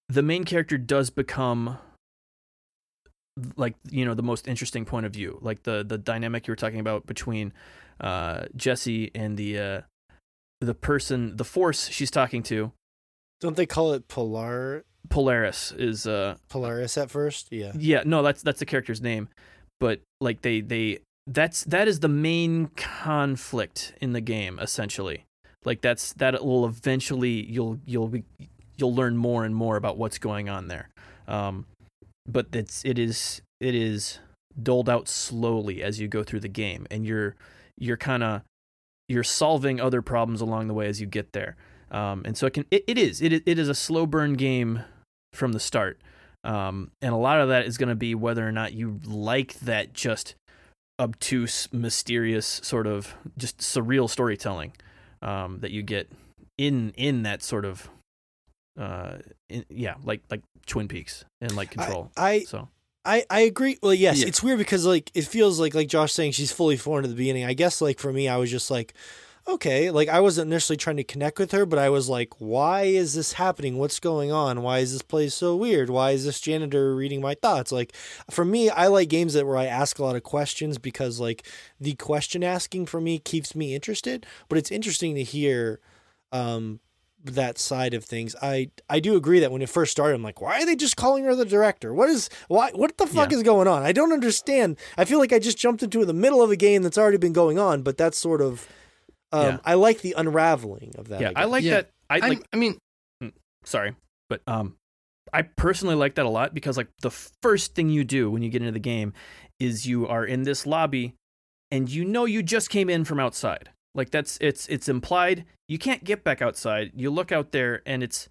the main character does become like you know the most interesting point of view like the the dynamic you were talking about between uh jesse and the uh the person the force she's talking to Don't they call it Polar polaris is uh Polaris at first? Yeah. Yeah, no, that's that's the character's name, but like they they that's that is the main conflict in the game essentially. Like that's that will eventually you'll you'll be you'll learn more and more about what's going on there. Um, but it's it is it is doled out slowly as you go through the game, and you're you're kind of you're solving other problems along the way as you get there. Um, and so it can it, it is it it is a slow burn game from the start. Um, and a lot of that is going to be whether or not you like that just obtuse, mysterious sort of just surreal storytelling um, that you get in in that sort of uh, in, yeah, like like Twin Peaks and like Control. I, so I, I agree. Well, yes, Yeah. it's weird because like it feels like like Josh saying she's fully formed at the beginning. I guess like for me, I was just like, okay, like I wasn't initially trying to connect with her, but I was like, why is this happening? What's going on? Why is this place so weird? Why is this janitor reading my thoughts? Like for me, I like games that where I ask a lot of questions because like the question asking for me keeps me interested. But it's interesting to hear um that side of things. I I do agree that when it first started, I'm like, why are they just calling her the director? What is why? What the fuck Yeah. is going on? I don't understand. I feel like I just jumped into the middle of a game that's already been going on, but that's sort of. Um, Yeah. I like the unraveling of that. yeah, I guess. like Yeah. that. I I, like. I mean, sorry, but um, I personally like that a lot because like the first thing you do when you get into the game is you are in this lobby, and you know you just came in from outside. Like that's it's it's implied. You can't get back outside. You look out there, and it's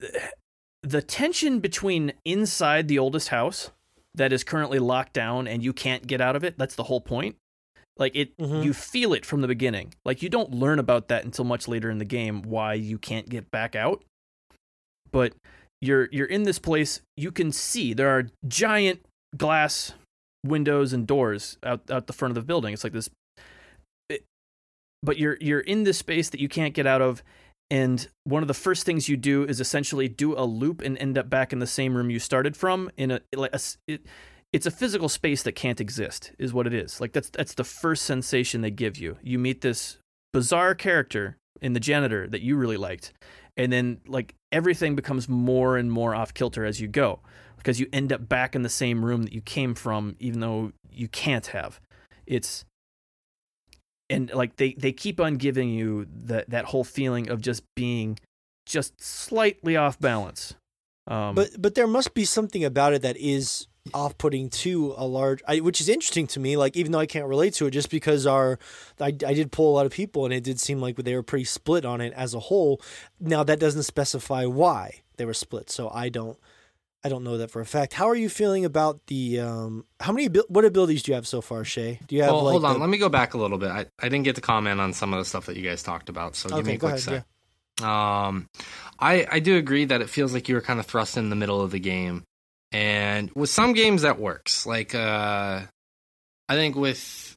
(sighs) the tension between inside the oldest house that is currently locked down and you can't get out of it. That's the whole point. Like it, Mhm. you feel it from the beginning. Like you don't learn about that until much later in the game why you can't get back out. But you're you're in this place. You can see there are giant glass windows and doors out out the front of the building. It's like this. But you're you're in this space that you can't get out of, and one of the first things you do is essentially do a loop and end up back in the same room you started from. In a like a it, it's a physical space that can't exist, is what it is. Like that's that's the first sensation they give you. You meet this bizarre character in the janitor that you really liked, and then like everything becomes more and more off kilter as you go because you end up back in the same room that you came from, even though you can't have. It's and like they they keep on giving you that that whole feeling of just being just slightly off balance. Um, But but there must be something about it that is off-putting to a large, I, which is interesting to me. Like even though I can't relate to it, just because our, I, I did pull a lot of people, and it did seem like they were pretty split on it as a whole. Now that doesn't specify why they were split, so I don't, I don't know that for a fact. How are you feeling about the? Um, how many? What abilities do you have so far, Shay? Do you have? well, like, hold on. the- Let me go back a little bit. I, I didn't get to comment on some of the stuff that you guys talked about, so give me a quick ahead, sec. Um, I I do agree that it feels like you were kind of thrust in the middle of the game, and with some games that works. Like uh, I think with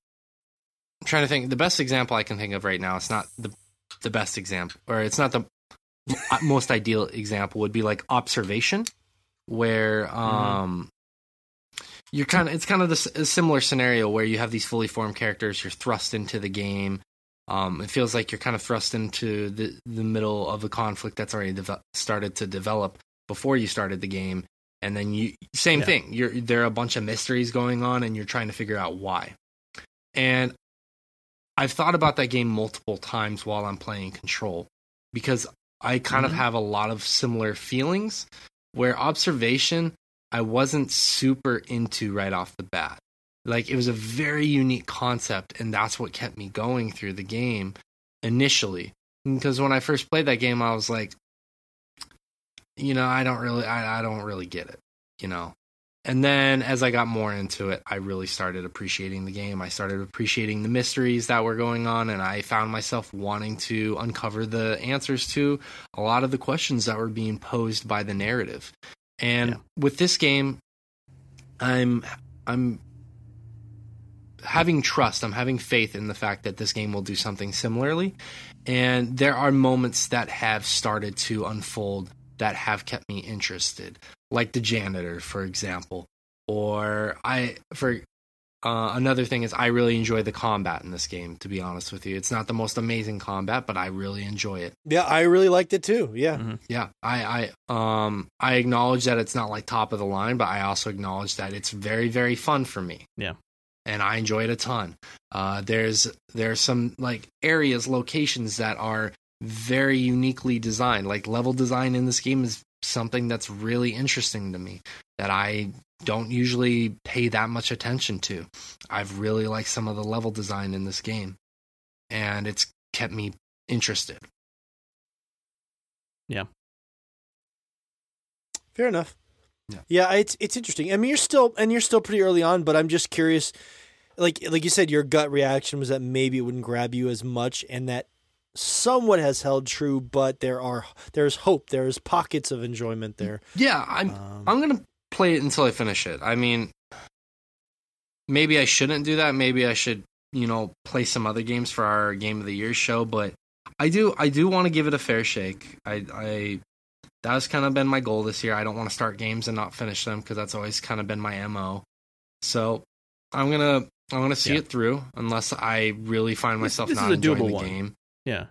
I'm trying to think the best example I can think of right now. It's not the the best example, or it's not the (laughs) most ideal example. Would be like observation, where um. You're kind of it's kind of this a similar scenario where you have these fully formed characters. You're thrust into the game. Um, it feels like you're kind of thrust into the the middle of a conflict that's already deve- started to develop before you started the game, and then you same Yeah. thing. You're there are a bunch of mysteries going on, and you're trying to figure out why. And I've thought about that game multiple times while I'm playing Control because I kind of Mhm. have a lot of similar feelings. Where observation, I wasn't super into right off the bat. Like it was a very unique concept and that's what kept me going through the game initially. Because when i first played that game i was like you know i don't really I, I don't really get it you know and then as i got more into it i really started appreciating the game. I started appreciating the mysteries that were going on and i found myself wanting to uncover the answers to a lot of the questions that were being posed by the narrative. And Yeah. with this game i'm i'm having trust i'm having faith in the fact that this game will do something similarly. And there are moments that have started to unfold that have kept me interested like the janitor for example or i for uh, another thing is i really enjoy the combat in this game to be honest with you. It's not the most amazing combat but i really enjoy it. Yeah, I really liked it too. Yeah, yeah i i um i acknowledge that it's not like top of the line but i also acknowledge that it's very very fun for me. Yeah. and i enjoy it a ton. Uh there's there's some like areas locations that are very uniquely designed like level design in this game is something that's really interesting to me that i don't usually pay that much attention to i've really liked some of the level design in this game and it's kept me interested Yeah. Fair enough. Yeah. Yeah, it's it's interesting. I mean, you're still and you're still pretty early on, but I'm just curious. Like like you said, your gut reaction was that maybe it wouldn't grab you as much, and that somewhat has held true. But there are there's hope. There's pockets of enjoyment there. yeah i'm Um, I'm gonna play it until I finish it. I mean, maybe I shouldn't do that. Maybe I should, you know, play some other games for our Game of the Year show. But I do, I do want to give it a fair shake. I, I, that has kind of been my goal this year. I don't want to start games and not finish them because that's always kind of been my mo. So I'm gonna, I'm gonna see Yeah. it through unless I really find myself this is not enjoying the one. game. Yeah.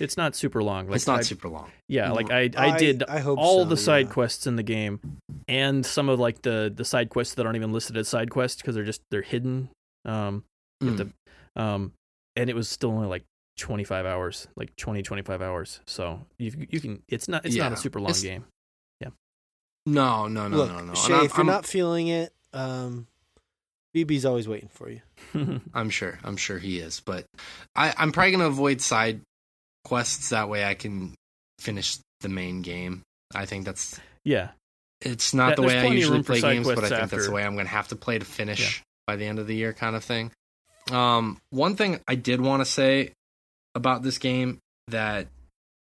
It's not super long. Like it's not I- super long. Yeah, like I, I did I hope all so, the side yeah. quests in the game, and some of like the the side quests that aren't even listed as side quests because they're just they're hidden. Um, you have Mm. to, um, and it was still only like 25 hours, like 20 25 hours. So you you can it's not it's not a super long it's- game. Yeah. No, no, no, Look, no, no. Shay, I'm- if you're I'm- not feeling it, um, BB's always waiting for you. (laughs) I'm sure. I'm sure he is. But I, I'm probably gonna avoid side quests that way I can finish the main game. I think that's yeah, it's not Yeah, the way I usually play games, but I quests think that's the way I'm gonna have to play to finish by the end of the year, kind of thing. Um, one thing I did want to say about this game that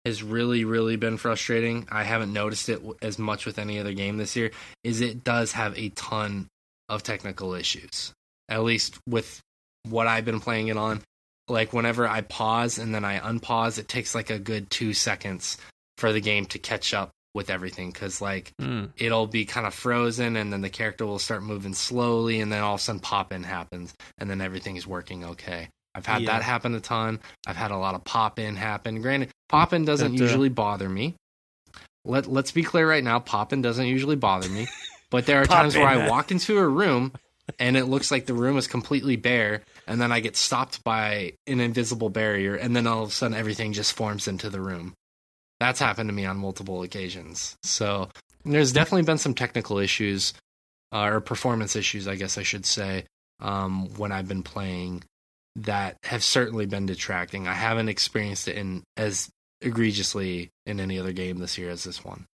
has really, really been frustrating. I haven't noticed it as much with any other game this year. Is it does have a ton of technical issues. At least with what I've been playing it on. Like whenever I pause and then I unpause, it takes like a good two seconds for the game to catch up with everything. Because like Mm. it'll be kind of frozen and then the character will start moving slowly and then all of a sudden pop in happens and then everything is working okay. I've had Yeah. that happen a ton. I've had a lot of pop in happen. Granted, pop in doesn't That, uh, usually bother me. Let let's be clear right now, pop in doesn't usually bother me. (laughs) But there are Pop times where. I walk into a room and it looks like the room is completely bare and then I get stopped by an invisible barrier and then all of a sudden everything just forms into the room. That's happened to me on multiple occasions. So there's definitely been some technical issues uh, or performance issues, I guess I should say, um, when I've been playing that have certainly been detracting. I haven't experienced it in as egregiously in any other game this year as this one.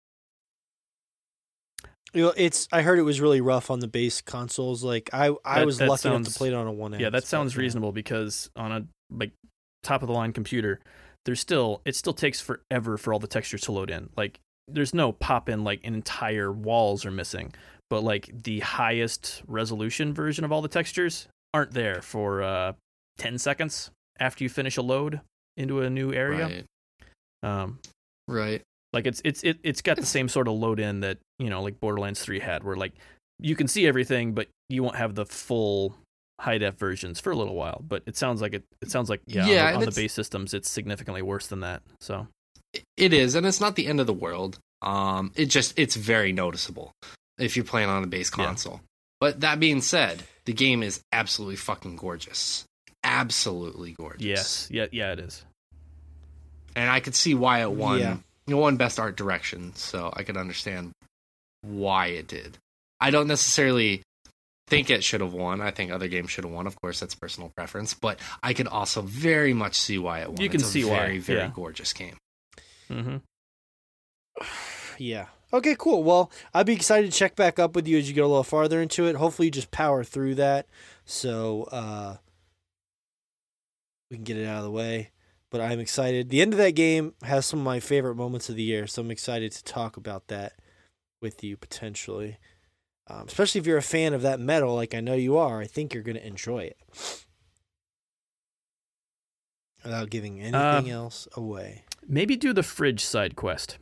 You know, it's. I heard it was really rough on the base consoles. Like I, I That- was that lucky enough to play it on a one. Yeah, that sounds but, yeah. reasonable because on a like top of the line computer, there's still it still takes forever for all the textures to load in. Like there's no pop in like an entire walls are missing, but like the highest resolution version of all the textures aren't there for uh 10 seconds after you finish a load into a new area. Right. Um Right. Like it's it's it, it's got the same sort of load in that, you know, like Borderlands 3 had where like you can see everything but you won't have the full high def versions for a little while. But it sounds like it it sounds like yeah, Yeah, on, the, on the base systems it's significantly worse than that. So It is, and it's not the end of the world. Um, it just it's very noticeable if you're playing on a base Yeah. console. But that being said, the game is absolutely fucking gorgeous. Absolutely gorgeous. yes, yeah, yeah it is. and I could see why it won. Yeah. It won best art direction, so I could understand why it did. I don't necessarily think it should have won. I think other games should have won. Of course, that's personal preference, but I could also very much see why it won. You can it's a see why, very, very yeah. gorgeous game. Mm-hmm. (sighs) Yeah. Okay, cool. Well, I'd be excited to check back up with you as you get a little farther into it. Hopefully, you just power through that so uh, we can get it out of the way. But I'm excited. The end of that game has some of my favorite moments of the year, so I'm excited to talk about that with you potentially. Um, especially if you're a fan of that metal, like I know you are. I think you're going to enjoy it. Without giving anything else away. Maybe do the fridge side quest.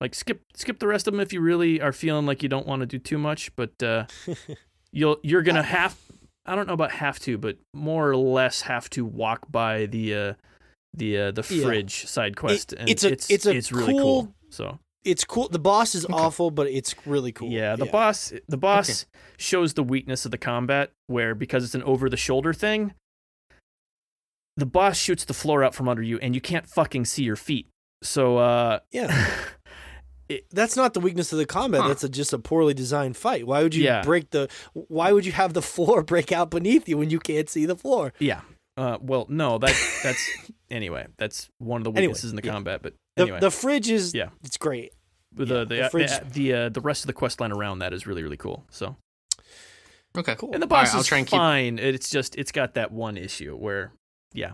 Like skip skip the rest of them if you really are feeling like you don't want to do too much, but uh, (laughs) you'll you're gonna have I don't know about have to, but more or less have to walk by the uh, the uh, the Yeah. fridge side quest, and it's a- it's it's a it's really cool- cool. So It's cool. The boss is awful, but it's really cool. yeah, the boss the boss shows the weakness of the combat where because it's an over the shoulder thing, the boss shoots the floor out from under you, and you can't fucking see your feet. So uh, Yeah. (laughs) that's not the weakness of the combat. Huh. That's a, just a poorly designed fight. Why would you Yeah. break the? Why would you have the (laughs) floor break out beneath you when you can't see the floor? Yeah. Uh, well, no, that (laughs) that's anyway. That's one of the Anyway, weaknesses in the yeah. combat. But The, anyway, the fridge is Yeah. it's great. with yeah, the the the fridge- the the, uh, the rest of the quest line around that is really really cool. So Okay, Cool. and the boss I'll is try and keep- fine. It's just it's got that one issue where yeah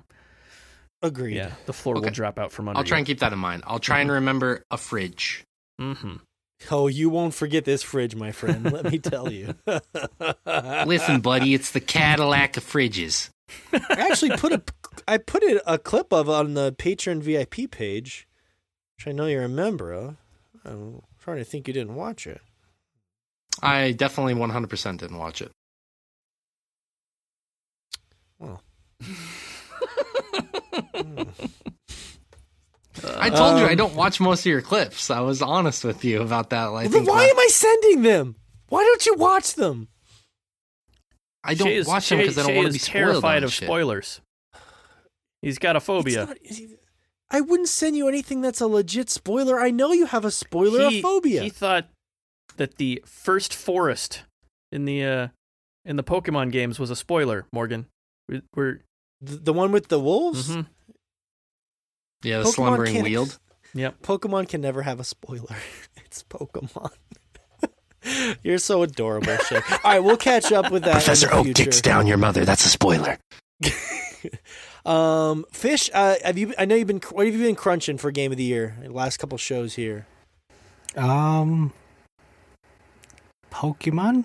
Agreed. yeah the floor will drop out from under. I'll try and keep that in mind. I'll try and Mm-hmm. remember a fridge. Mm-hmm. Oh, you won't forget this fridge, my friend. Let me tell you. Listen, buddy, it's the Cadillac of fridges. I actually put a I put it, a clip of on the Patreon VIP page, which I know you're a member of. I'm trying to think you didn't watch it. I definitely 100% didn't watch it. Well. I told you I Um, don't watch most of your clips. I was honest with you about that. Like, why am I sending them? Why don't you watch them? I don't is- watch them because I don't Shay want to be terrified of shit. spoilers. He's got a phobia. not- I wouldn't send you anything that's a legit spoiler. I know you have a spoiler he, phobia. He thought that the first forest in the uh, in the Pokemon games was a spoiler. Morgan, we're, we're the, the one with the wolves. mhm. Yeah, the Pokemon Slumbering Weald. (laughs) yep. Pokemon can never have a spoiler. (laughs) It's Pokemon. You're so adorable, Shay. All right, we'll catch up with that. Professor in the Oak future. takes down your mother. That's a spoiler. (laughs) um, Fish, uh, have you? I know you've been. What have you been crunching for Game of the Year? The last couple shows here. Um, Pokemon.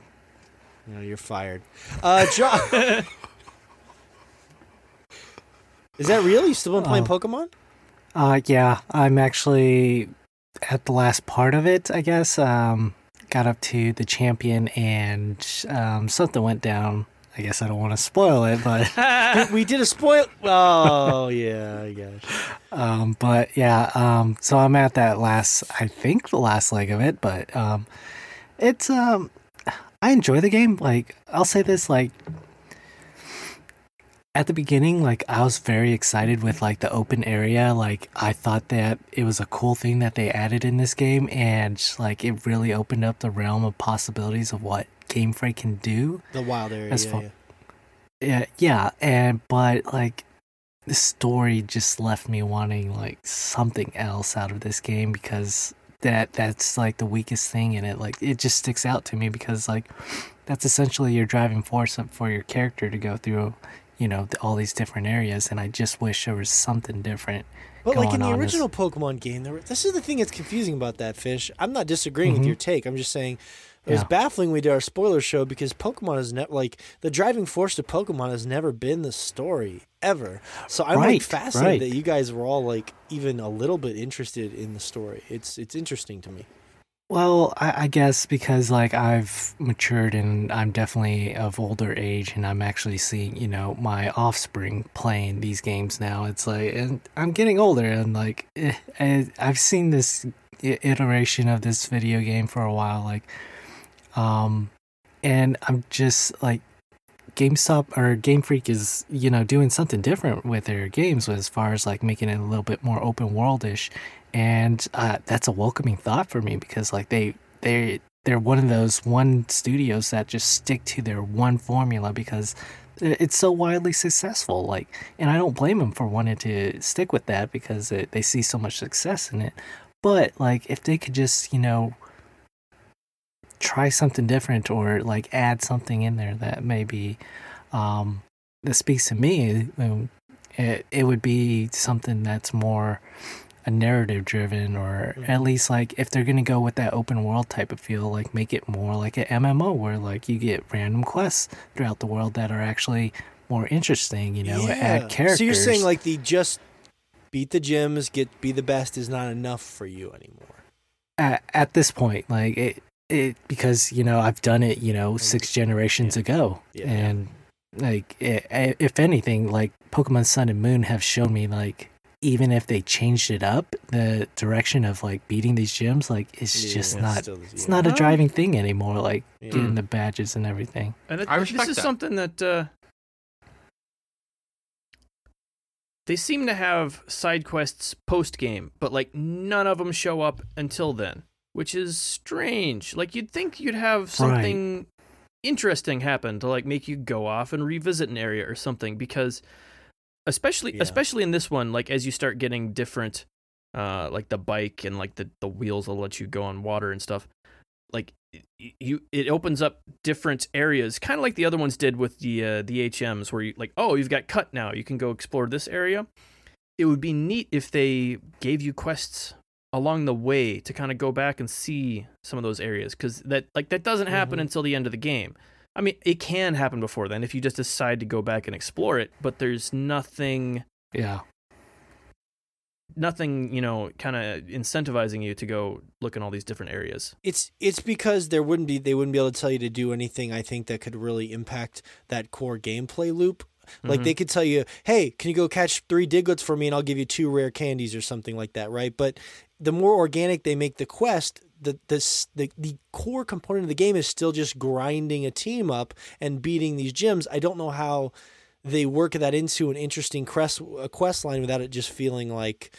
No, you're fired. Uh, John, (laughs) is that real? You still been playing Oh. Pokemon? Uh, yeah, I'm actually at the last part of it. I guess. Um, got up to the champion, and um, something went down. I guess I don't want to spoil it, but (laughs) (laughs) we did a spoil. Oh (laughs) yeah, I guess. um, but yeah. Um, so I'm at that last. I think the last leg of it, but um, it's um, I enjoy the game. Like I'll say this, like at the beginning, like I was very excited with like the open area. Like I thought that it was a cool thing that they added in this game, and like it really opened up the realm of possibilities of what Game Freak can do. The wild area. That's yeah, yeah. Yeah, yeah, and but like the story just left me wanting like something else out of this game because that that's like the weakest thing in it. Like it just sticks out to me because like that's essentially your driving force for your character to go through, you know, all these different areas. And I just wish there was something different. But like in the this- original Pokemon game, there were, this is the thing that's confusing about that fish. I'm not disagreeing with Mhm. your take. I'm just saying it was Yeah. baffling we did our spoiler show because Pokemon has never like the driving force to Pokemon has never been the story ever. So I'm like fascinated right. that you guys were all like even a little bit interested in the story. It's it's interesting to me. Well, I, I guess because like I've matured and I'm definitely of older age, and I'm actually seeing you know my offspring playing these games now. It's like, and I'm getting older, and like eh, I, I've seen this iteration of this video game for a while, like, um, and I'm just like. GameStop or Game Freak is, you know, doing something different with their games as far as like making it a little bit more open worldish and uh, that's a welcoming thought for me because like they they they're one of those one studios that just stick to their one formula because it's so wildly successful like and i don't blame them for wanting to stick with that because it, they see so much success in it. But like if they could just you know try something different or like add something in there that maybe um that speaks to me it, it would be something that's more a narrative driven or mm-hmm. at least like if they're gonna go with that open world type of feel like make it more like an mmo where like you get random quests throughout the world that are actually more interesting you know add characters So you're saying like the just beat the gyms, get be the best is not enough for you anymore. at, at this point like it it because you know i've done it you know mm-hmm. six generations ago. Yeah. and like if anything like pokemon sun and moon have shown me like even if they changed it up the direction of like beating these gyms like it's Yeah, just it's not still- it's not a driving thing anymore like Yeah. getting the badges and everything And it, I this respect is that. something that uh, they seem to have side quests post game, but like none of them show up until then, which is strange. Like you'd think you'd have something interesting happen to like make you go off and revisit an area or something because especially Yeah. especially in this one like as you start getting different uh like the bike and like the the wheels will let you go on water and stuff like you it opens up different areas kind of like the other ones did with the uh, the HMs where you like oh you've got cut now you can go explore this area it would be neat if they gave you quests along the way to kind of go back and see some of those areas cuz that like that doesn't happen Mhm. until the end of the game I mean it can happen before then if you just decide to go back and explore it but there's nothing yeah nothing you know kind of incentivizing you to go look in all these different areas It's it's because there wouldn't be they wouldn't be able to tell you to do anything I think that could really impact that core gameplay loop. Like Mhm. they could tell you, "Hey, can you go catch three Digletts for me, and I'll give you two rare candies or something like that," right? But the more organic they make the quest, the this the the core component of the game is still just grinding a team up and beating these gyms. I don't know how they work that into an interesting quest a quest line without it just feeling like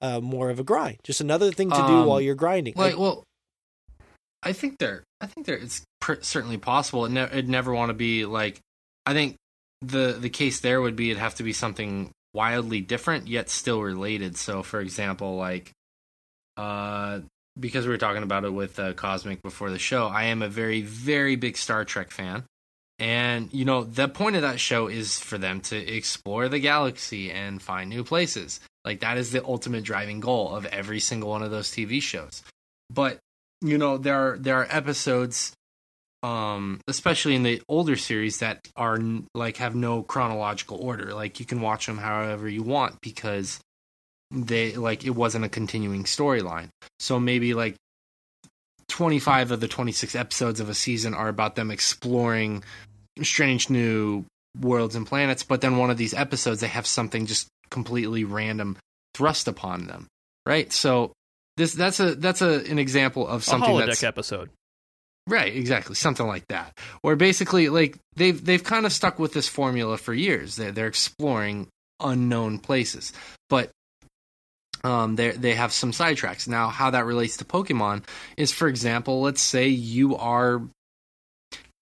uh, more of a grind, just another thing to do Um, while you're grinding. Like, I- well, I think there, I think there, it's pr- certainly possible. It, ne- it'd never want to be like, I think the the case there would be it'd have to be something wildly different yet still related. So, for example, like, uh, because we were talking about it with uh, Cosmic before the show, I am a very, very big Star Trek fan. And, you know, the point of that show is for them to explore the galaxy and find new places. Like, that is the ultimate driving goal of every single one of those TV shows. But, you know, there are, there are episodes, um, especially in the older series, that are like have no chronological order. Like, you can watch them however you want because they, like, it wasn't a continuing storyline. So maybe, like, 25 of the 26 episodes of a season are about them exploring strange new worlds and planets, but then one of these episodes they have something just completely random thrust upon them, right? So this that's a that's a an example of A something holodeck that's episode. Right, exactly, something like that. Or basically, like they've they've kind of stuck with this formula for years. They're they're exploring unknown places, but um, they they have some sidetracks. Now, how that relates to Pokemon is, for example, let's say you are,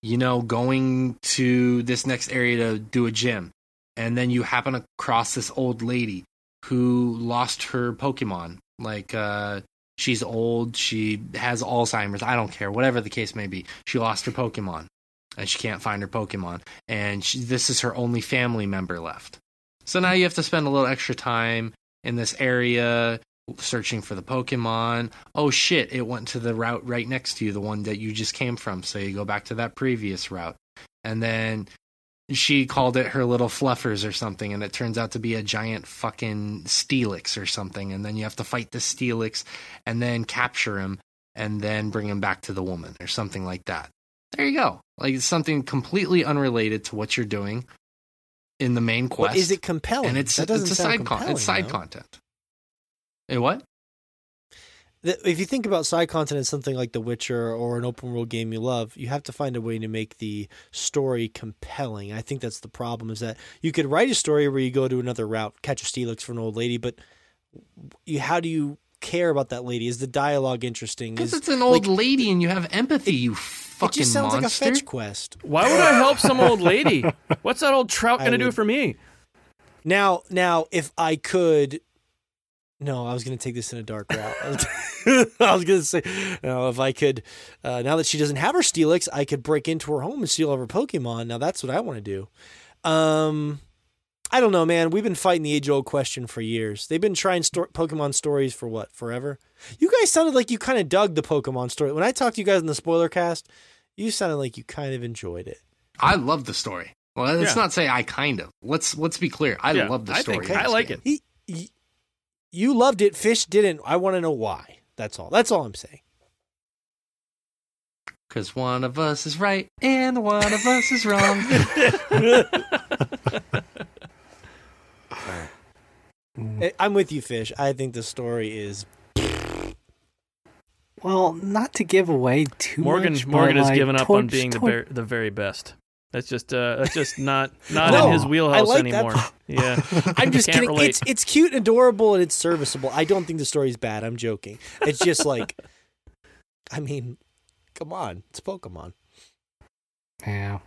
you know, going to this next area to do a gym, and then you happen across this old lady who lost her Pokemon, like uh, she's old, she has Alzheimer's, I don't care, whatever the case may be. She lost her Pokemon and she can't find her Pokemon, and she, this is her only family member left. So now you have to spend a little extra time in this area searching for the Pokemon. Oh shit, it went to the route right next to you, the one that you just came from. So you go back to that previous route. And then she called it her little fluffers or something, and it turns out to be a giant fucking Steelix or something. And then you have to fight the Steelix and then capture him and then bring him back to the woman or something like that. There you go. Like it's something completely unrelated to what you're doing in the main quest. But is it compelling? and it's that doesn't it's a sound side con- it's side though. content. Hey, what? If you think about side content as something like The Witcher or an open world game you love, you have to find a way to make the story compelling. I think that's the problem is that you could write a story where you go to another route, catch a Steelix for an old lady, but you, how do you care about that lady? Is the dialogue interesting? Because it's an old like, lady and you have empathy. you it just sounds monster. like a fetch quest. Why would I help some old lady? (laughs) What's that old trout gonna do for me? Now, now, if I could, no, I was going to take this in a dark route. I was, (laughs) was going to say, no, if I could, uh, now that she doesn't have her Steelix, I could break into her home and steal all her Pokemon. Now that's what I want to do. Um, I don't know, man. We've been fighting the age old question for years. They've been trying sto- Pokemon stories for what, forever? You guys sounded like you kind of dug the Pokemon story. When I talked to you guys in the spoiler cast, you sounded like you kind of enjoyed it. I love the story. Well, let's Yeah. not say I kind of. Let's let's be clear. I Yeah, love the I story. think I like game. it. He, he, you loved it. Fish didn't. I want to know why. That's all. That's all I'm saying. Because one of us is right and one of us is wrong. (laughs) (laughs) I- I'm with you, Fish. I think the story is. Well, not to give away too Morgan much. Morgan but, has like, given up on towards- being the ver- the very best. That's just uh that's just not (laughs) not No, in his I wheelhouse like that anymore. Yeah. (laughs) I'm (laughs) just kidding. relate. It's it's cute and adorable and it's serviceable. I don't think the story's bad. I'm joking. It's just like, I mean, come on, it's Pokemon. Yeah.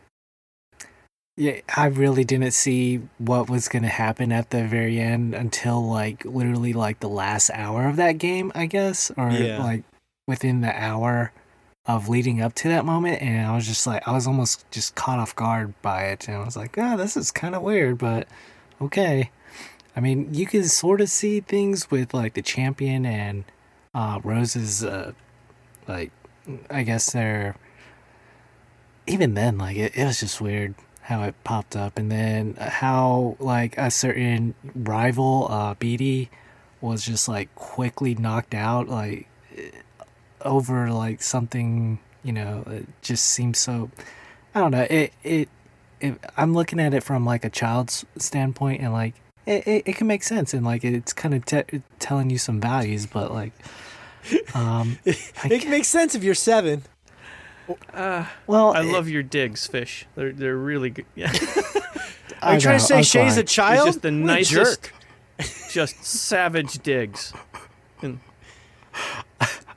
Yeah, I really didn't see what was going to happen at the very end until like literally like the last hour of that game, I guess, or Yeah. like within the hour of leading up to that moment and I was just like I was almost just caught off guard by it and I was like, "Oh, this is kind of weird, but okay." I mean, you can sort of see things with like the champion and uh Rose's uh like I guess they're even then, like it, it was just weird how it popped up, and then how like a certain rival, uh, Beatty, was just like quickly knocked out, like over like something, you know, it just seems so. I don't know. It it if I'm looking at it from like a child's standpoint, and like it, it, it can make sense, and like it's kind of te- telling you some values, but like, (laughs) um, I It makes sense if you're seven. Uh, well, I it- love your digs, fish. They're they're really good. Yeah, (laughs) Are you trying know, to say I'm Shay's a child? He's just the What nicest, jerk. (laughs) just savage digs. And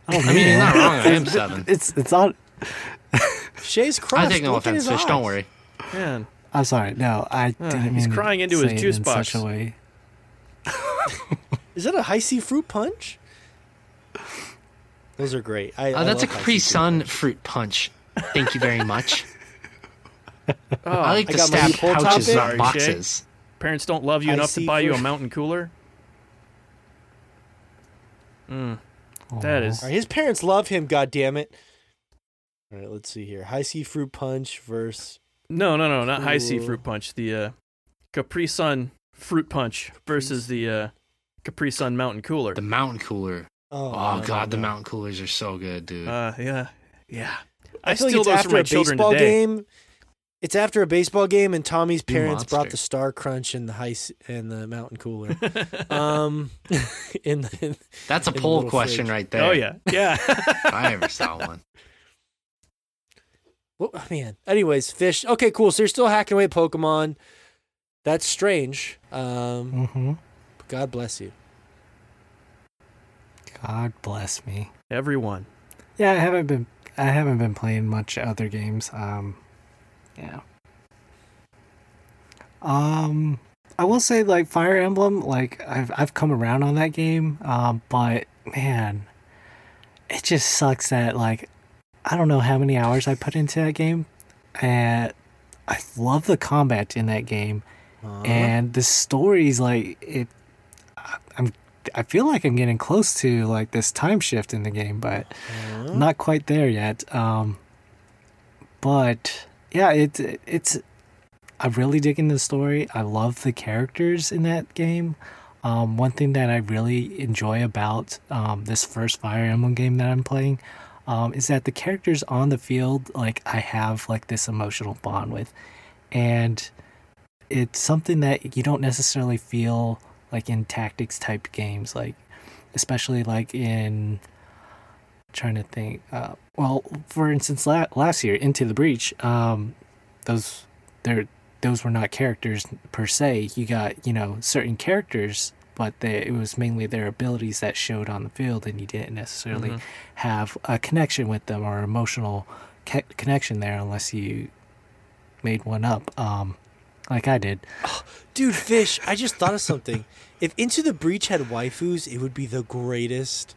Oh, I mean, you're not wrong. I am seven. It's it's on. Shay's crushed. (laughs) I take no Look offense, his fish. Don't worry. man, I'm sorry. No, I uh, didn't he's mean crying into his say it juice in box. Such a way. Is that a Hi-C fruit punch? Those are great. I, Uh, I that's a Capri Sun punch. fruit punch. Thank you very much. (laughs) oh, I like to got my stab pouches, in. not Sorry, boxes. parents don't love you enough to buy you a mountain cooler. Mm, that Aw. is All right, his parents love him. God damn it! All right, let's see here. Hi-C fruit punch versus. no, no, no, not Hi-C fruit punch. The uh, Capri Sun fruit punch versus the uh, Capri Sun mountain cooler. The mountain cooler. Oh, Oh, god, the mountain coolers are so good, dude. Uh, yeah, yeah. I, I, feel like it's after a baseball today. game. It's after a baseball game, and Tommy's parents brought the Star Crunch and the high and the Mountain Cooler. (laughs) um, (laughs) in, in That's a in poll little question fridge. right there. Oh yeah, yeah. (laughs) I ever saw one. well, oh, man. Anyways, fish. Okay, cool. So you're still hacking away at Pokemon. That's strange. Um, Mhm. God bless you. God bless me. Everyone. Yeah, I haven't been. I haven't been playing much other games. Um, yeah. Um, I will say like Fire Emblem. Like I've I've come around on that game. Um, but man, it just sucks that like I don't know how many hours I put into that game, and I love the combat in that game Aw. and the story's like it i'm i feel like i'm getting close to like this time shift in the game but. I'm not quite there yet. Um but yeah it it's i'm really digging the story. I love the characters in that game. Um, one thing that I really enjoy about um, this first Fire Emblem game that I'm playing um, is that the characters on the field, like I have like this emotional bond with, and it's something that you don't necessarily feel like in tactics type games, like especially like in trying to think. Uh, well, for instance, la- last year Into the Breach, um, those there those were not characters per se. You got you know certain characters, but they, it was mainly their abilities that showed on the field, and you didn't necessarily Mhm. have a connection with them or emotional ca- connection there unless you made one up, um, like I did. Dude, Fish, I just thought of something. If Into the Breach had waifus, it would be the greatest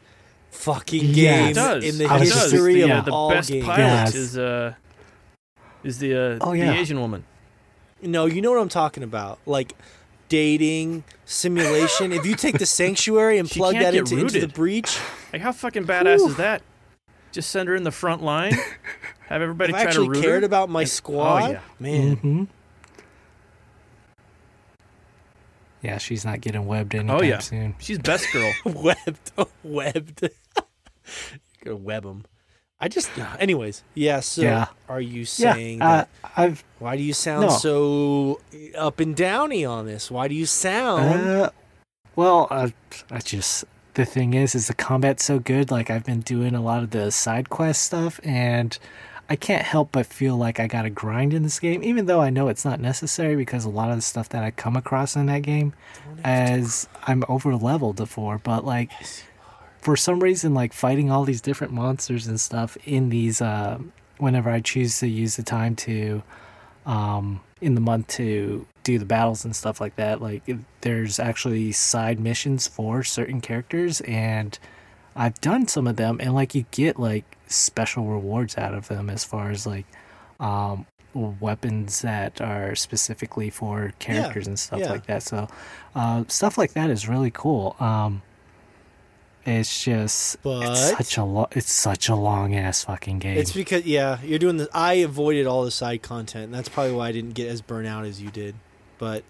fucking Yes. game in the I was just- history yeah. of the all best games. pilot Yes. is uh is the uh Oh, the yeah. Asian woman. No, you know what I'm talking about. Like dating simulation. if you take the sanctuary and She plug that into, into the breach, Like how fucking badass is that? Just send her in the front line. (laughs) Have everybody if I try to actually root cared her. about my And- oh, squad, yeah. man. hmm Yeah, she's not getting webbed anytime Oh, yeah. soon. She's best girl. (laughs) webbed, webbed. (laughs) Gonna web them. I just, anyways, yeah. So, Yeah. are you saying Yeah, uh, that? I've Why do you sound no. so up and downy on this? Why do you sound? Uh, well, uh, I just the thing is, is the combat's so good. Like I've been doing a lot of the side quest stuff, and I can't help but feel like I got to grind in this game, even though I know it's not necessary because a lot of the stuff that I come across in that game, as I'm over leveled for. But like, for some reason, like fighting all these different monsters and stuff in these, uh, whenever I choose to use the time to um, in the month to do the battles and stuff like that. Like there's actually side missions for certain characters, and I've done some of them, and like you get like special rewards out of them as far as like um, weapons that are specifically for characters and stuff yeah. like that. So uh, stuff like that is really cool. Um, it's just But- it's such a lo- it's such a long ass fucking game. It's because yeah, you're doing the. I avoided all the side content, and that's probably why I didn't get as burnt out as you did. But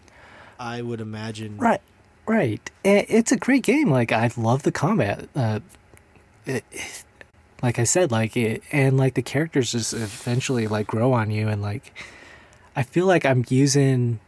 I would imagine. Right, right. It's a great game. Like I love the combat. Uh, it, like I said, like it, and like the characters just eventually like grow on you, and like I feel like I'm using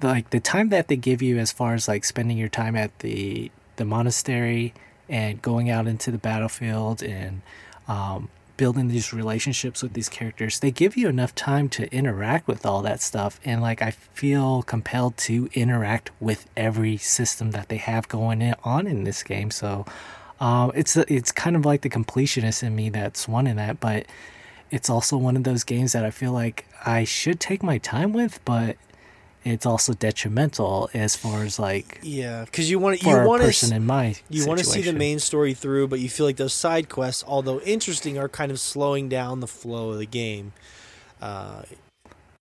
the, like the time that they give you as far as like spending your time at the the monastery and going out into the battlefield and um, building these relationships with these characters. They give you enough time to interact with all that stuff, and like I feel compelled to interact with every system that they have going in, on in this game. So. Um, it's it's kind of like the completionist in me that's wanting that, but it's also one of those games that I feel like I should take my time with, but it's also detrimental as far as like Yeah, because you want you want person to in my you want to see the main story through, but you feel like those side quests, although interesting, are kind of slowing down the flow of the game. Uh,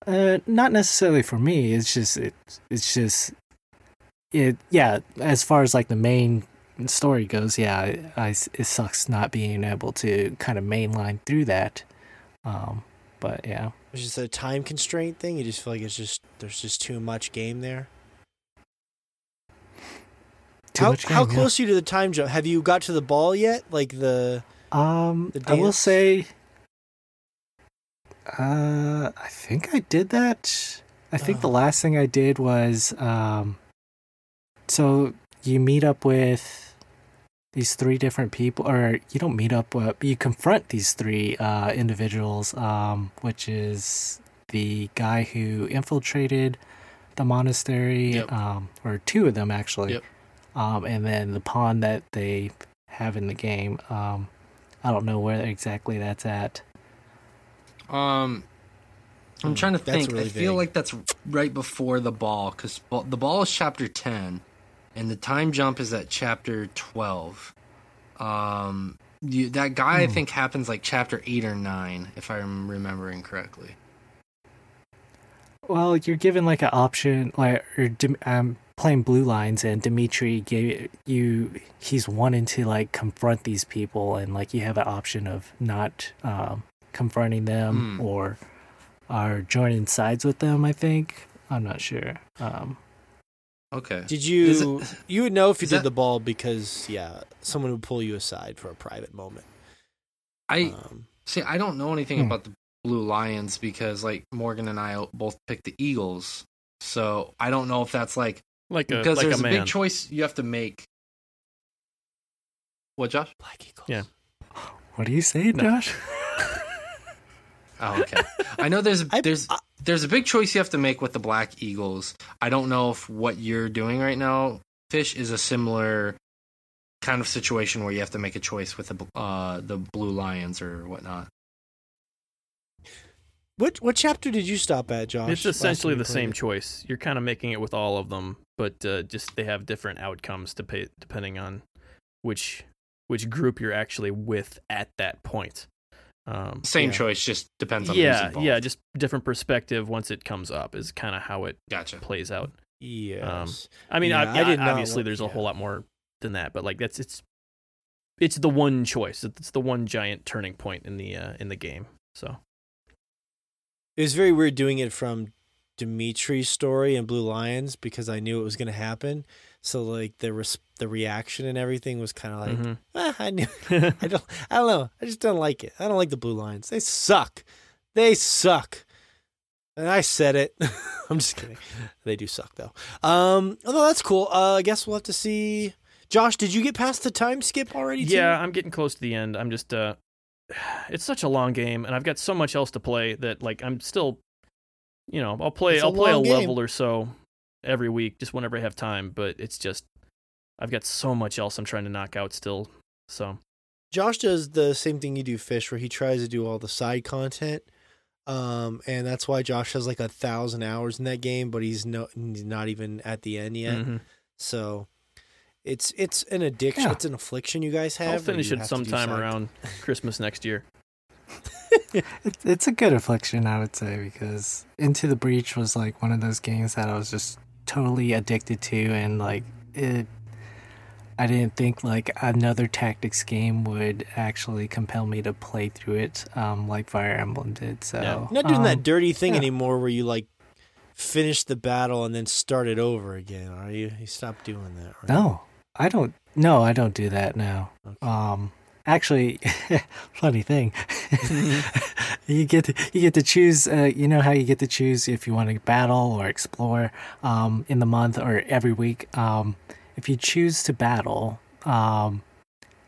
Uh, not necessarily for me. It's just it. It's just it. Yeah, as far as like the main story goes, yeah, I, it sucks not being able to kind of mainline through that. Um, but yeah, it's just a time constraint thing. You just feel like it's just there's just too much game there. too how much how yeah. close are you to the time jump? Have you got to the ball yet? Like the Um, The I will say, uh, I think I did that. I think the Oh. last thing I did was, um, so you meet up with these three different people, or you don't meet up, but you confront these three uh, individuals, um, which is the guy who infiltrated the monastery, Yep. um, or two of them actually, Yep. um, and then the pawn that they have in the game. Um, I don't know where exactly that's at. Um, I'm Hmm, trying to think. really I feel vague. like that's right before the ball because the ball is chapter ten, and the time jump is at chapter twelve. Um, you, that guy I Hmm. think happens like chapter eight or nine, if I'm remembering correctly. Well, you're given like an option, like or I'm playing Blue Lions, and Dimitri gave you. He's wanting to like confront these people, and like you have an option of not um, confronting them Hmm. or are joining sides with them. I think I'm not sure. Um, Okay. did you it- you would know if you is did that- the ball because yeah someone would pull you aside for a private moment. I Um, see. I don't know anything Hmm. about the Blue Lions because like Morgan and I both picked the Eagles, so I don't know if that's like Like a because like there's a a, big choice you have to make. What, Josh? Black Eagles. Yeah. (sighs) what are you saying, No. Josh? (laughs) Oh, okay. I know there's I- there's I- there's a big choice you have to make with the Black Eagles. I don't know if what you're doing right now, Fish, is a similar kind of situation where you have to make a choice with the uh the Blue Lions or whatnot. What what chapter did you stop at, Josh? It's essentially the same it? choice. You're kind of making it with all of them, but uh, just they have different outcomes to pay depending on which which group you're actually with at that point. Um, Same Yeah. choice, just depends on yeah, involved. yeah, just different perspective once it comes up is kind of how it Gotcha. plays out. Yes. I mean, Yeah, I, I did not obviously want- there's a yeah. whole lot more than that, but like that's it's it's the one choice. It's the one giant turning point in the uh, in the game. So It was very weird doing it from Dimitri's story and Blue Lions because I knew it was going to happen. So like the res- the reaction and everything was kind of like, mhm. "Ah, I knew. (laughs) (laughs) I don't. I don't know. I just don't like it. I don't like the Blue Lions. They suck. They suck. And I said it. (laughs) I'm just kidding. They do suck though. Um. Although that's cool. Uh. I guess we'll have to see. Josh, did you get past the time skip already? too? yeah, I'm getting close to the end. I'm just uh, (sighs) it's such a long game, and I've got so much else to play that like I'm still, you know, I'll play I'll play a game. level or so every week, just whenever I have time. But it's just I've got so much else I'm trying to knock out still. So Josh does the same thing you do, Fish, where he tries to do all the side content. Um, and that's why Josh has like a thousand hours in that game, but he's no, he's not even at the end yet. mhm. So it's it's an addiction, Yeah. it's an affliction you guys have. I'll finish it have to do sometime around (laughs) Christmas next year. (laughs) It's it's a good affliction, I would say, because Into the Breach was like one of those games that I was just totally addicted to, and like it. I didn't think like another tactics game would actually compel me to play through it, um, like Fire Emblem did. So Yeah. You're not doing that um, dirty thing yeah. anymore where you like finish the battle and then start it over again, are you? You stopped doing that, right? No, I don't. No, I don't do that now. Okay. Um, actually, (laughs) funny thing, (laughs) you get to, you get to choose. Uh, you know how you get to choose if you want to battle or explore um, in the month or every week. Um, if you choose to battle, um,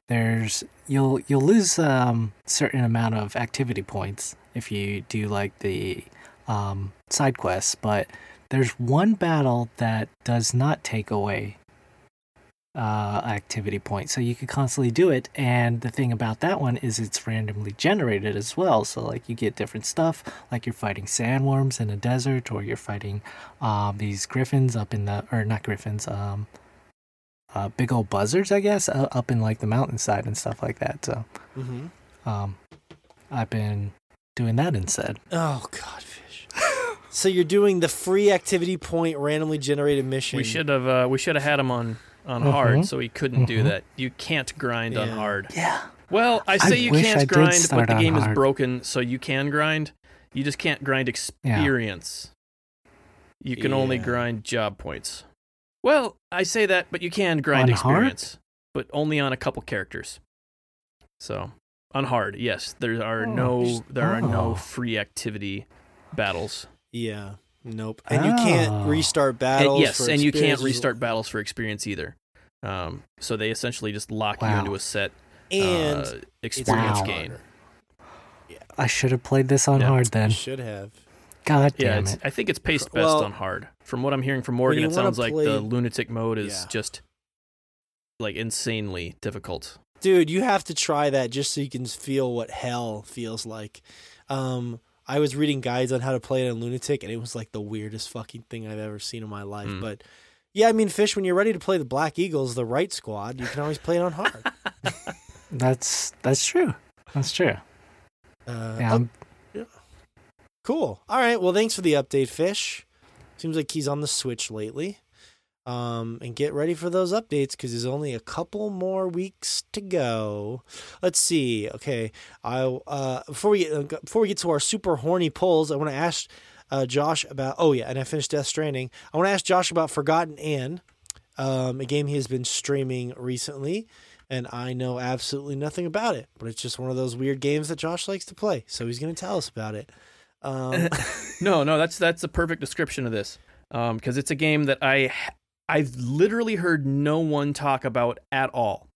there's you'll you'll lose um certain amount of activity points if you do like the um side quests but there's one battle that does not take away uh activity point. so you can constantly do it and the thing about that one is it's randomly generated as well so like you get different stuff like you're fighting sandworms in a desert or you're fighting um these griffins up in the or not griffins um uh, big old buzzards, I guess, uh, up in like the mountainside and stuff like that. So, Mm-hmm. um, I've been doing that instead. Oh God, fish. (laughs) so you're doing the free activity point randomly generated mission. We should have uh, we should have had him on on Mhm. hard, so he couldn't do Mhm. that. You can't grind on hard. Yeah. Well, I say you can't I grind, but the on game is broken, so you can grind. You just can't grind experience. Yeah. You can only grind job points. Well, I say that, but you can grind On hard? experience, but only on a couple characters. So on hard, yes, there are Oh, no there are oh. no free activity battles. Yeah. Nope. And you can't Oh. restart And, battles. yes, for and you can't restart battles for experience either. Um, so they essentially just lock you into a set And uh, experience Wow. gain. I should have played this on Yeah. hard then. should have. God Yeah, damn it's, it. I think it's paced best Well, on hard. From what I'm hearing from Morgan, it wanna sounds like the lunatic mode is Yeah. just like insanely difficult. Dude, you have to try that just so you can feel what hell feels like. Um, I was reading guides on how to play it in Lunatic, and it was like the weirdest fucking thing I've ever seen in my life. Mm. But yeah, I mean, Fish, when you're ready to play the Black Eagles, the right squad, you can always play it on hard. (laughs) That's that's true. That's true. Uh, Yeah, oh, I'm- Cool. All right. Well, thanks for the update, Fish. Seems like he's on the Switch lately. Um, and get ready for those updates because there's only a couple more weeks to go. Let's see. Okay, I uh before we get before we get to our super horny polls, I want to ask uh, Josh about. Oh yeah, and I finished Death Stranding. I want to ask Josh about Forgotten Anne, um, a game he has been streaming recently, and I know absolutely nothing about it. But it's just one of those weird games that Josh likes to play, so he's going to tell us about it. Um, (laughs) No, no, that's that's a perfect description of this. Um, because it's a game that I I've literally heard no one talk about at all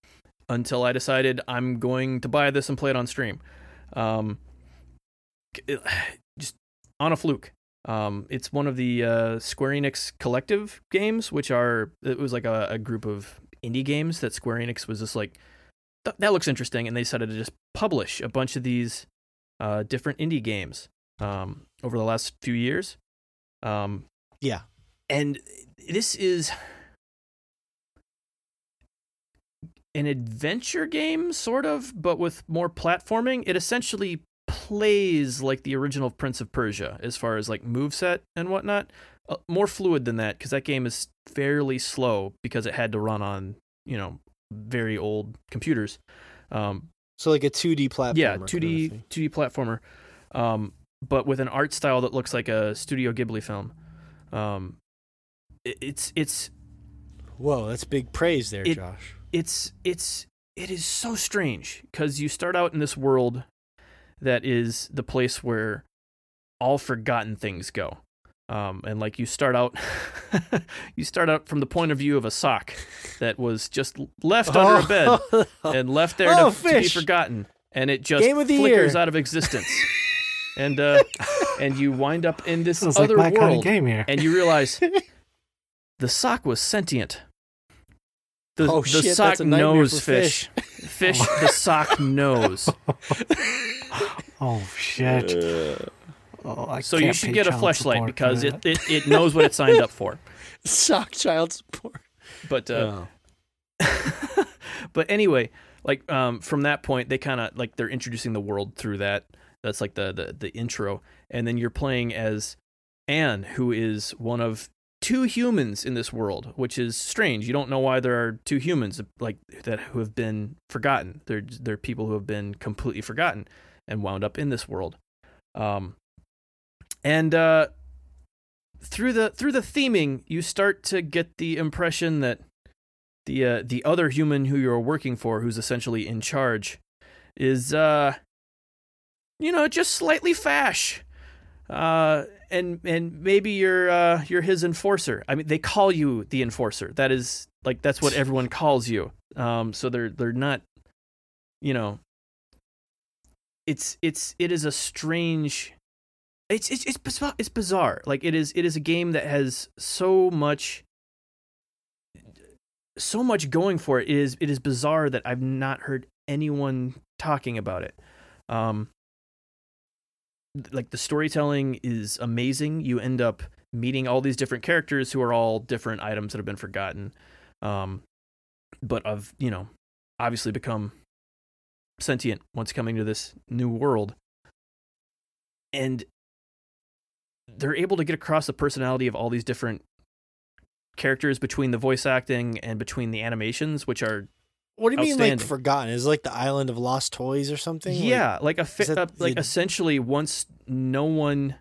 until I decided I'm going to buy this and play it on stream. Um, (sighs) just on a fluke. Um, it's one of the uh, Square Enix collective games, which are it was like a, a group of indie games that Square Enix was just like "Th- that looks interesting, and they decided to just publish a bunch of these uh, different indie games um, over the last few years. Um, yeah. And this is an adventure game, sort of, but with more platforming. It essentially plays like the original Prince of Persia as far as like moveset and whatnot. Uh, more fluid than that because that game is fairly slow because it had to run on, you know, very old computers. Um, So like a 2D platformer. yeah, 2D thing. 2D platformer, um, but with an art style that looks like a Studio Ghibli film. Um, it's it's Whoa, that's big praise there, It- Josh. it's it's it is so strange because you start out in this world that is the place where all forgotten things go. Um, and like you start out, (laughs) you start out from the point of view of a sock that was just left under a bed and left there Oh, to, to be forgotten, and it just Game of the flickers year. out of existence. and uh, and you wind up in this Sounds like other my kind of world, game here. and you realize (laughs) the sock was sentient. The, Oh, the shit, sock that's a nightmare knows for fish. Fish, (laughs) the sock knows. (laughs) Oh shit. Oh, I So you should get a flashlight because it, it, it knows what it signed up for. (laughs) Sock child support. But uh, Oh. but anyway, like um, from that point, they kind of like they're introducing the world through that. That's like the, the the intro, and then you're playing as Anne, who is one of two humans in this world, which is strange. You don't know why there are two humans like that who have been forgotten. They're they're people who have been completely forgotten and wound up in this world. Um, and uh, through the through the theming, you start to get the impression that the uh, the other human who you're working for, who's essentially in charge, is uh you know just slightly fash uh and and maybe you're uh you're his enforcer i mean they call you the enforcer that is like that's what everyone calls you um so they're they're not you know it's it's it is a strange it's it's it's bizarre, it's bizarre like it is it is a game that has so much so much going for it. It is it is bizarre that I've not heard anyone talking about it. Um, like the storytelling is amazing. You end up meeting all these different characters who are all different items that have been forgotten, um, but of you know obviously become sentient once coming to this new world, and they're able to get across the personality of all these different characters between the voice acting and between the animations, which are What do you mean, like forgotten? Is it like the island of lost toys or something? Yeah, like a fi- is that uh, like essentially once no one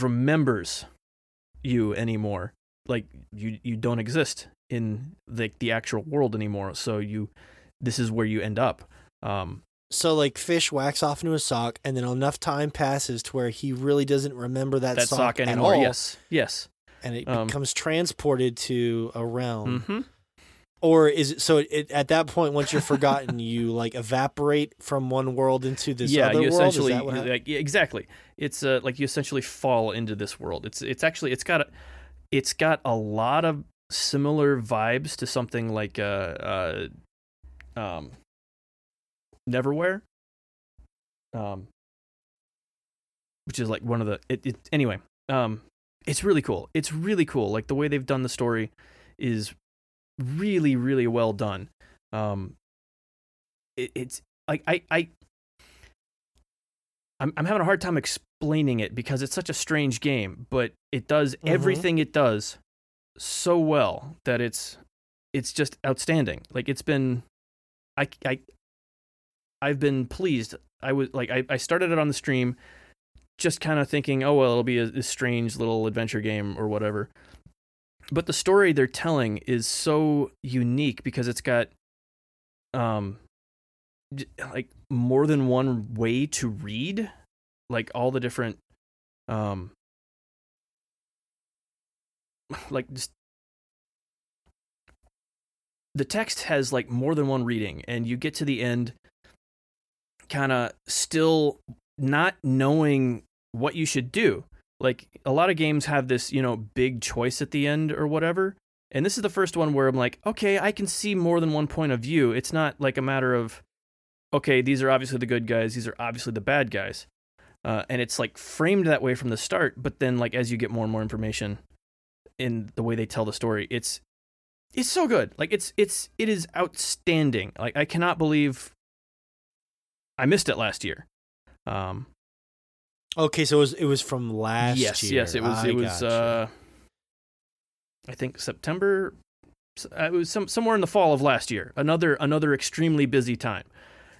remembers you anymore, like you you don't exist in the the actual world anymore. So you this is where you end up. Um, so like fish whacks off into a sock, and then enough time passes to where he really doesn't remember that, that sock, sock at anymore. all, Yes, yes. and it Um, becomes transported to a realm. hmm Or is it so? It, at that point, once you're forgotten, you like evaporate from one world into this yeah, other you world. Is essentially that what like yeah, exactly. It's uh, like you essentially fall into this world. It's it's actually it's got a, it's got a lot of similar vibes to something like uh, uh um Neverwhere. Um which is like one of the it, it anyway. Um it's really cool. It's really cool. Like the way they've done the story is really really well done. Um it, it's like I I I'm I'm having a hard time explaining it because it's such a strange game, but it does Mhm. everything it does so well that it's it's just outstanding. Like it's been I I I've been pleased. I was like I, I started it on the stream just kind of thinking, oh well, it'll be a, a strange little adventure game or whatever. But the story they're telling is so unique because it's got um like more than one way to read like all the different um (sighs) like just the text has like more than one reading and you get to the end kind of still not knowing what you should do like a lot of games have this you know big choice at the end or whatever and this is the first one where i'm like okay i can see more than one point of view. It's not like a matter of okay these are obviously the good guys these are obviously the bad guys. Uh, and it's like framed that way from the start but then like as you get more and more information in the way they tell the story it's it's so good. Like it's it's it is outstanding. Like i cannot believe i missed it last year. Um Okay, so it was it was from last yes year. yes it was I it was gotcha. uh i think september uh, it was some somewhere in the fall of last year another another extremely busy time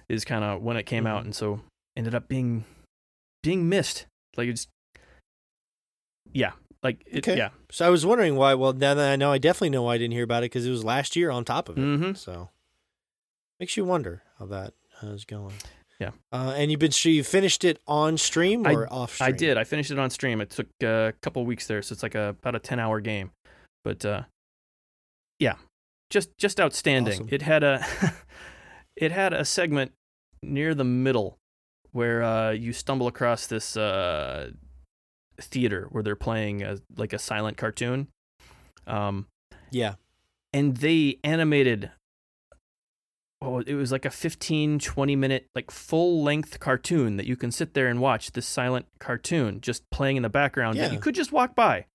is kind of when it came out Mhm. and so ended up being being missed like it's yeah like it, Okay. yeah So I was wondering why. Well, now that I know, I definitely know why I didn't hear about it because it was last year on top of it. Mhm. So makes you wonder how that uh, is going. Yeah. Uh, and you've been so you finished it on stream I- or off stream? I did. I finished it on stream. It took uh, a couple weeks there, so it's like a about a ten hour game. But uh, yeah, just just outstanding. Awesome. It had a (laughs) it had a segment near the middle where uh, you stumble across this uh, theater where they're playing a, like a silent cartoon. Um, Yeah. and they animated oh it was like a 15 20 minute like full length cartoon that you can sit there and watch this silent cartoon just playing in the background Yeah. you could just walk by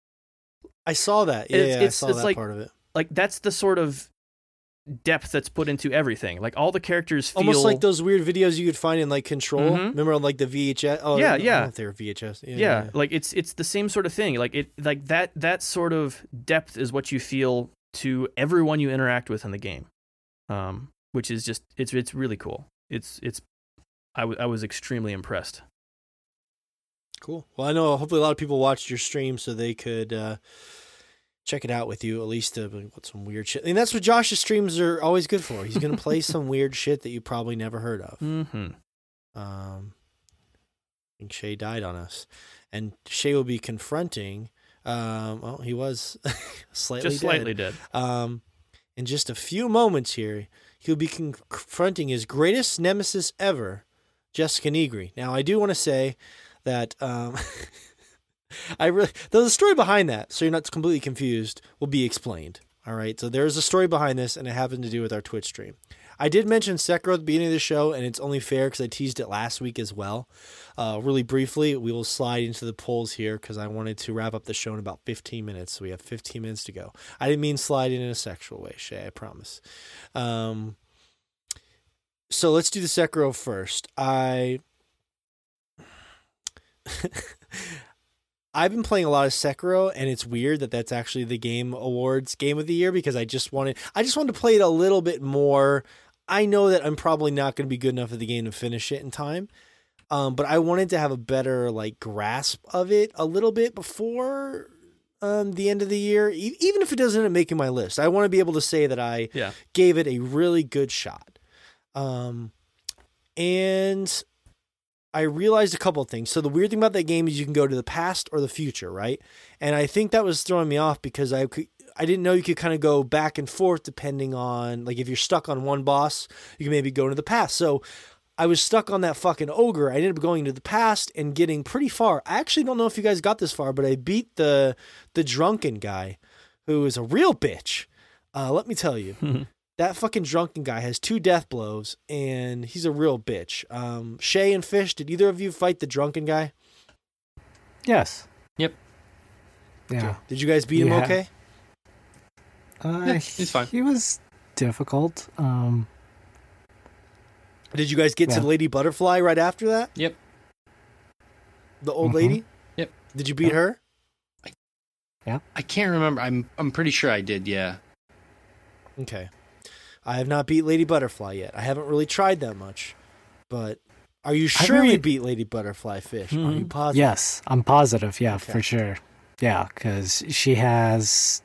I saw that. Yeah, It's- yeah, it's- I saw it's that like- part of it. like that's the sort of depth that's put into everything like all the characters feel Almost like those weird videos you could find in like Control. Mhm. Remember on like the VHS? Oh, Yeah, yeah. they were VHS. Yeah, yeah, like it's it's the same sort of thing like it like that that sort of depth is what you feel to everyone you interact with in the game um which is just it's it's really cool it's it's I—I was extremely impressed Cool. Well, I know hopefully a lot of people watched your stream so they could uh, check it out with you at least to like, what some weird shit. And that's what Josh's streams are always good for. He's gonna play some (laughs) weird shit that you probably never heard of. Mm-hmm. Um, I think Shay died on us, and Shay will be confronting. Um, well, he was (laughs) slightly Just dead. slightly dead. Um, in just a few moments here, he'll be confronting his greatest nemesis ever, Jessica Negri. Now, I do want to say that um, (laughs) I really a story behind that, so you're not completely confused. Will be explained. All right, so there's a story behind this, and it happened to do with our Twitch stream. I did mention Sekiro at the beginning of the show, and it's only fair because I teased it last week as well. Uh, really briefly, we will slide into the polls here because I wanted to wrap up the show in about 15 minutes. So we have 15 minutes to go. I didn't mean slide in a sexual way, Shay, I promise. Um, so let's do the Sekiro first. I. (laughs) I've been playing a lot of Sekiro, and it's weird that that's actually the Game Awards Game of the Year because I just wanted, I just wanted to play it a little bit more. I know that I'm probably not going to be good enough at the game to finish it in time, um, but I wanted to have a better like grasp of it a little bit before um, the end of the year, e- even if it doesn't end up making my list. I want to be able to say that I Yeah. gave it a really good shot. Um, and I realized a couple of things. So the weird thing about that game is you can go to the past or the future, right? And I think that was throwing me off because I could, I didn't know you could kind of go back and forth depending on like if you're stuck on one boss, you can maybe go into the past. So I was stuck on that fucking ogre. I ended up going to the past and getting pretty far. I actually don't know if you guys got this far, but I beat the the drunken guy who is a real bitch. Uh, let me tell you. (laughs) that fucking drunken guy has two death blows and he's a real bitch. Um, Shay and Fish, did either of you fight the drunken guy? Yes. Yep. Yeah. Did you guys beat him Yeah. okay? Uh, Yeah, he's fine. He was difficult. Um, Did you guys get to Yeah. Lady Butterfly right after that? Yep. The old Mhm. lady? Yep. Did you beat her? Yeah. I can't remember. I'm I'm pretty sure I did. Yeah. Okay. I have not beat Lady Butterfly yet. I haven't really tried that much. But are you sure really- you beat Lady Butterfly Fish? Are you Mhm. positive? yes, I'm positive. Yeah, Okay. for sure. Yeah, because she has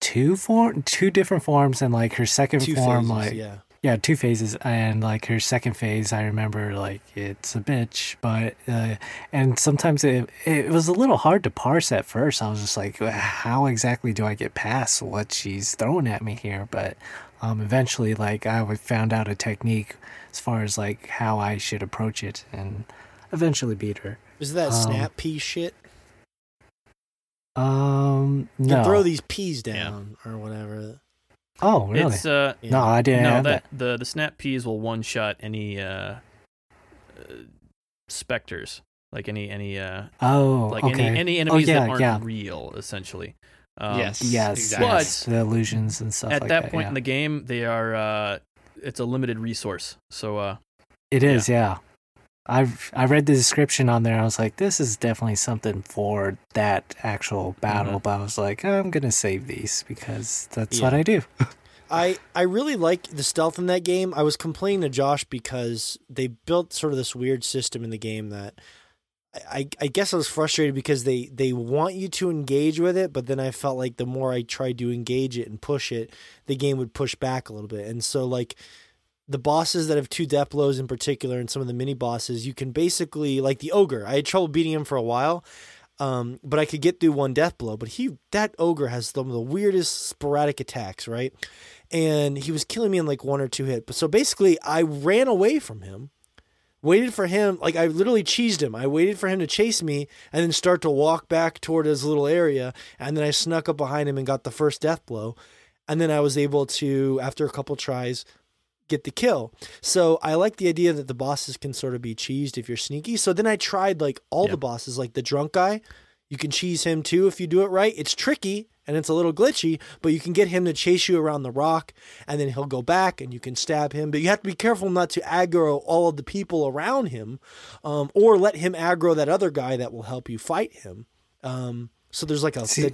two form, two different forms, and like her second Two form, phases, like yeah. yeah, two phases, and like her second phase, I remember like it's a bitch, but uh, and sometimes it it was a little hard to parse at first. I was just like, how exactly do I get past what she's throwing at me here? But um, eventually, like I found out a technique as far as like how I should approach it, and eventually beat her. Is that Um, snap pea shit? Um, no. can throw these peas Yeah. down or whatever. oh, really? It's uh Yeah. No, I didn't no have that that. the the snap peas will one shot any uh, uh specters like any any uh Oh, like okay. any any enemies yeah, that aren't yeah. real essentially. Um, yes. yes, Exactly. yes, the illusions and stuff At like that, that. point yeah. in the game, they are uh it's a limited resource. So uh It is, yeah. I've I read the description on there. I was like, this is definitely something for that actual battle. Mm-hmm. But I was like, I'm gonna save these because that's Yeah. what I do. (laughs) I I really like the stealth in that game. I was complaining to Josh because they built sort of this weird system in the game that I, I guess I was frustrated because they, they want you to engage with it, but then I felt like the more I tried to engage it and push it, the game would push back a little bit. And so like the bosses that have two death blows in particular and some of the mini bosses, you can basically like the ogre. I had trouble beating him for a while. Um, but I could get through one death blow. But he that ogre has some of the weirdest sporadic attacks, right? And he was killing me in like one or two hit. But so basically I ran away from him waited for him like i literally cheesed him. I waited for him to chase me and then start to walk back toward his little area. And then i snuck up behind him and got the first death blow. And then i was able to after a couple tries get the kill. So i like the idea that the bosses can sort of be cheesed if you're sneaky. So then i tried like all the bosses like the drunk guy. You can cheese him too if you do it right. It's tricky and it's a little glitchy, but you can get him to chase you around the rock and then he'll go back and you can stab him. But you have to be careful not to aggro all of the people around him um, or let him aggro that other guy that will help you fight him. Um, so there's like a. See,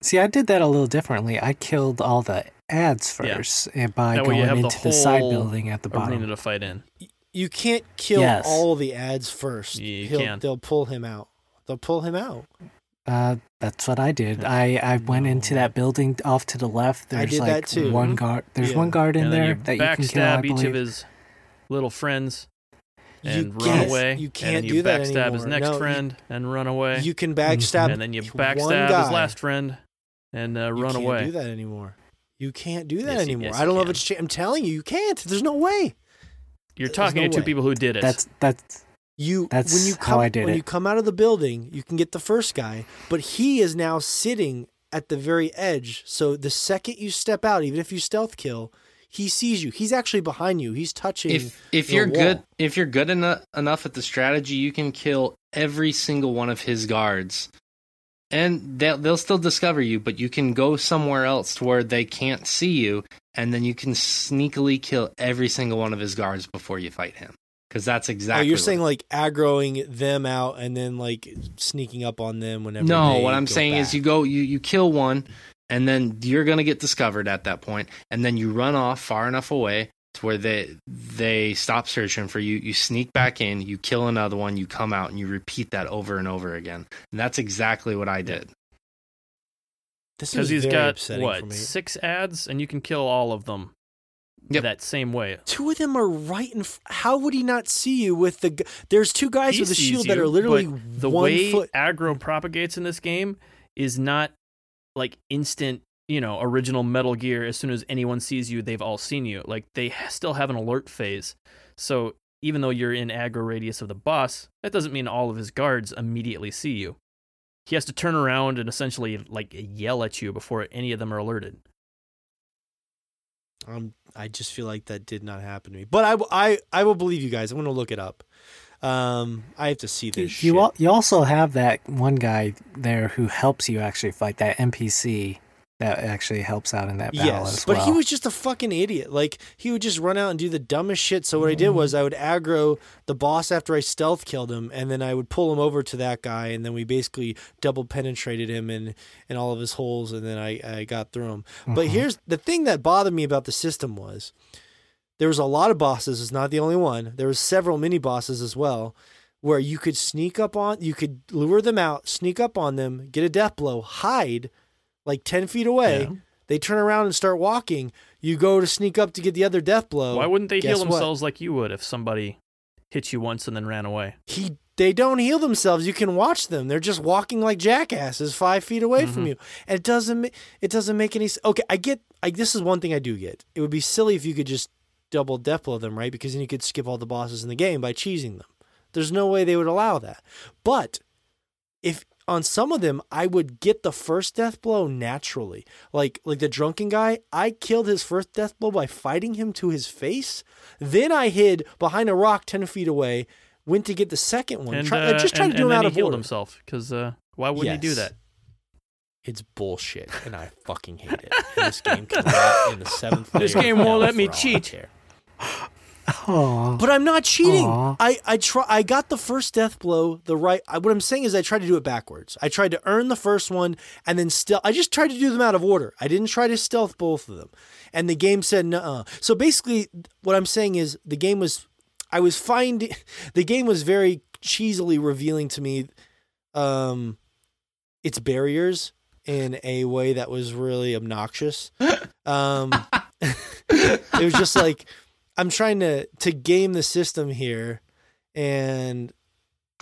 see, I did that a little differently. I killed all the ads Yeah. first and by That going you have the into the, side building at the bottom. arena bottom. to fight in. you can't kill Yes. all the ads first. Yeah, you He'll- can. They'll pull him out. They'll pull him out. Uh, that's what I did. I, I went into that building off to the left. I There's did like that too. one guard. There's Yeah. one guard in there you that you can kill. I backstab each believe. of his little friends and You run can't- away. you can't then you do that backstab his anymore. next No, you- friend and run away. You can backstab and then you backstab guy. his last friend and uh, You can't away. do that anymore. You can't do that Yes, anymore. yes, I don't know if it's. Cha- I'm telling you, you can't. There's no way. You're There's talking no to two way. people who did it. That's that's You That's when you how come I did it when it. you come out of the building, you can get the first guy, but he is now sitting at the very edge. So the second you step out, even if you stealth kill, he sees you. He's actually behind you. He's touching. If if you're good if you're good enough enough at the strategy, you can kill every single one of his guards, and they'll they'll still discover you. But you can go somewhere else to where they can't see you, and then you can sneakily kill every single one of his guards before you fight him. Because that's oh, exactly. oh, exactly. you're what- saying like aggroing them out and then like sneaking up on them whenever. no. they What I'm go saying is you go you you kill one, and then you're gonna get discovered at that point, and then you run off far enough away to where they they stop searching for you. You sneak back in, you kill another one, you come out, and you repeat that over and over again. And that's exactly what I did. This because is he's very got upsetting for what me. six ads, and you can kill all of them Yep. that same way. Two of them are right in. F- How would he not see you with the? g- There's two guys He with a sees shield that are literally but the one way foot. aggro propagates in this game is not like instant you know original metal gear as soon as anyone sees you they've all seen you like they still have an alert phase so even though you're in aggro radius of the boss that doesn't mean all of his guards immediately see you he has to turn around and essentially like yell at you before any of them are alerted Um, I just feel like that did not happen to me. But I, I, I will believe you guys. I'm going to look it up. Um, I have to see this. you al- you also have that one guy there who helps you actually fight that NPC that actually helps out in that battle Yes, as but he was just a fucking idiot. Like he would just run out and do the dumbest shit. So what I did Mm-hmm. was I would aggro the boss after I stealth killed him, and then I would pull him over to that guy, and then we basically double penetrated him in in all of his holes, and then I I got through him. But Mhm. here's the thing that bothered me about the system was there was a lot of bosses. It's not the only one. There was several mini bosses as well, where you could sneak up on, you could lure them out, sneak up on them, get a death blow, hide like ten feet away. Yeah. They turn around and start walking. You go to sneak up to get the other death blow. why wouldn't they heal guess what? themselves like you would if somebody hit you once and then ran away He they don't heal themselves. You can watch them. They're just walking like jackasses five feet away from Mhm. you, and it doesn't it doesn't make any. s- Okay, I get. I this is one thing I do get. It would be silly if you could just double death blow them, right? Because then you could skip all the bosses in the game by cheesing them. There's no way they would allow that. But if on some of them I would get the first death blow naturally. Like like the drunken guy, I killed his first death blow by fighting him to his face. Then I hid behind a rock ten feet away, went to get the second one. and, Try, uh, just and, to do and him then out he of healed order. himself because uh, why wouldn't he do that It's bullshit, and I fucking hate it. (laughs) And this game can rot in the seventh. This game won't let me for all I cheat. care. Aw. But I'm not cheating. Aw. I I try. I got the first death blow the right. I, what I'm saying is I tried to do it backwards. I tried to earn the first one and then still. I just tried to do them out of order. I didn't try to stealth both of them. And the game said no. So basically, what I'm saying is the game was. I was finding (laughs) the game was very cheesily revealing to me, um, its barriers in a way that was really obnoxious. (laughs) Um, (laughs) it was just like I'm trying to to game the system here, and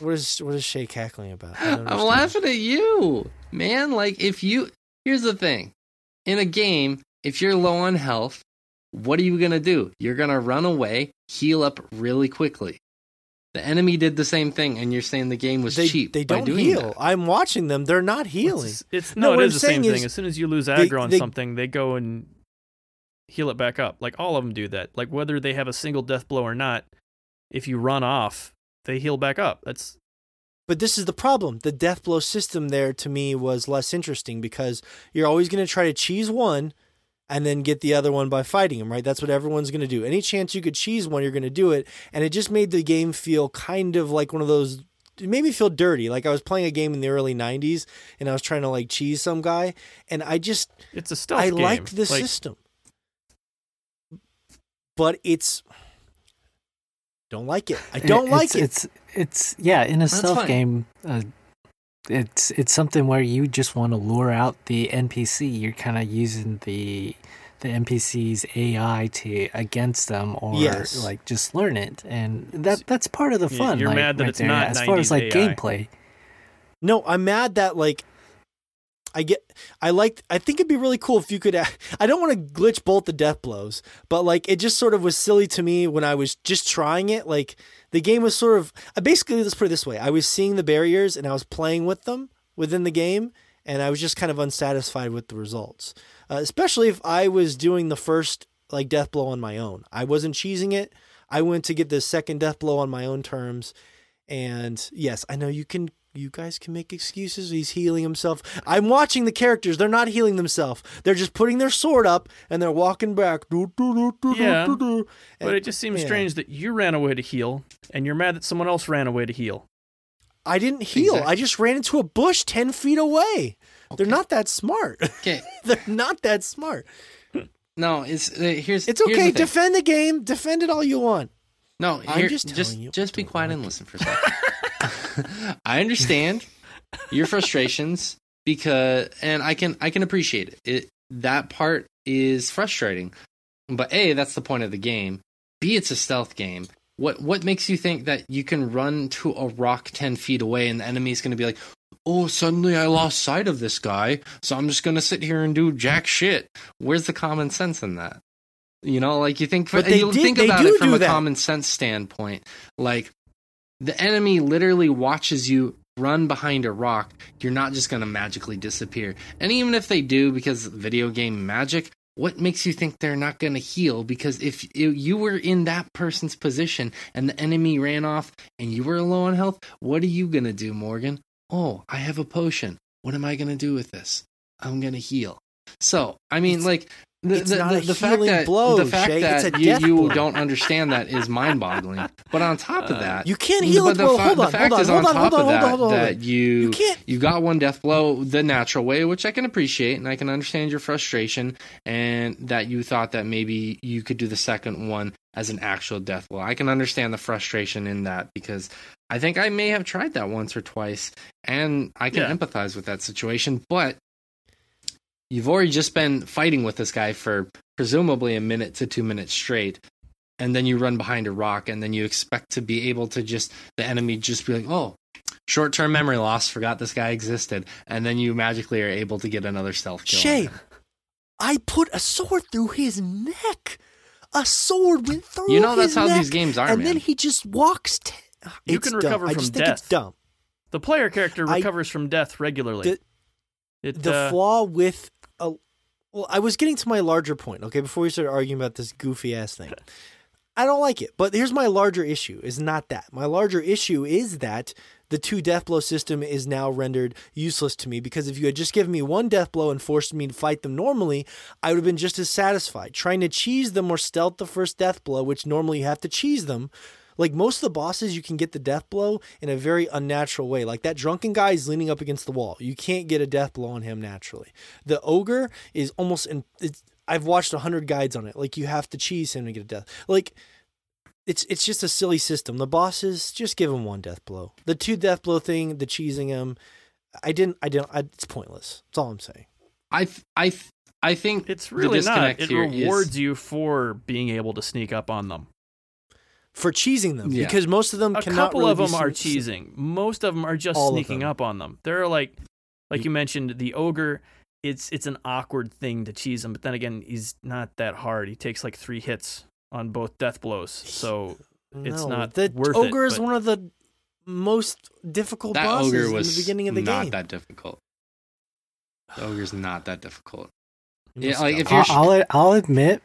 what is what is Shay cackling about? I don't (laughs) I'm laughing at you, man. Like if you here's the thing. In a game, if you're low on health, what are you gonna do? You're gonna run away, heal up really quickly. The enemy did the same thing, and you're saying the game was They cheap. they don't doing heal. that. I'm watching them. They're not healing. It's, it's No, no, what it I'm the same saying thing. is As soon as you lose they- aggro on they- something, they go and heal it back up. Like all of them do that. Like whether they have a single death blow or not, if you run off, they heal back up. That's But this is the problem. The death blow system there to me was less interesting because you're always going to try to cheese one and then get the other one by fighting him, right? That's what everyone's going to do. Any chance you could cheese one, you're going to do it. And it just made the game feel kind of like one of those. It made me feel dirty. Like I was playing a game in the early 90s and I was trying to like cheese some guy. And I just, it's a stealth I game. liked the like, system. But it's. Don't like it. I don't like it's, it. It's it's yeah, in a That's stealth fine. game, uh, it's it's something where you just want to lure out the NPC. You're kind of using the the NPC's AI to against them, or Yes. like just learn it, and that that's part of the fun. you're like, mad that right it's there, not as far as like AI. gameplay. No, I'm mad that like I get I like I think it'd be really cool if you could (laughs) I don't want to glitch bolt the death blows, but like it just sort of was silly to me when I was just trying it. Like the game was sort of I basically let's put it this way. I was seeing the barriers and I was playing with them within the game and I was just kind of unsatisfied with the results. Uh, especially if I was doing the first like death blow on my own. I wasn't cheesing it. I went to get the second death blow on my own terms. And yes, I know you can you guys can make excuses. He's healing himself. I'm watching the characters. They're not healing themselves. They're just putting their sword up and they're walking back. Do, do, do, do, do, Yeah, do, do. But it just seems yeah. strange that you ran away to heal, and you're mad that someone else ran away to heal. I didn't heal. Exactly. I just ran into a bush 10 feet away. They're not that smart. (laughs) Okay. They're not that smart. No, it's uh, here's It's here's the okay. thing. Defend the game. Defend it all you want. No, I'm here, just just telling you just, be quiet like and it. listen for a second. (laughs) I understand your frustrations because, and I can I can appreciate it. it. That part is frustrating, but a that's the point of the game. B it's a stealth game. What what makes you think that you can run to a rock ten feet away and the enemy's going to be like, oh, suddenly I lost sight of this guy, so I'm just going to sit here and do jack shit. Where's the common sense in that? You know, like you think But they you did- think about it from a that. common sense standpoint. Like the enemy literally watches you run behind a rock. You're not just going to magically disappear. And even if they do, because video game magic, what makes you think they're not going to heal? Because if you were in that person's position and the enemy ran off and you were low on health, what are you going to do, Morgan? Oh, I have a potion. What am I going to do with this? I'm going to heal. So, I mean, like, the, it's the, not the, a the fact that blow, the fact Shay. It's that a you, you blow. don't understand that is mind-boggling. But on top of uh, that, You can't heal but it. the, fa- hold the on. fact Hold on. is, Hold on on. top Hold on. of that, Hold on. Hold on. that you You can't. you got one death blow the natural way, which I can appreciate, and I can understand your frustration, and that you thought that maybe you could do the second one as an actual death blow. I can understand the frustration in that because I think I may have tried that once or twice, and I can Yeah. empathize with that situation. But you've already just been fighting with this guy for presumably a minute to two minutes straight. And then you run behind a rock, and then you expect to be able to just the enemy just be like, "Oh, short term memory loss, forgot this guy existed, and then you magically are able to get another stealth kill. on Shay. I put a sword through his neck. A sword went through You know that's how neck, these games are, and man. then he just walks. T- You It's can dumb. recover I from just think it's death. dumb. The player character I- recovers from death regularly. The- it, the uh, flaw with a well i was getting to my larger point okay before we started arguing about this goofy ass thing. I don't like it but here's my larger issue is not that. My larger issue is that the two death blow system is now rendered useless to me because if you had just given me one death blow and forced me to fight them normally i would have been just as satisfied. Trying to cheese them or stealth the first death blow which normally you have to cheese them like most of the bosses, you can get the death blow in a very unnatural way. Like that drunken guy is leaning up against the wall. You can't get a death blow on him naturally. The ogre is almost in. It's, I've watched a hundred guides on it. Like you have to cheese him to get a death. Like it's it's just a silly system. The bosses just give him one death blow. The two death blow thing, the cheesing him. I didn't. I didn't. I, it's pointless. That's all I'm saying. I th- I th- I think it's really not. It here is- rewards you for being able to sneak up on them. For cheesing them, Yeah. because most of them A cannot couple really of be them are sne- cheesing. Most of them are just All sneaking up on them. There are like, like you mentioned, the ogre. It's it's an awkward thing to cheese him, but then again, he's not that hard. He takes like three hits on both death blows, so it's No, not the worth ogre is but- one of the most difficult that bosses ogre was in the beginning of the not game. that difficult. The ogre's not that difficult. Yeah, like, if you're I'll, I'll I'll admit,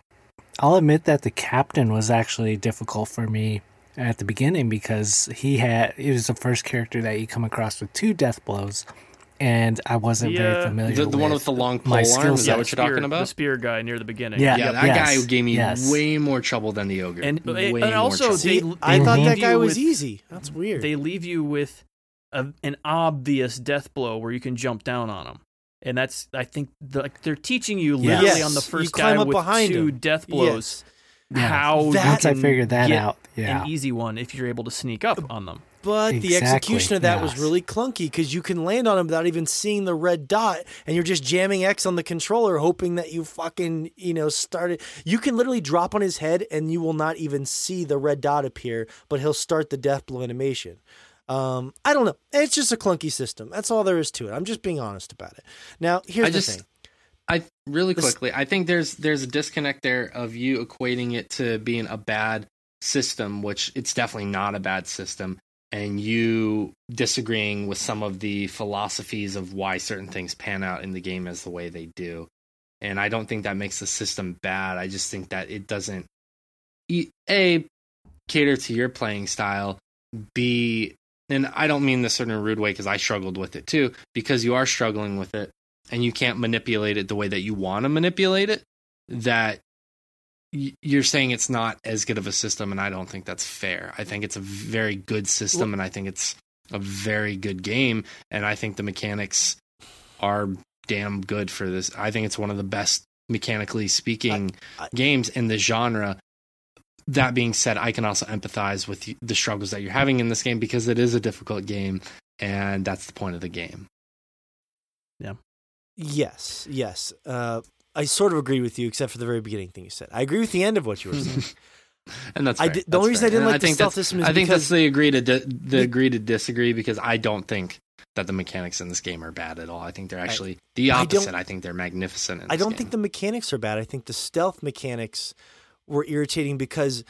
I'll admit that the captain was actually difficult for me at the beginning because he had he was the first character that you come across with two death blows, and I wasn't The, very familiar. The, the one with with the long my pole arm, skill is that set. what you're spear, talking The spear guy near the beginning. Yeah. Yeah, that Yes, guy gave me yes. way more trouble than the ogre. And- way and also trouble. they- See, I thought that guy was with- easy. That's weird. They leave you with a, an obvious death blow where you can jump down on them. And that's, I think, the, like they're teaching you Yes. literally on the You first climb guy up with behind two him. death blows Yes. Yeah. how That- Once I figured that out, yeah. an easy one if you're able to sneak up on them. But the execution of that was really clunky because you can land on him without even seeing the red dot, and you're just jamming X on the controller, hoping that you fucking you know started. You can literally drop on his head, and you will not even see the red dot appear, but he'll start the death blow animation. Um, I don't know. It's just a clunky system. That's all there is to it. I'm just being honest about it. Now, here's I the just- thing. I really This- quickly, I think there's there's a disconnect there of you equating it to being a bad system, which it's definitely not a bad system, and you disagreeing with some of the philosophies of why certain things pan out in the game as the way they do. And I don't think that makes the system bad. I just think that it doesn't a cater to your playing style. B and I don't mean this in a rude way because I struggled with it too. Because you are struggling with it and you can't manipulate it the way that you want to manipulate it, that you're saying it's not as good of a system, and I don't think that's fair. I think it's a very good system, and I think it's a very good game, and I think the mechanics are damn good for this. I think it's one of the best mechanically speaking I- I- games in the genre. That being said, I can also empathize with the struggles that you're having in this game because it is a difficult game, and that's the point of the game. Yeah. Yes, yes. Uh, I sort of agree with you, except for the very beginning thing you said. I agree with the end of what you were saying. (laughs) and that's I fair. did- the That's only reason fair. I didn't And like the think stealth system I think that's the agree to di- the Be- agree to disagree because I don't think that the mechanics in this game are bad at all. I think they're actually the I don't- opposite. I, think they're magnificent. In I this don't game. think the mechanics are bad. I think the stealth mechanics were irritating because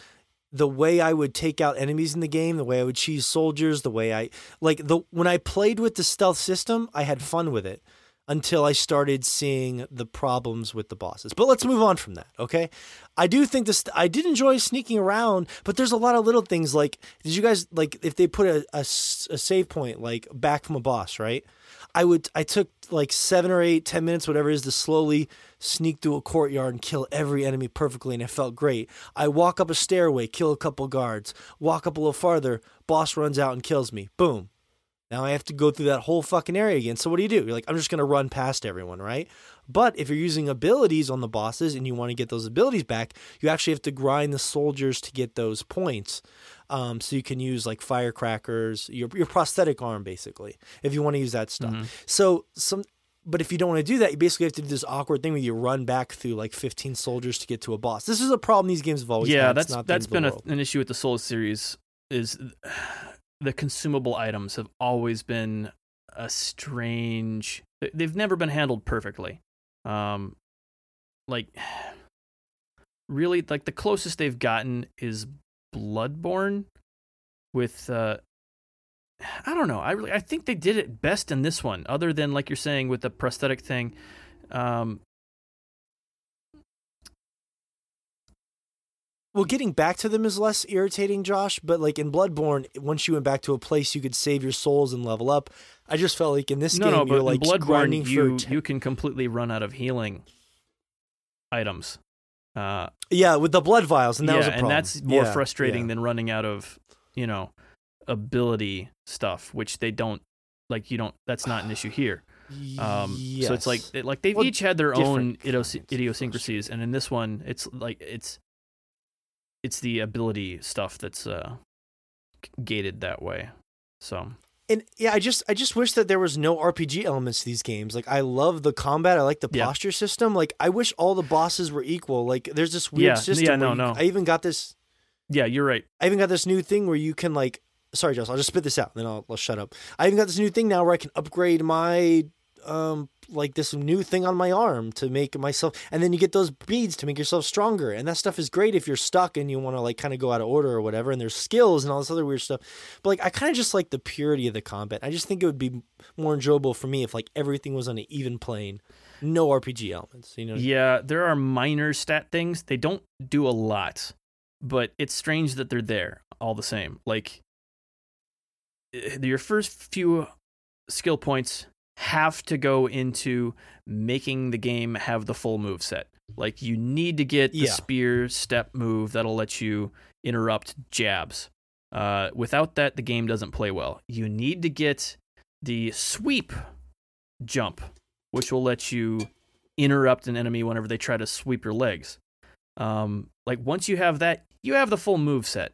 the way I would take out enemies in the game, the way I would cheese soldiers, the way I like the when I played with the stealth system, I had fun with it until I started seeing the problems with the bosses. But let's move on from that, okay? I do think this I did enjoy sneaking around, but there's a lot of little things like did you guys like if they put a a save point like back from a boss, right? I would I took like seven or eight, ten minutes, whatever it is, to slowly sneak through a courtyard and kill every enemy perfectly, and it felt great. I walk up a stairway, kill a couple guards, walk up a little farther, boss runs out and kills me. Boom. Now I have to go through that whole fucking area again. So what do you do? You're like, I'm just gonna run past everyone, right? But if you're using abilities on the bosses and you want to get those abilities back, you actually have to grind the soldiers to get those points. Um, so you can use like firecrackers, your your prosthetic arm, basically, if you want to use that stuff. Mhm. So some, but if you don't want to do that, you basically have to do this awkward thing where you run back through like 15 soldiers to get to a boss. This is a problem these games have always yeah, had. Yeah, that's that's end of the been a, an issue with the Souls series. Is (sighs) the consumable items have always been a strange. they- They've never been handled perfectly. Um, like (sighs) really, like the closest they've gotten is Bloodborne, with uh, I don't know. I really I think they did it best in this one, other than like you're saying with the prosthetic thing. Um, Well, getting back to them is less irritating, Josh. But like in Bloodborne, once you went back to a place, you could save your souls and level up. I just felt like in this no, game, no, you're like in grinding Bloodborne, you you can completely run out of healing items. Uh, yeah, with the blood vials, and that yeah, was a problem. and that's more Yeah, frustrating yeah. than running out of, you know, ability stuff, which they don't like. You don't. That's not an issue here. Um, so it's like it- like they've Well, each had their own idios- idiosyncrasies, and in this one, it's like it's it's the ability stuff that's uh, gated that way. So And yeah, I just I just wish that there was no RPG elements to these games. Like I love the combat, I like the Yeah. posture system. Like I wish all the bosses were equal. Like there's this weird Yeah, system. yeah, no, you- no. I even got this. yeah, you're right. I even got this new thing where you can like. Sorry, Josh. I'll just spit this out, and then I'll, I'll shut up. I even got this new thing now where I can upgrade my um like this new thing on my arm to make myself and then you get those beads to make yourself stronger and that stuff is great if you're stuck and you want to like kind of go out of order or whatever and there's skills and all this other weird stuff but like i kind of just like the purity of the combat i just think it would be more enjoyable for me if like everything was on an even plane no rpg elements you know Yeah, there are minor stat things. They don't do a lot, but it's strange that they're there all the same. Like your first few skill points have to go into making the game have the full move set. Like you need to get the Yeah. spear step move that'll let you interrupt jabs. Uh, without that, the game doesn't play well. You need to get the sweep jump, which will let you interrupt an enemy whenever they try to sweep your legs. Um, like once you have that, you have the full move set.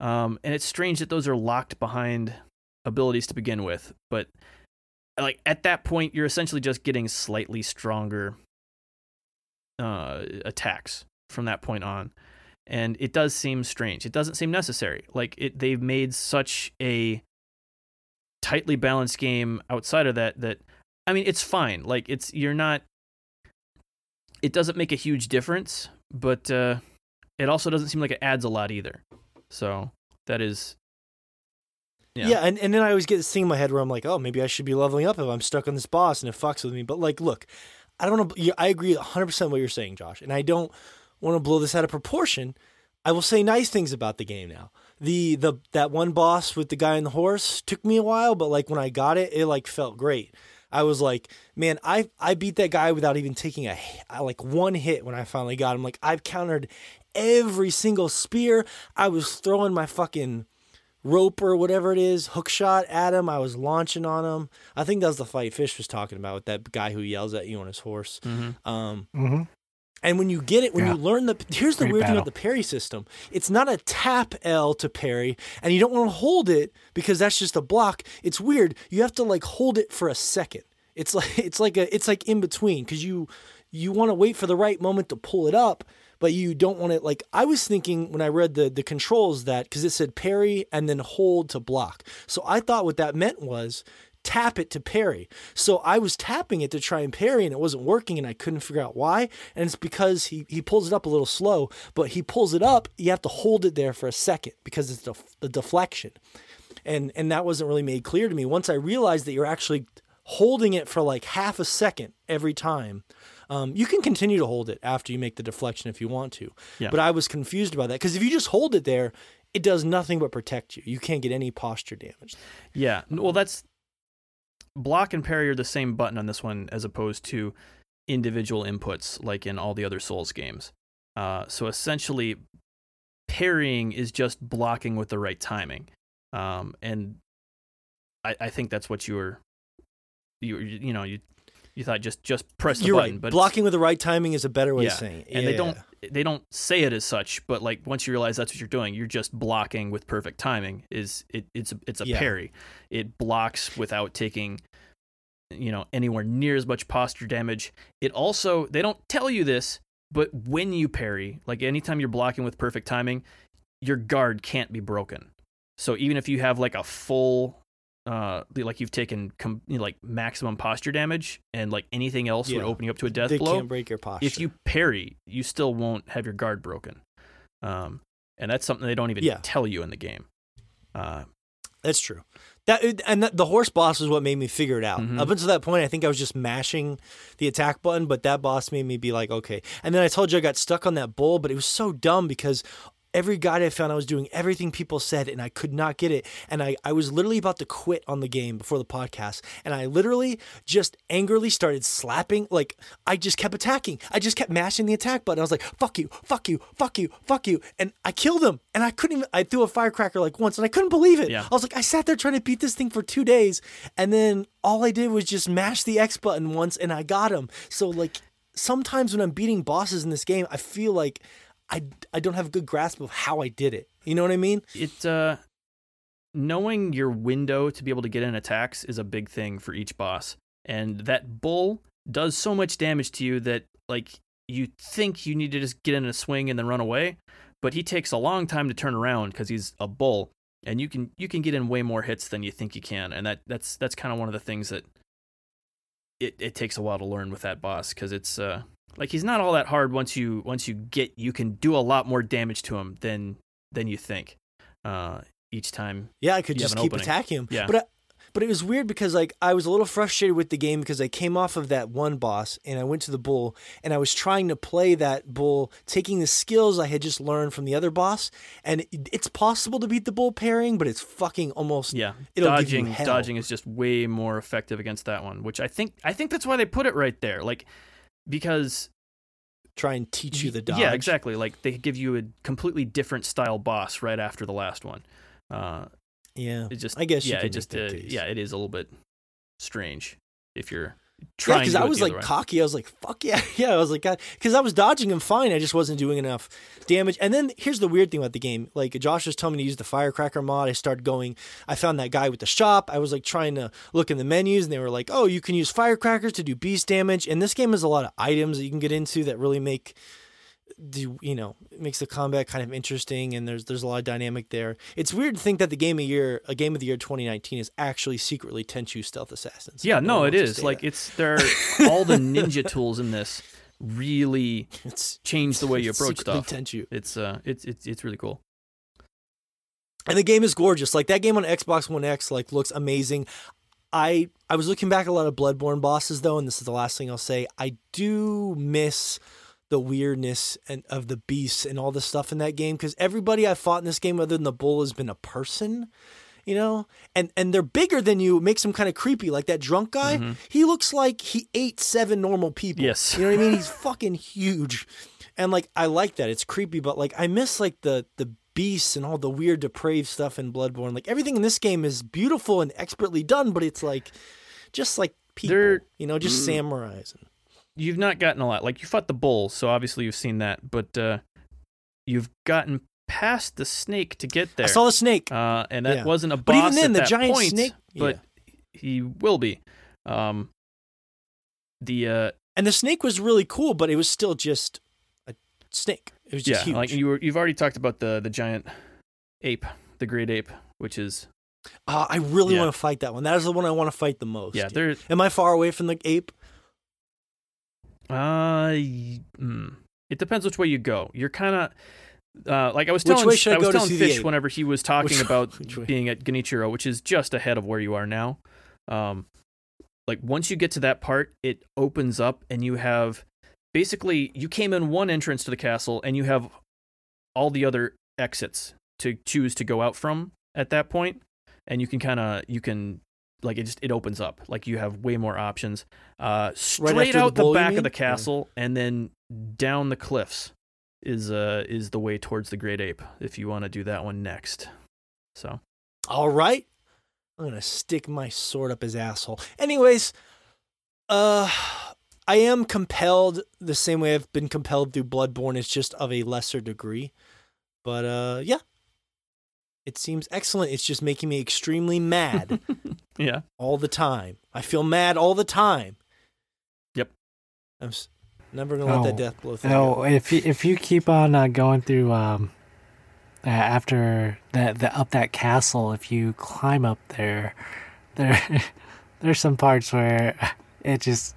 Um, and it's strange that those are locked behind abilities to begin with, but like at that point, you're essentially just getting slightly stronger uh, attacks from that point on, and it does seem strange. It doesn't seem necessary. Like it, they've made such a tightly balanced game outside of that that I mean, it's fine. Like it's you're not. It doesn't make a huge difference, but uh, it also doesn't seem like it adds a lot either. So that is Yeah. Yeah. and, and then I always get this thing in my head where I'm like, oh, maybe I should be leveling up if I'm stuck on this boss and it fucks with me. But like, look, I don't know. I agree 100% what you're saying, Josh. And I don't want to blow this out of proportion. I will say nice things about the game now. The the that one boss with the guy on the horse took me a while, but like when I got it, it like felt great. I was like, man, I I beat that guy without even taking a like one hit when I finally got him. Like I've countered every single spear. I was throwing my fucking rope or whatever it is, hook shot at him. I was launching on him. I think that was the fight Fish was talking about with that guy who yells at you on his horse. Mhm. Um, hmm and when you get it, when Yeah. you learn the here's the Great weird thing about the parry system. It's not a tap L to parry, and you don't want to hold it because that's just a block. It's weird. You have to like hold it for a second. It's like (laughs) it's like a it's like in between because you you want to wait for the right moment to pull it up, but you don't want it like I was thinking when I read the the controls that because it said parry and then hold to block. So I thought what that meant was tap it to parry. So I was tapping it to try and parry and it wasn't working and I couldn't figure out why. And it's because he, he pulls it up a little slow, but he pulls it up, you have to hold it there for a second because it's the, the deflection. And and that wasn't really made clear to me. Once I realized that you're actually holding it for like half a second every time. Um, you can continue to hold it after you make the deflection if you want to. Yeah. But I was confused about that because if you just hold it there, it does nothing but protect you. You can't get any posture damage. Yeah. Well, that's block and parry are the same button on this one as opposed to individual inputs like in all the other Souls games. Uh, so essentially, parrying is just blocking with the right timing, um, and I, I think that's what you were, you you know you you thought just just press the You're button, right. but Blocking with the right timing is a better way Yeah, of saying it. and they don't they don't say it as such but like once you realize that's what you're doing you're just blocking with perfect timing is it it's a, it's a Yeah. parry it blocks without taking you know anywhere near as much posture damage it also they don't tell you this but when you parry like anytime you're blocking with perfect timing your guard can't be broken so even if you have like a full uh like you've taken com- you know, like maximum posture damage and like anything else would open you up to a death They blow can't break your posture. if you parry, you still won't have your guard broken. Um, and that's something they don't even Yeah. tell you in the game. Uh, That's true. That and that, the horse boss is what made me figure it out. Mhm. Up until that point, I think I was just mashing the attack button, but that boss made me be like, okay. And then I told you I got stuck on that bull, but it was so dumb because every guide I found, I was doing everything people said, and I could not get it. And I, I was literally about to quit on the game before the podcast, and I literally just angrily started slapping. Like I just kept attacking. I just kept mashing the attack button. I was like, fuck you, fuck you, fuck you, fuck you, and I killed him. And I couldn't even. I threw a firecracker like once, and I couldn't believe it. Yeah. I was like, I sat there trying to beat this thing for two days, and then all I did was just mash the X button once, and I got him. So like sometimes when I'm beating bosses in this game, I feel like I I don't have a good grasp of how I did it. You know what I mean? it uh, knowing your window to be able to get in attacks is a big thing for each boss, and that bull does so much damage to you that like you think you need to just get in a swing and then run away, but he takes a long time to turn around because he's a bull, and you can you can get in way more hits than you think you can, and that that's that's kind of one of the things that it, it takes a while to learn with that boss because it's uh like he's not all that hard once you once you get you can do a lot more damage to him than than you think uh each time Yeah, I could just keep opening. attacking him. Yeah. But I, but it was weird because like I was a little frustrated with the game because I came off of that one boss and I went to the bull and I was trying to play that bull, taking the skills I had just learned from the other boss. And it's possible to beat the bull pairing, but it's fucking almost yeah It'll give you dodging dodging is just way more effective against that one which i think i think that's why they put it right there like because try and teach you the dodge. yeah exactly like they give you a completely different style boss right after the last one uh Yeah. it just I guess you yeah it just uh, yeah it is a little bit strange if you're trying because do I was like cocky. I was like, "Fuck yeah, (laughs) yeah!" I was like, "God," because I was dodging him fine. I just wasn't doing enough damage. And then here's the weird thing about the game: like Josh was telling me to use the firecracker mod. I started going. I found that guy with the shop. I was like trying to look in the menus, and they were like, "Oh, you can use firecrackers to do beast damage." And this game has a lot of items that you can get into that really make do you know it makes the combat kind of interesting and there's there's a lot of dynamic there. It's weird to think that the game of year a game of the year 2019 is actually secretly Tenchu Stealth Assassins. Yeah, no, it is. Like that. it's there (laughs) all the ninja tools in this really it's change the way you approach stuff. Tenchu. It's uh it's it's it's really cool. And the game is gorgeous. Like that game on Xbox One X like looks amazing. I I was looking back at a lot of Bloodborne bosses though, and this is the last thing I'll say. I do miss the weirdness and of the beasts and all the stuff in that game because everybody I fought in this game, other than the bull, has been a person. You know, and and they're bigger than you. It makes them kind of creepy. Like that drunk guy, mm-hmm. he looks like he ate seven normal people. Yes. you know what I mean. He's fucking huge, and like I like that. It's creepy, but like I miss like the the beasts and all the weird depraved stuff in Bloodborne. Like everything in this game is beautiful and expertly done, but it's like just like people, They're- you know, just mm. samurais. You've not gotten a lot. Like you fought the bull, so obviously you've seen that, but uh you've gotten past the snake to get there. I saw the snake. uh and that Yeah. wasn't a boss But even then, the giant point, snake- but he will be. Um the uh and the snake was really cool, but it was still just a snake. It was just yeah, huge. like you were you've already talked about the the giant ape, the great ape, which is Uh, I really Yeah. want to fight that one. That is the one I want to fight the most. yeah, there Am I far away from the ape? Uh, mm, it depends which way you go. You're kind of uh, like I was telling I I was telling Fish whenever he was talking Which- (laughs) about which being at Genichiro, which is just ahead of where you are now. Um, like once you get to that part, it opens up and you have basically you came in one entrance to the castle and you have all the other exits to choose to go out from at that point, and you can kind of you can like it just it opens up like you have way more options. Uh, straight the out the, you back of the castle and then down the cliffs is uh is the way towards the great ape if you want to do that one next. So All right. I'm gonna stick my sword up his asshole. Anyways, uh, I am compelled the same way I've been compelled through Bloodborne. It's just of a lesser degree, but uh, yeah, it seems excellent. It's just making me extremely mad (laughs) yeah, all the time. I feel mad all the time. Yep. I'm s- never gonna let that Oh, death blow through. No, go. if you, if you keep on uh, going through um, uh, after that the up that castle, if you climb up there, there (laughs) there's some parts where it just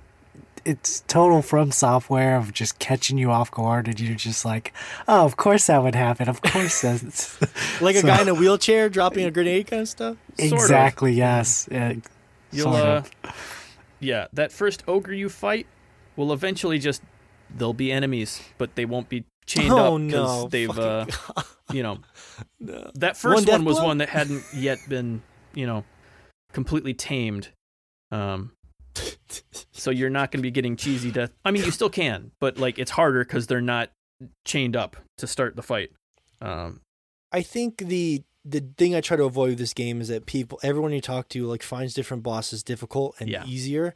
it's total from software of just catching you off guard, and you're just like, oh, of course that would happen. Of course that's (laughs) Like a so- guy in a wheelchair dropping a grenade kind of stuff. (laughs) Sort of. exactly yes. Yeah, you'll sort uh, of. yeah that first ogre you fight will eventually just they'll be enemies, but they won't be chained oh up because no! they've uh (laughs) you know no. that first death one was blow? one that hadn't yet been you know completely tamed. Um, so you're not going to be getting cheesy death. I mean, you still can, but like it's harder because they're not chained up to start the fight. Um, I think the the thing I try to avoid with this game is that people, everyone you talk to, like finds different bosses difficult and Yeah. easier,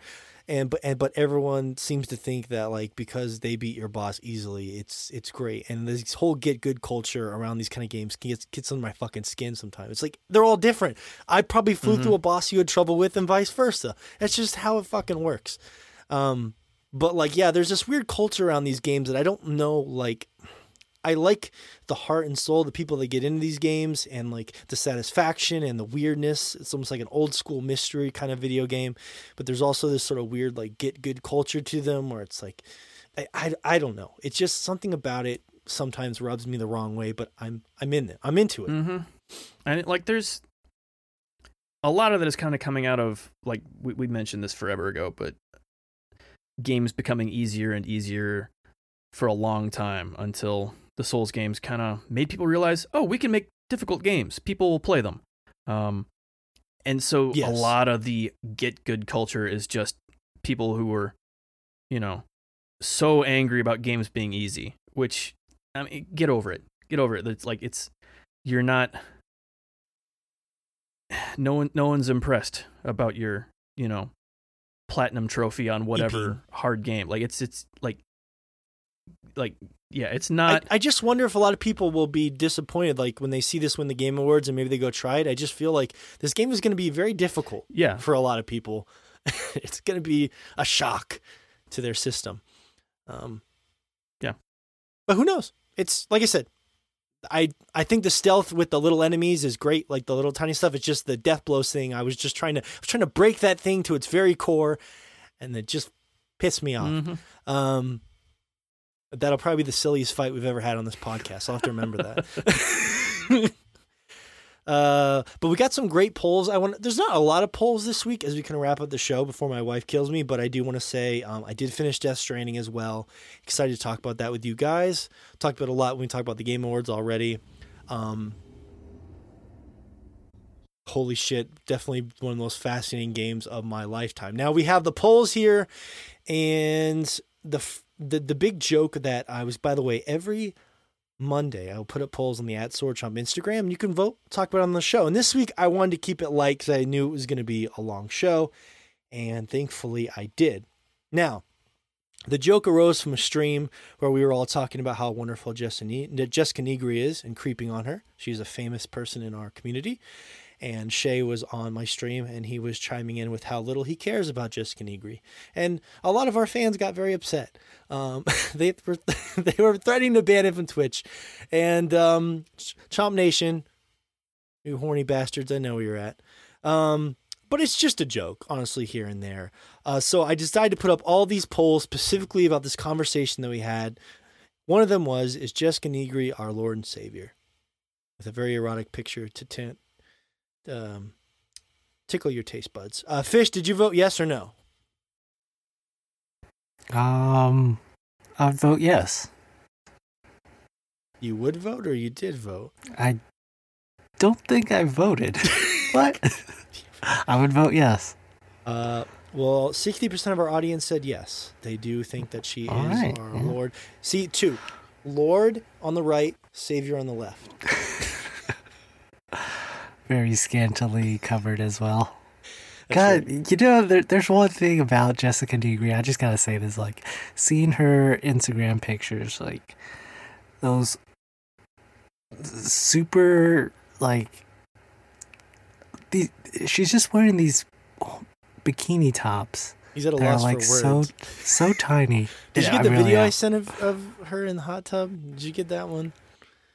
and but and but everyone seems to think that like because they beat your boss easily, it's it's great. And this whole get good culture around these kind of games gets gets under my fucking skin sometimes. It's like they're all different. I probably flew Mhm. through a boss you had trouble with, and vice versa. That's just how it fucking works. Um, but like yeah, there's this weird culture around these games that I don't know like. I like the heart and soul the people that get into these games and like the satisfaction and the weirdness. It's almost like an old school mystery kind of video game, but there's also this sort of weird like get good culture to them where it's like I I, I don't know. It's just something about it sometimes rubs me the wrong way, but I'm I'm in it. I'm into it. hmm And it, like, there's a lot of that is kind of coming out of like we, we mentioned this forever ago, but games becoming easier and easier for a long time until the Souls games kind of made people realize, oh, we can make difficult games. People will play them. Um, and so Yes. a lot of the get good culture is just people who were, you know, so angry about games being easy. Which, I mean, get over it. Get over it. It's like it's you're not. (sighs) No one, no one's impressed about your, you know, platinum trophy on whatever EP. hard game. Like it's it's like like yeah, it's not. I just wonder if a lot of people will be disappointed, like when they see this win the Game Awards and maybe they go try it. I just feel like this game is going to be very difficult yeah, for a lot of people. (laughs) it's going to be a shock to their system. Um, Yeah. but who knows? It's like I said. I I think the stealth with the little enemies is great, like the little tiny stuff. It's just the death blows thing. I was just trying to I was trying to break that thing to its very core, and it just pissed me off. Mhm. Um, that'll probably be the silliest fight we've ever had on this podcast. I'll have to remember that. (laughs) uh, but we got some great polls. I want. There's not a lot of polls this week as we can wrap up the show before my wife kills me. But I do want to say um, I did finish Death Stranding as well. Excited to talk about that with you guys. Talked about a lot when we talked about the Game Awards already. Um, holy shit! Definitely one of the most fascinating games of my lifetime. Now we have the polls here, and the f- the the big joke that I was by the way every Monday I will put up polls on the at Sword Chomp Instagram you can vote talk about on the show. And this week I wanted to keep it light because I knew it was going to be a long show and thankfully I did. Now the joke arose from a stream where we were all talking about how wonderful Jessica Nigri is and creeping on her. She's a famous person in our community and Shay was on my stream and he was chiming in with how little he cares about Jessica Nigri. And a lot of our fans got very upset. Um, (laughs) they were (laughs) they were threatening to ban him from Twitch. And um, Chomp Nation, you horny bastards, I know where you're at. Um, but it's just a joke, honestly, here and there. Uh, so I decided to put up all these polls specifically about this conversation that we had. One of them was, is Jessica Nigri our Lord and Savior? With a very erotic picture to tent um, tickle your taste buds. Uh, Fish, did you vote yes or no? Um, I vote yes. You would vote or you did vote? I don't think I voted, (laughs) what? I would vote yes. Uh, well, 60% of our audience said yes. They do think that she All is right, our yeah. Lord. See, two. Lord on the right, Savior on the left. (laughs) Very scantily covered as well. That's God, right. you know, there, there's one thing about Jessica Nigri. I just gotta say this: like, seeing her Instagram pictures, like those super, like, the she's just wearing these bikini tops He's at a loss like for so words. so tiny. Did Yeah, you get the I really video I sent of, of her in the hot tub? Did you get that one?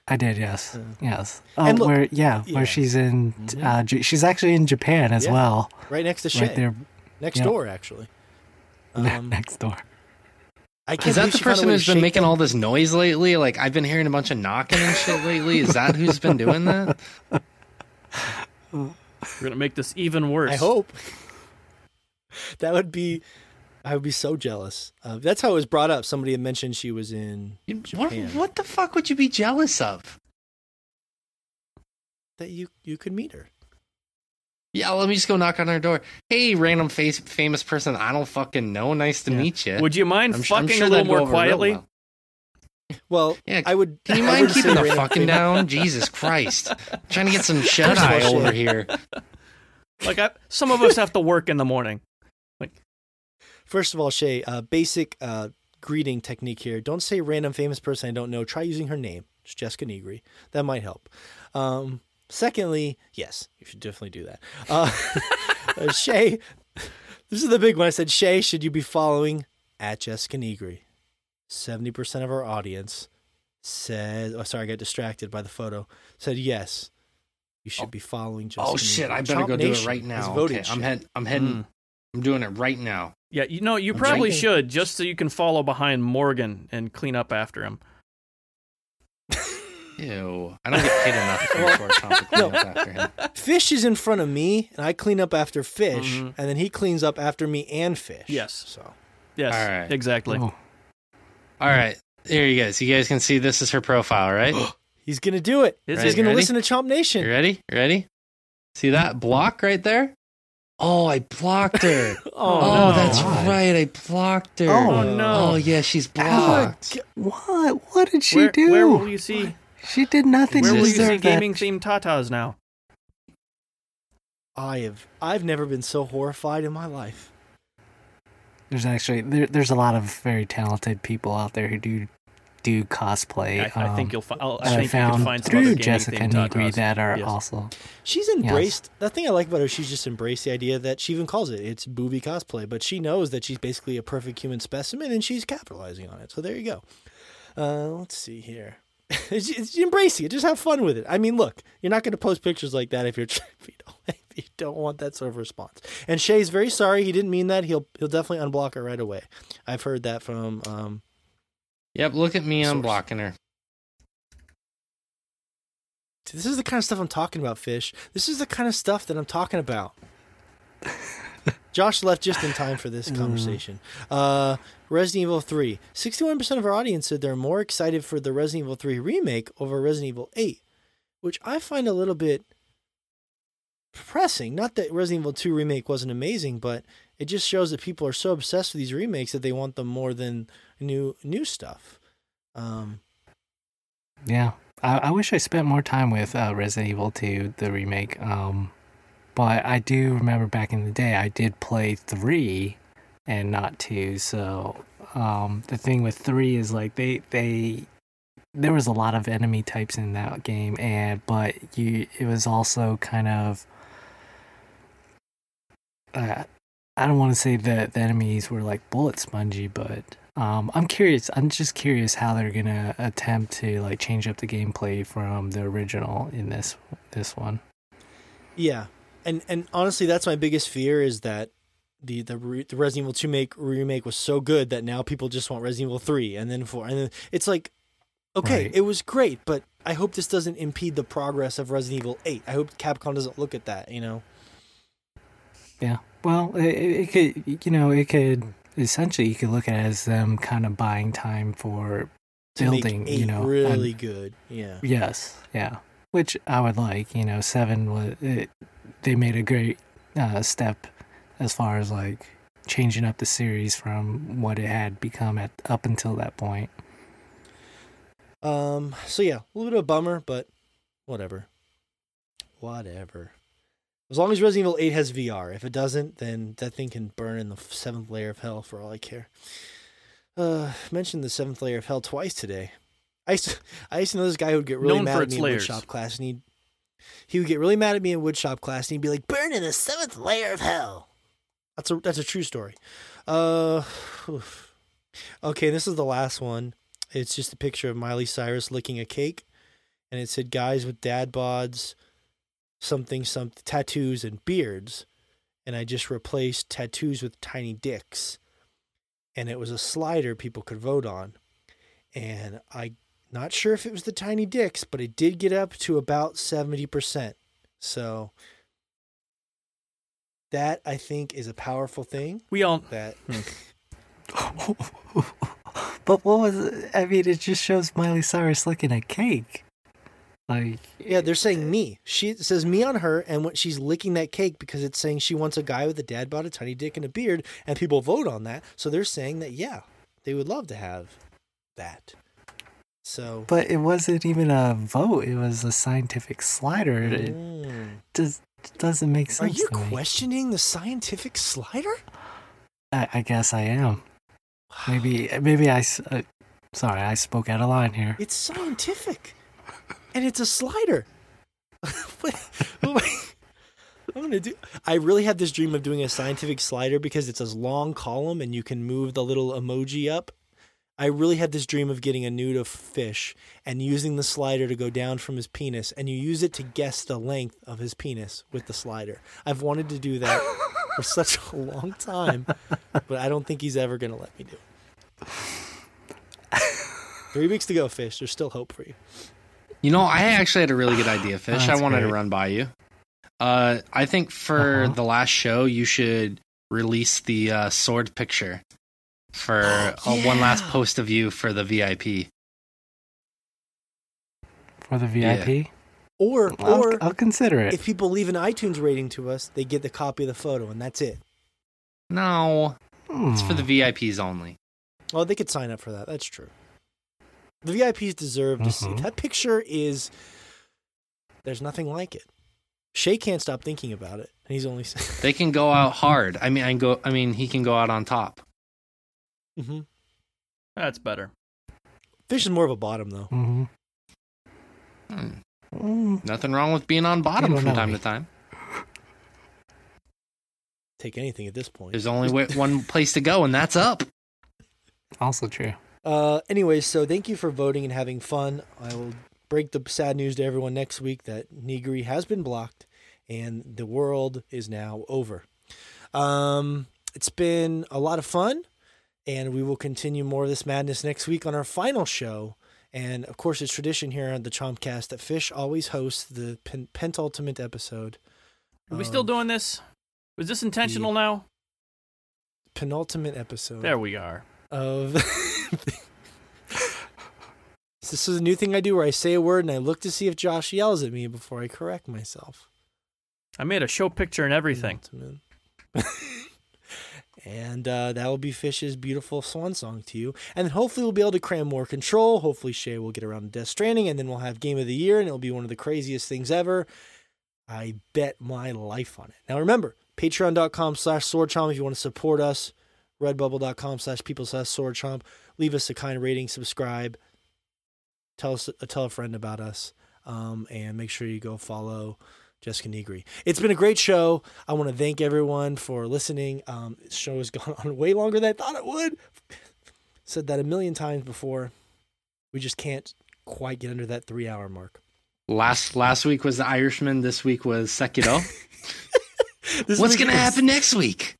I did, yes, Yeah. yes. Oh, And look- where yeah, yeah. where she's in, Mhm. uh, J- she's actually in Japan as Yeah. well, Right next to Shay. right there Next yeah. door, actually. (laughs) Um, next door. I can't Is that the she found a person who's been making them. all this noise lately? Like I've been hearing a bunch of knocking and shit lately. Is that who's been doing that? (laughs) We're gonna make this even worse. I hope. (laughs) that would be. I would be so jealous. Uh, that's how it was brought up. Somebody had mentioned she was in You- What, what the fuck would you be jealous of? that you you could meet her. Yeah, let me just go knock on her door. Hey, random face famous person I don't fucking know. Nice to Yeah. meet you. Would you mind I'm, su- I'm fucking sure a little more quietly? well. Well, Yeah, I would. Can you (laughs) I mind keeping the fucking famous- down? Jesus Christ. (laughs) trying to get some shut First of all, eye over here. Like I, some of us have to work in the morning. First of all, Shay, uh, basic uh, greeting technique here. Don't say random famous person I don't know. Try using her name. It's Jessica Nigri. That might help. Um, secondly, yes, you should definitely do that. Uh, (laughs) uh, Shay, this is the big one. I said, Shay, should you be following at Jessica Nigri? 70% of our audience said, oh, sorry, I got distracted by the photo, said yes. You should be following Jessica Oh shit! I better Chomp go do it right now. voted Okay, I'm head. I'm heading. Mm. I'm doing it right now. Yeah, you know, you I'm probably thinking- should just so you can follow behind Morgan and clean up after him. (laughs) (laughs) Ew! I don't get paid enough (laughs) for short Tom to clean No. up after him. Fish is in front of me, and I clean up after Fish, Mhm. and then he cleans up after me and Fish. Yes. So Yes, All right. exactly. Oh, All right, there you guys. You guys can see this is her profile, right? (gasps) he's gonna do it. Is he's it? gonna Ready? listen to Chomp You Nation. ready? You ready? See that block right there? Oh, I blocked her. (laughs) Oh, Oh, no. that's God. right. I blocked her. Oh, oh no. Oh, yeah, she's blocked. what? What did she where, do? where will you see? She did nothing Where to will you see gaming themed tatas now? I have I've never been so horrified in my life. There's actually there, there's a lot of very talented people out there who do do cosplay. I, I think um, you'll find. I that I think you found can find some through gaming Jessica themed Nigri that are Yes. also She's embraced the thing I like about her. She's just embraced the idea that she even calls it it's booby cosplay, but she knows that she's basically a perfect human specimen, and she's capitalizing on it. So there you go. Uh, let's see here. (laughs) It's- it's- embrace it. Just have fun with it. I mean, look, you're not going to post pictures like that if you're (laughs) if you don't (laughs) if you don't want that sort of response. And Shay's very sorry. He didn't mean that. He'll he'll definitely unblock her right away. I've heard that from um, Yep, look at me Source. unblocking her. This is the kind of stuff I'm talking about, Fish. This is the kind of stuff that I'm talking about. (laughs) Josh left just in time for this conversation. Uh, Resident Evil 3. 61% of our audience said they're more excited for the Resident Evil 3 remake over Resident Evil 8, which I find a little bit depressing. Not that Resident Evil 2 remake wasn't amazing, but it just shows that people are so obsessed with these remakes that they want them more than new new stuff. Um, Yeah, I, I wish I spent more time with uh, Resident Evil 2, the remake. Um, but I do remember back in the day, I did play three and not two. So um, the thing with three is like they they there was a lot of enemy types in that game, and but you it was also kind of. Uh, I don't want to say that the enemies were like bullet spongy, but um, I'm curious. I'm just curious how they're gonna attempt to like change up the gameplay from the original in this this one. Yeah, and and honestly, that's my biggest fear is that the the, re, the Resident Evil two make remake was so good that now people just want Resident Evil three and then four, and then it's like, okay, Right. it was great, but I hope this doesn't impede the progress of Resident Evil eight. I hope Capcom doesn't look at that. You know, Yeah. Well, it, it could you know it could essentially you could look at it as them kind of buying time for building. you know, really and- good. Yeah, Yes. Yeah. Which I would like. You know, seven was it, they made a great uh, step as far as like changing up the series from what it had become at up until that point. Um. So yeah, a little bit of a bummer, but whatever. Whatever. As long as Resident Evil 8 has VR. If it doesn't, then that thing can burn in the seventh layer of hell for all I care. Uh, mentioned the seventh layer of hell twice today. I used to, (laughs) I used to know this guy who would get really Known mad at me layers. in woodshop class, and he he would get really mad at me in woodshop class, and he'd be like, "Burn in the seventh layer of hell." That's a that's a true story. Uh, oof. okay, this is the last one. It's just a picture of Miley Cyrus licking a cake, and it said guys with dad bods, something some tattoos and beards, and I just replaced tattoos with tiny dicks, and it was a slider people could vote on, and I not sure if it was the tiny dicks, but it did get up to about seventy percent. So that I think is a powerful thing. We all That (laughs) but what was it? I mean, it just shows Miley Cyrus licking a cake. Like, Yeah, they're saying me. She says me on her, and when she's licking that cake because it's saying she wants a guy with a dad bod, a tiny dick, and a beard, and people vote on that. So they're saying that yeah, they would love to have that. So but it wasn't even a vote. It was a scientific slider. It Mm. just doesn't make sense. are you to me. questioning the scientific slider? I, I guess I am. Maybe, maybe I. Uh, sorry, I spoke out of line here. It's scientific, and it's a slider. (laughs) What- what am I- I'm gonna do. I really had this dream of doing a scientific slider because it's a long column and you can move the little emoji up. I really had this dream of getting a nude of fish and using the slider to go down from his penis, and you use it to guess the length of his penis with the slider. I've wanted to do that for (laughs) such a long time, but I don't think he's ever gonna let me do it. Three weeks to go, fish. There's still hope for you. You know, I actually had a really good idea, Fish. I That's wanted to run by you. Uh, I think for Uh-huh. the last show, you should release the uh, sword picture for uh, one last post of you for the VIP. For the VIP? Or I'll, or I'll consider it. if people leave an iTunes rating to us, they get the copy of the photo, and that's it. No, it's for the Hmm. VIPs only. Well, they could sign up for that. That's true. The VIPs deserve to see Mhm. that picture. Is there's nothing like it. Shay can't stop thinking about it, and he's only. (laughs) They can go out hard. I mean, I go. I mean, he can go out on top. hmm That's better. Fish is more of a bottom though. Mm-hmm. Hmm. Mm, Nothing wrong with being on bottom from time me. to time. Take anything at this point. There's only one place to go, and that's up. also true. Uh, anyways, so thank you for voting and having fun. I will break the sad news to everyone next week that Nigri has been blocked and the world is now over. Um, it's been a lot of fun, and we will continue more of this madness next week on our final show. And of course, it's tradition here on the Chompcast that Fish always hosts the pen- pentultimate episode. Are we still doing this? Was this intentional now? penultimate episode? There we are. of (laughs) (laughs) this is a new thing I do where I say a word and I look to see if Josh yells at me before I correct myself. I made a show picture and everything. (laughs) And uh, that will be Fish's beautiful swan song to you. And then hopefully we'll be able to cram more control. Hopefully Shay will get around to Death Stranding, and then we'll have Game of the Year, and it'll be one of the craziest things ever. I bet my life on it. Now remember, patreon.com slash swordchomp if you want to support us. Redbubble.com slash people slash swordchomp. Leave us a kind rating, subscribe. Tell us tell a friend about us. Um, and make sure you go follow Jessica Nigri. It's been a great show. I want to thank everyone for listening. Um, this show has (laughs) gone on way longer than I thought it would. Said that a million times before. We just can't quite get under that three hour mark. Last last week was the Irishman. This week was Sekiro. (laughs) What's gonna happen next week?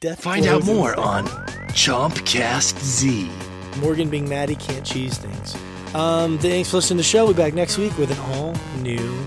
Death Find out more on Chompcast Z. Morgan being mad he can't cheese things. Um, thanks for listening to the show. We'll be back next week with an all new.